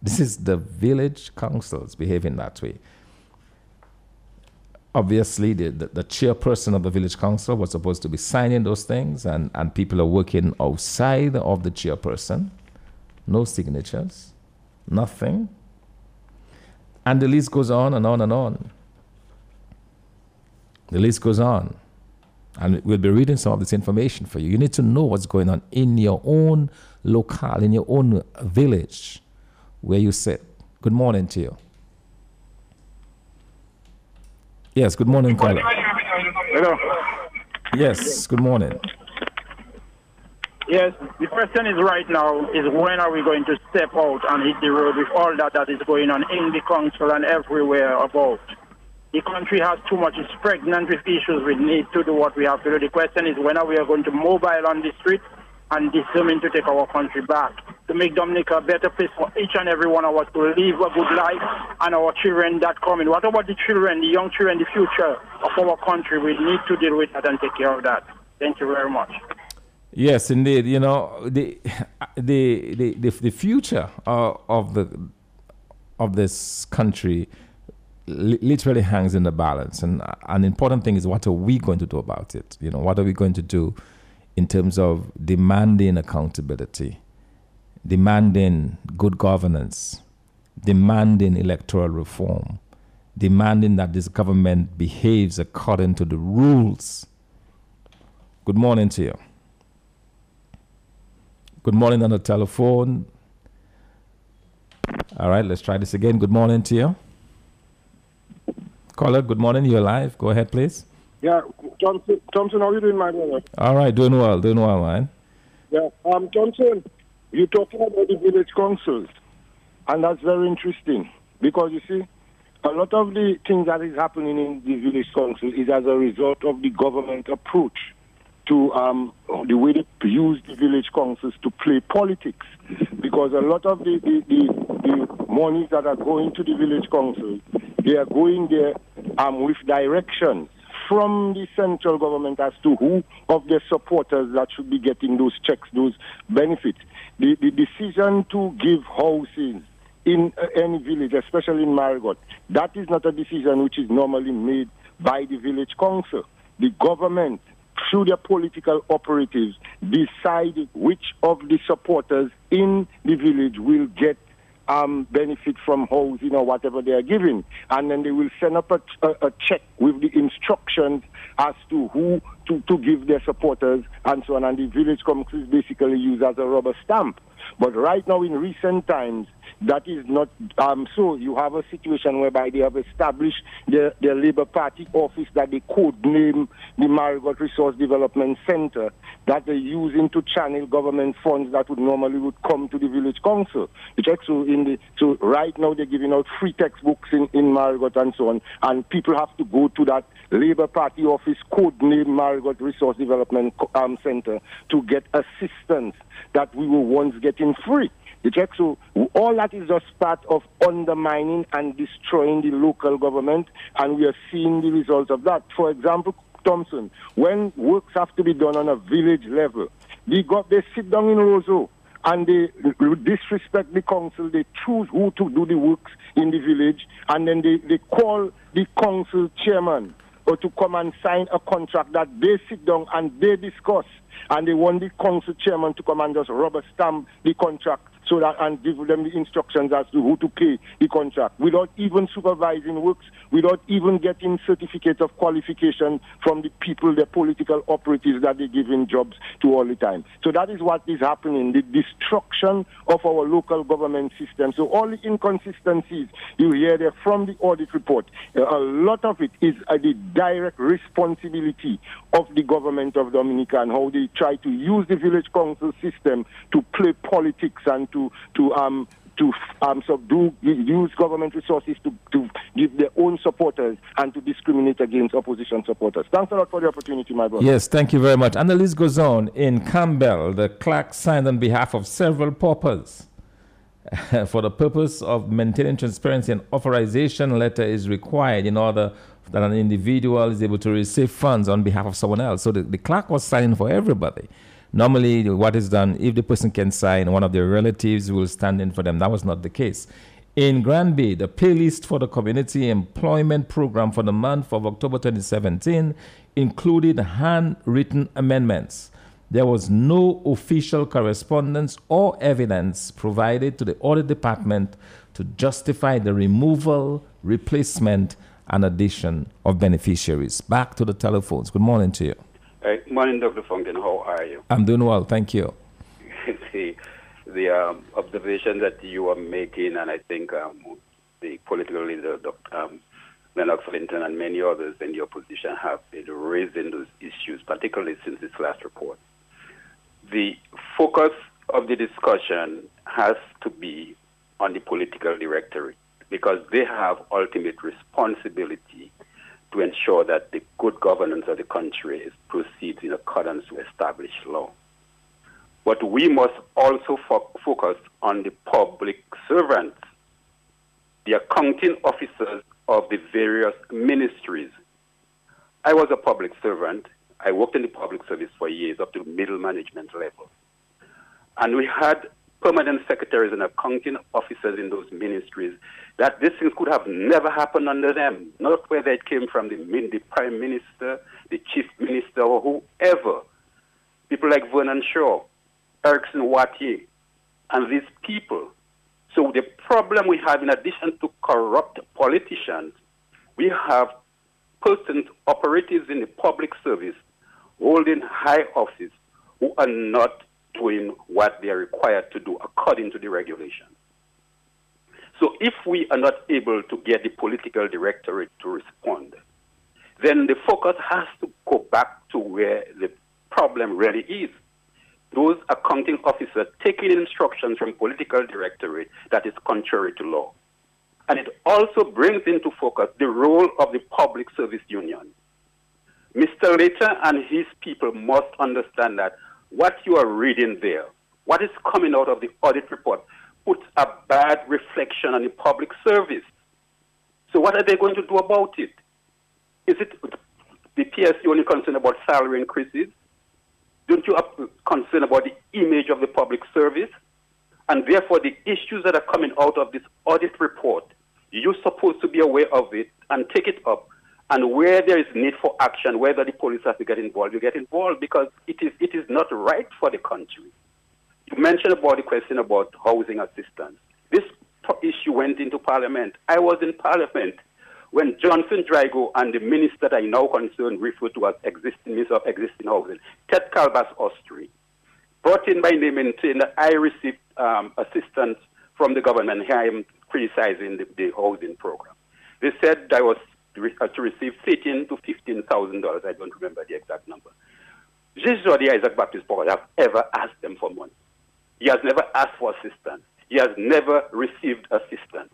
This is the village councils behaving that way. Obviously, the, the, the, chairperson of the village council was supposed to be signing those things, and, and people are working outside of the chairperson. No signatures, nothing. And the list goes on and on and on. The list goes on. And we'll be reading some of this information for you. You need to know what's going on in your own locale, in your own village where you sit. Good morning to you. Yes, good morning, caller. Hello. Yes, good morning. Yes, the question is right now is when are we going to step out and hit the road with all that that is going on in the council and everywhere about? The country has too much, it's pregnant with issues. We need to do what we have to do. The question is when are we going to mobile on the street and determined to take our country back, to make Dominica a better place for each and every one of us to live a good life and our children that come in. What about the children, the young children, the future of our country? We need to deal with that and take care of that. Thank you very much. Yes, indeed. You know the the the the, the future uh, of the of this country literally hangs in the balance, and uh, an important thing is what are we going to do about it? You know, what are we going to do? in terms of demanding accountability, demanding good governance, demanding electoral reform, demanding that this government behaves according to the rules. Good morning to you. Good morning on the telephone. All right, let's try this again. Good morning to you. Caller, good morning. You're live. Go ahead, please. Yeah, Johnson, Thomson, how are you doing, my brother? All right, doing well, doing well, man. Yeah, um, Thomson, you're talking about the village councils, and that's very interesting because you see, a lot of the things that is happening in the village council is as a result of the government approach to um, the way they use the village councils to play politics. Because a lot of the, the, the, the monies that are going to the village council, they are going there um, with directions from the central government as to who of their supporters that should be getting those checks, those benefits. The, the decision to give houses in uh, any village, especially in Marigot, that is not a decision which is normally made by the village council. The government, through their political operatives, decide which of the supporters in the village will get um, benefit from housing or whatever they are giving. And then they will send up a, a, a check with the instructions as to who to, to give their supporters and so on. And the village council is basically used as a rubber stamp. But right now, in recent times, that is not um, so. You have a situation whereby they have established the, the Labour Party office that they could name the Marigot Resource Development Center that they're using to channel government funds that would normally would come to the village council. So in the so right now they're giving out free textbooks in, in Marigot and so on, and people have to go to that Labour Party office code name Marigot Resource Development um, Center to get assistance that we were once getting free. The check? So all that is just part of undermining and destroying the local government, and we are seeing the results of that. For example, Thomson, when works have to be done on a village level, they got they sit down in Roseau and they disrespect the council. They choose who to do the works in the village, and then they, they call the council chairman or to come and sign a contract that they sit down and they discuss. And they want the council chairman to come and just rubber stamp the contract so that and give them the instructions as to who to pay the contract without even supervising works, without even getting certificates of qualification from the people, the political operatives that they're giving jobs to all the time. So that is what is happening, the destruction of our local government system. So all the inconsistencies you hear there from the audit report, a lot of it is uh, the direct responsibility of the government of Dominica and how they try to use the village council system to play politics and to to to um to um, subdue, use government resources to, to give their own supporters and to discriminate against opposition supporters. Thanks a lot for the opportunity, my brother. Yes, thank you very much. List goes on. In Campbell, the clerk signed on behalf of several paupers. for the purpose of maintaining transparency, an authorization letter is required in order that an individual is able to receive funds on behalf of someone else. So the, the clerk was signing for everybody. Normally, what is done, if the person can sign, one of their relatives will stand in for them. That was not the case. In Granby, the pay list for the Community Employment Program for the month of October 2017 included handwritten amendments. There was no official correspondence or evidence provided to the audit department to justify the removal, replacement, and addition of beneficiaries. Back to the telephones. Good morning to you. Hey, morning, Dr. Funkin. How are you? I'm doing well, thank you. the the um, observation that you are making, and I think um, the political leader, Dr. Um, Lennox Linton, and many others in the opposition have been raising those issues, particularly since this last report. The focus of the discussion has to be on the political directorate because they have ultimate responsibility to ensure that the good governance of the country proceeds in accordance with established law. But we must also fo- focus on the public servants, the accounting officers of the various ministries. I was a public servant. I worked in the public service for years up to middle management level. And we had permanent secretaries and accounting officers in those ministries that these things could have never happened under them, not whether it came from the, the prime minister, the chief minister, or whoever. People like Vernon Shaw, Erickson Wattier, and these people. So the problem we have, in addition to corrupt politicians, we have persons, operatives in the public service, holding high office, who are not doing what they are required to do according to the regulations. So if we are not able to get the political directorate to respond, then the focus has to go back to where the problem really is. Those accounting officers taking instructions from political directorate that is contrary to law. And it also brings into focus the role of the public service union. Mr. Later and his people must understand that what you are reading there, what is coming out of the audit report, puts a bad reflection on the public service. So, what are they going to do about it? Is it the PSU only concerned about salary increases? Don't you have concern about the image of the public service? And therefore, the issues that are coming out of this audit report, you're supposed to be aware of it and take it up and where there is need for action, whether the police have to get involved, you get involved because it is, it is not right for the country. You mentioned about the question about housing assistance. This issue went into Parliament. I was in Parliament when Johnson Drigo and the minister that I now concern referred to as existing minister of existing housing, Ted Kalbas Austrie, brought in my name and saying that I received um, assistance from the government. Here I am criticizing the, the housing program. They said I was Uh, to receive thirteen to fifteen thousand dollars. I don't remember the exact number. Jesus the Isaac Baptist Board have ever asked them for money. He has never asked for assistance. He has never received assistance.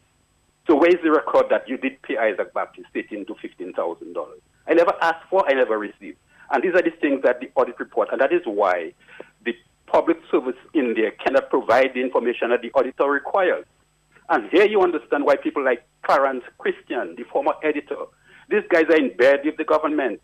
So where is the record that you did pay Isaac Baptist thirteen to fifteen thousand dollars? I never asked for, I never received. And these are the things that the audit report, and that is why the public service in there cannot provide the information that the auditor requires. And here you understand why people like Clarence Christian, the former editor, these guys are in bed with the government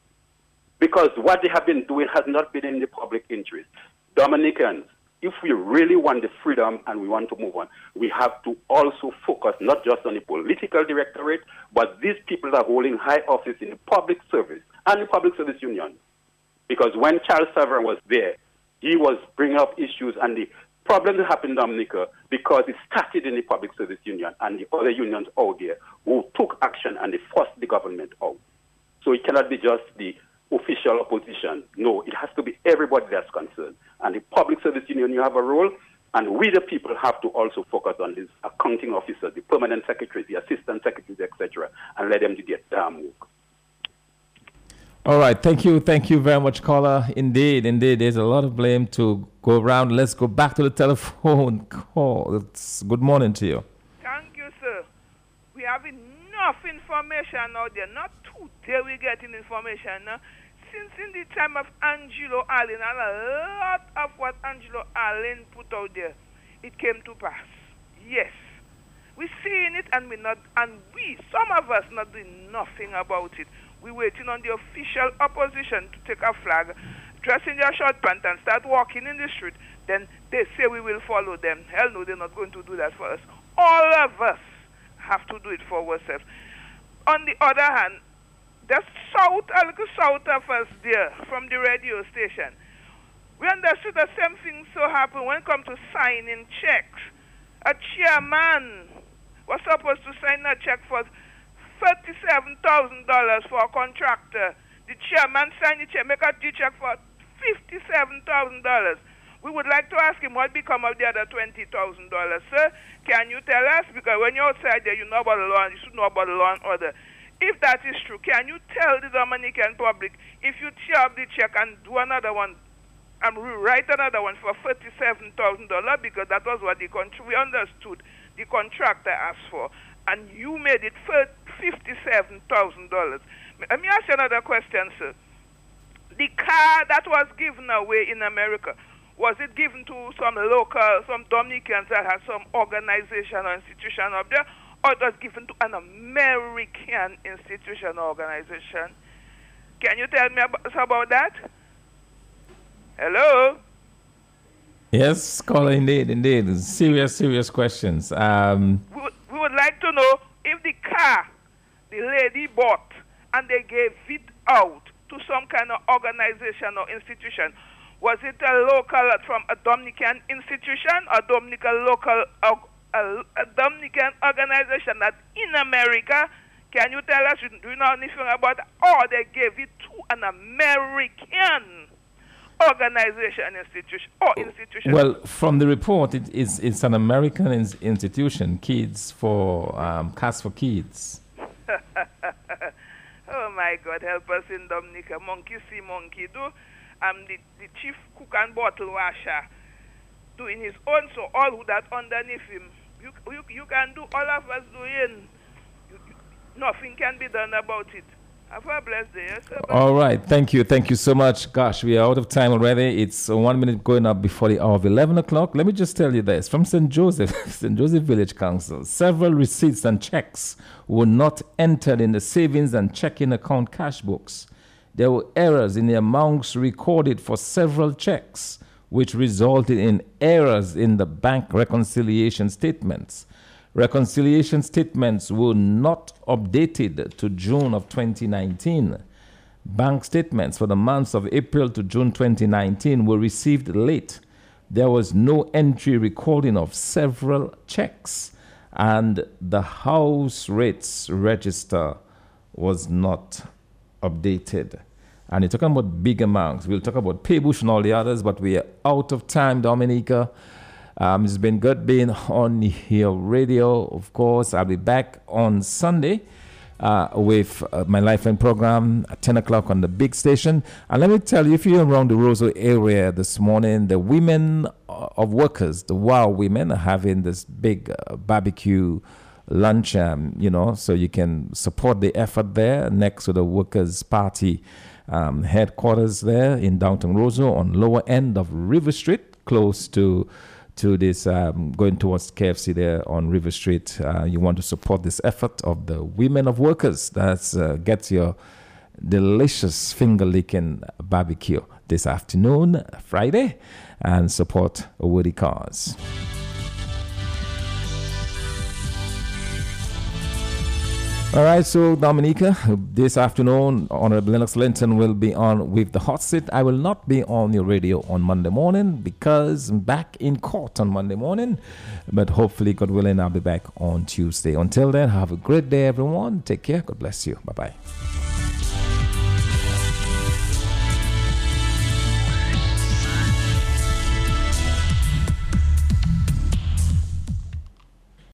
because what they have been doing has not been in the public interest. Dominicans, if we really want the freedom and we want to move on, we have to also focus not just on the political directorate, but these people that are holding high office in the public service and the public service union. Because when Charles Savarin was there, he was bringing up issues and the problem that happened in Dominica because it started in the Public Service Union and the other unions out there who took action and they forced the government out. So it cannot be just the official opposition. No, it has to be everybody that's concerned. And the Public Service Union, you have a role, and we, the people, have to also focus on these accounting officers, the permanent secretaries, the assistant secretaries, etc., and let them do their damn work. All right, thank you, thank you very much, caller. Indeed, indeed, there's a lot of blame to go around. Let's go back to the telephone call. It's, good morning to you. Thank you, sir. We have enough information out there. Not today we getting information. Since in the time of Angelo Allen, and a lot of what Angelo Allen put out there, it came to pass. Yes. We're seeing it and we not and we, some of us not doing nothing about it. We're waiting on the official opposition to take a flag, dress in their short pants and start walking in the street. Then they say we will follow them. Hell no, they're not going to do that for us. All of us have to do it for ourselves. On the other hand, the south, a little south of us there, from the radio station, we understood the same thing so happen when it come to signing checks. A chairman was supposed to sign a check for $37,000 for a contractor. The chairman signed the check, make a check for $57,000. We would like to ask him what become of the other $20,000. Sir, can you tell us? Because when you're outside there, you know about the law and you should know about the law and order. If that is true, can you tell the Dominican public if you tear up the check and do another one and rewrite another one for $37,000 because that was what the country, we understood the contractor asked for and you made it for $57,000. Let me ask you another question, sir. The car that was given away in America, was it given to some local, some Dominicans that had some organization or institution up there, or it was given to an American institution or organization? Can you tell me about, about that? Hello? Yes, scholar, indeed, indeed. Serious, serious questions. Um, we, would, like to know if the car the lady bought and they gave it out to some kind of organization or institution, was it a local from a Dominican institution or Dominican local a, a, Dominican organization that in America? Can you tell us? Do you know anything about? Or they gave it to an American organization, institution, or institution? Well, from the report, it is it's an American in- institution, Kids for um, Cast for Kids. oh my God, help us in Dominica. Monkey see, monkey do. I'm the, the chief cook and bottle washer doing his own, so all who that underneath him, you, you, you can do, all of us doing. You, you, nothing can be done about it. Have a blessed day. All right. Thank you. Thank you so much. Gosh, we are out of time already. It's one minute going up before the hour of 11 o'clock. Let me just tell you this from St. Joseph, St. Joseph Village Council, several receipts and checks were not entered in the savings and checking account cash books. There were errors in the amounts recorded for several checks, which resulted in errors in the bank reconciliation statements. Reconciliation statements were not updated to June of 2019. Bank statements for the months of April to June 2019 were received late. There was no entry recording of several checks, and the house rates register was not updated. And you're talking about big amounts. We'll talk about Paix Bouche and all the others, but we are out of time, Dominica. Um, it's been good being on your radio, of course. I'll be back on Sunday uh, with uh, my Lifeline program at 10 o'clock on the big station. And let me tell you, if you're around the Roseau area this morning, the women of workers, the WOW women, are having this big uh, barbecue lunch, um, you know, so you can support the effort there next to the Workers' Party um, headquarters there in downtown Roseau on lower end of River Street, close to to this um, going towards KFC there on River Street. Uh, you want to support this effort of the women of workers that uh, gets your delicious finger licking barbecue this afternoon, Friday, and support a worthy All right, so Dominica, this afternoon, Honorable Lennox Linton will be on with the hot seat. I will not be on your radio on Monday morning because I'm back in court on Monday morning. But hopefully, God willing, I'll be back on Tuesday. Until then, have a great day, everyone. Take care. God bless you. Bye bye.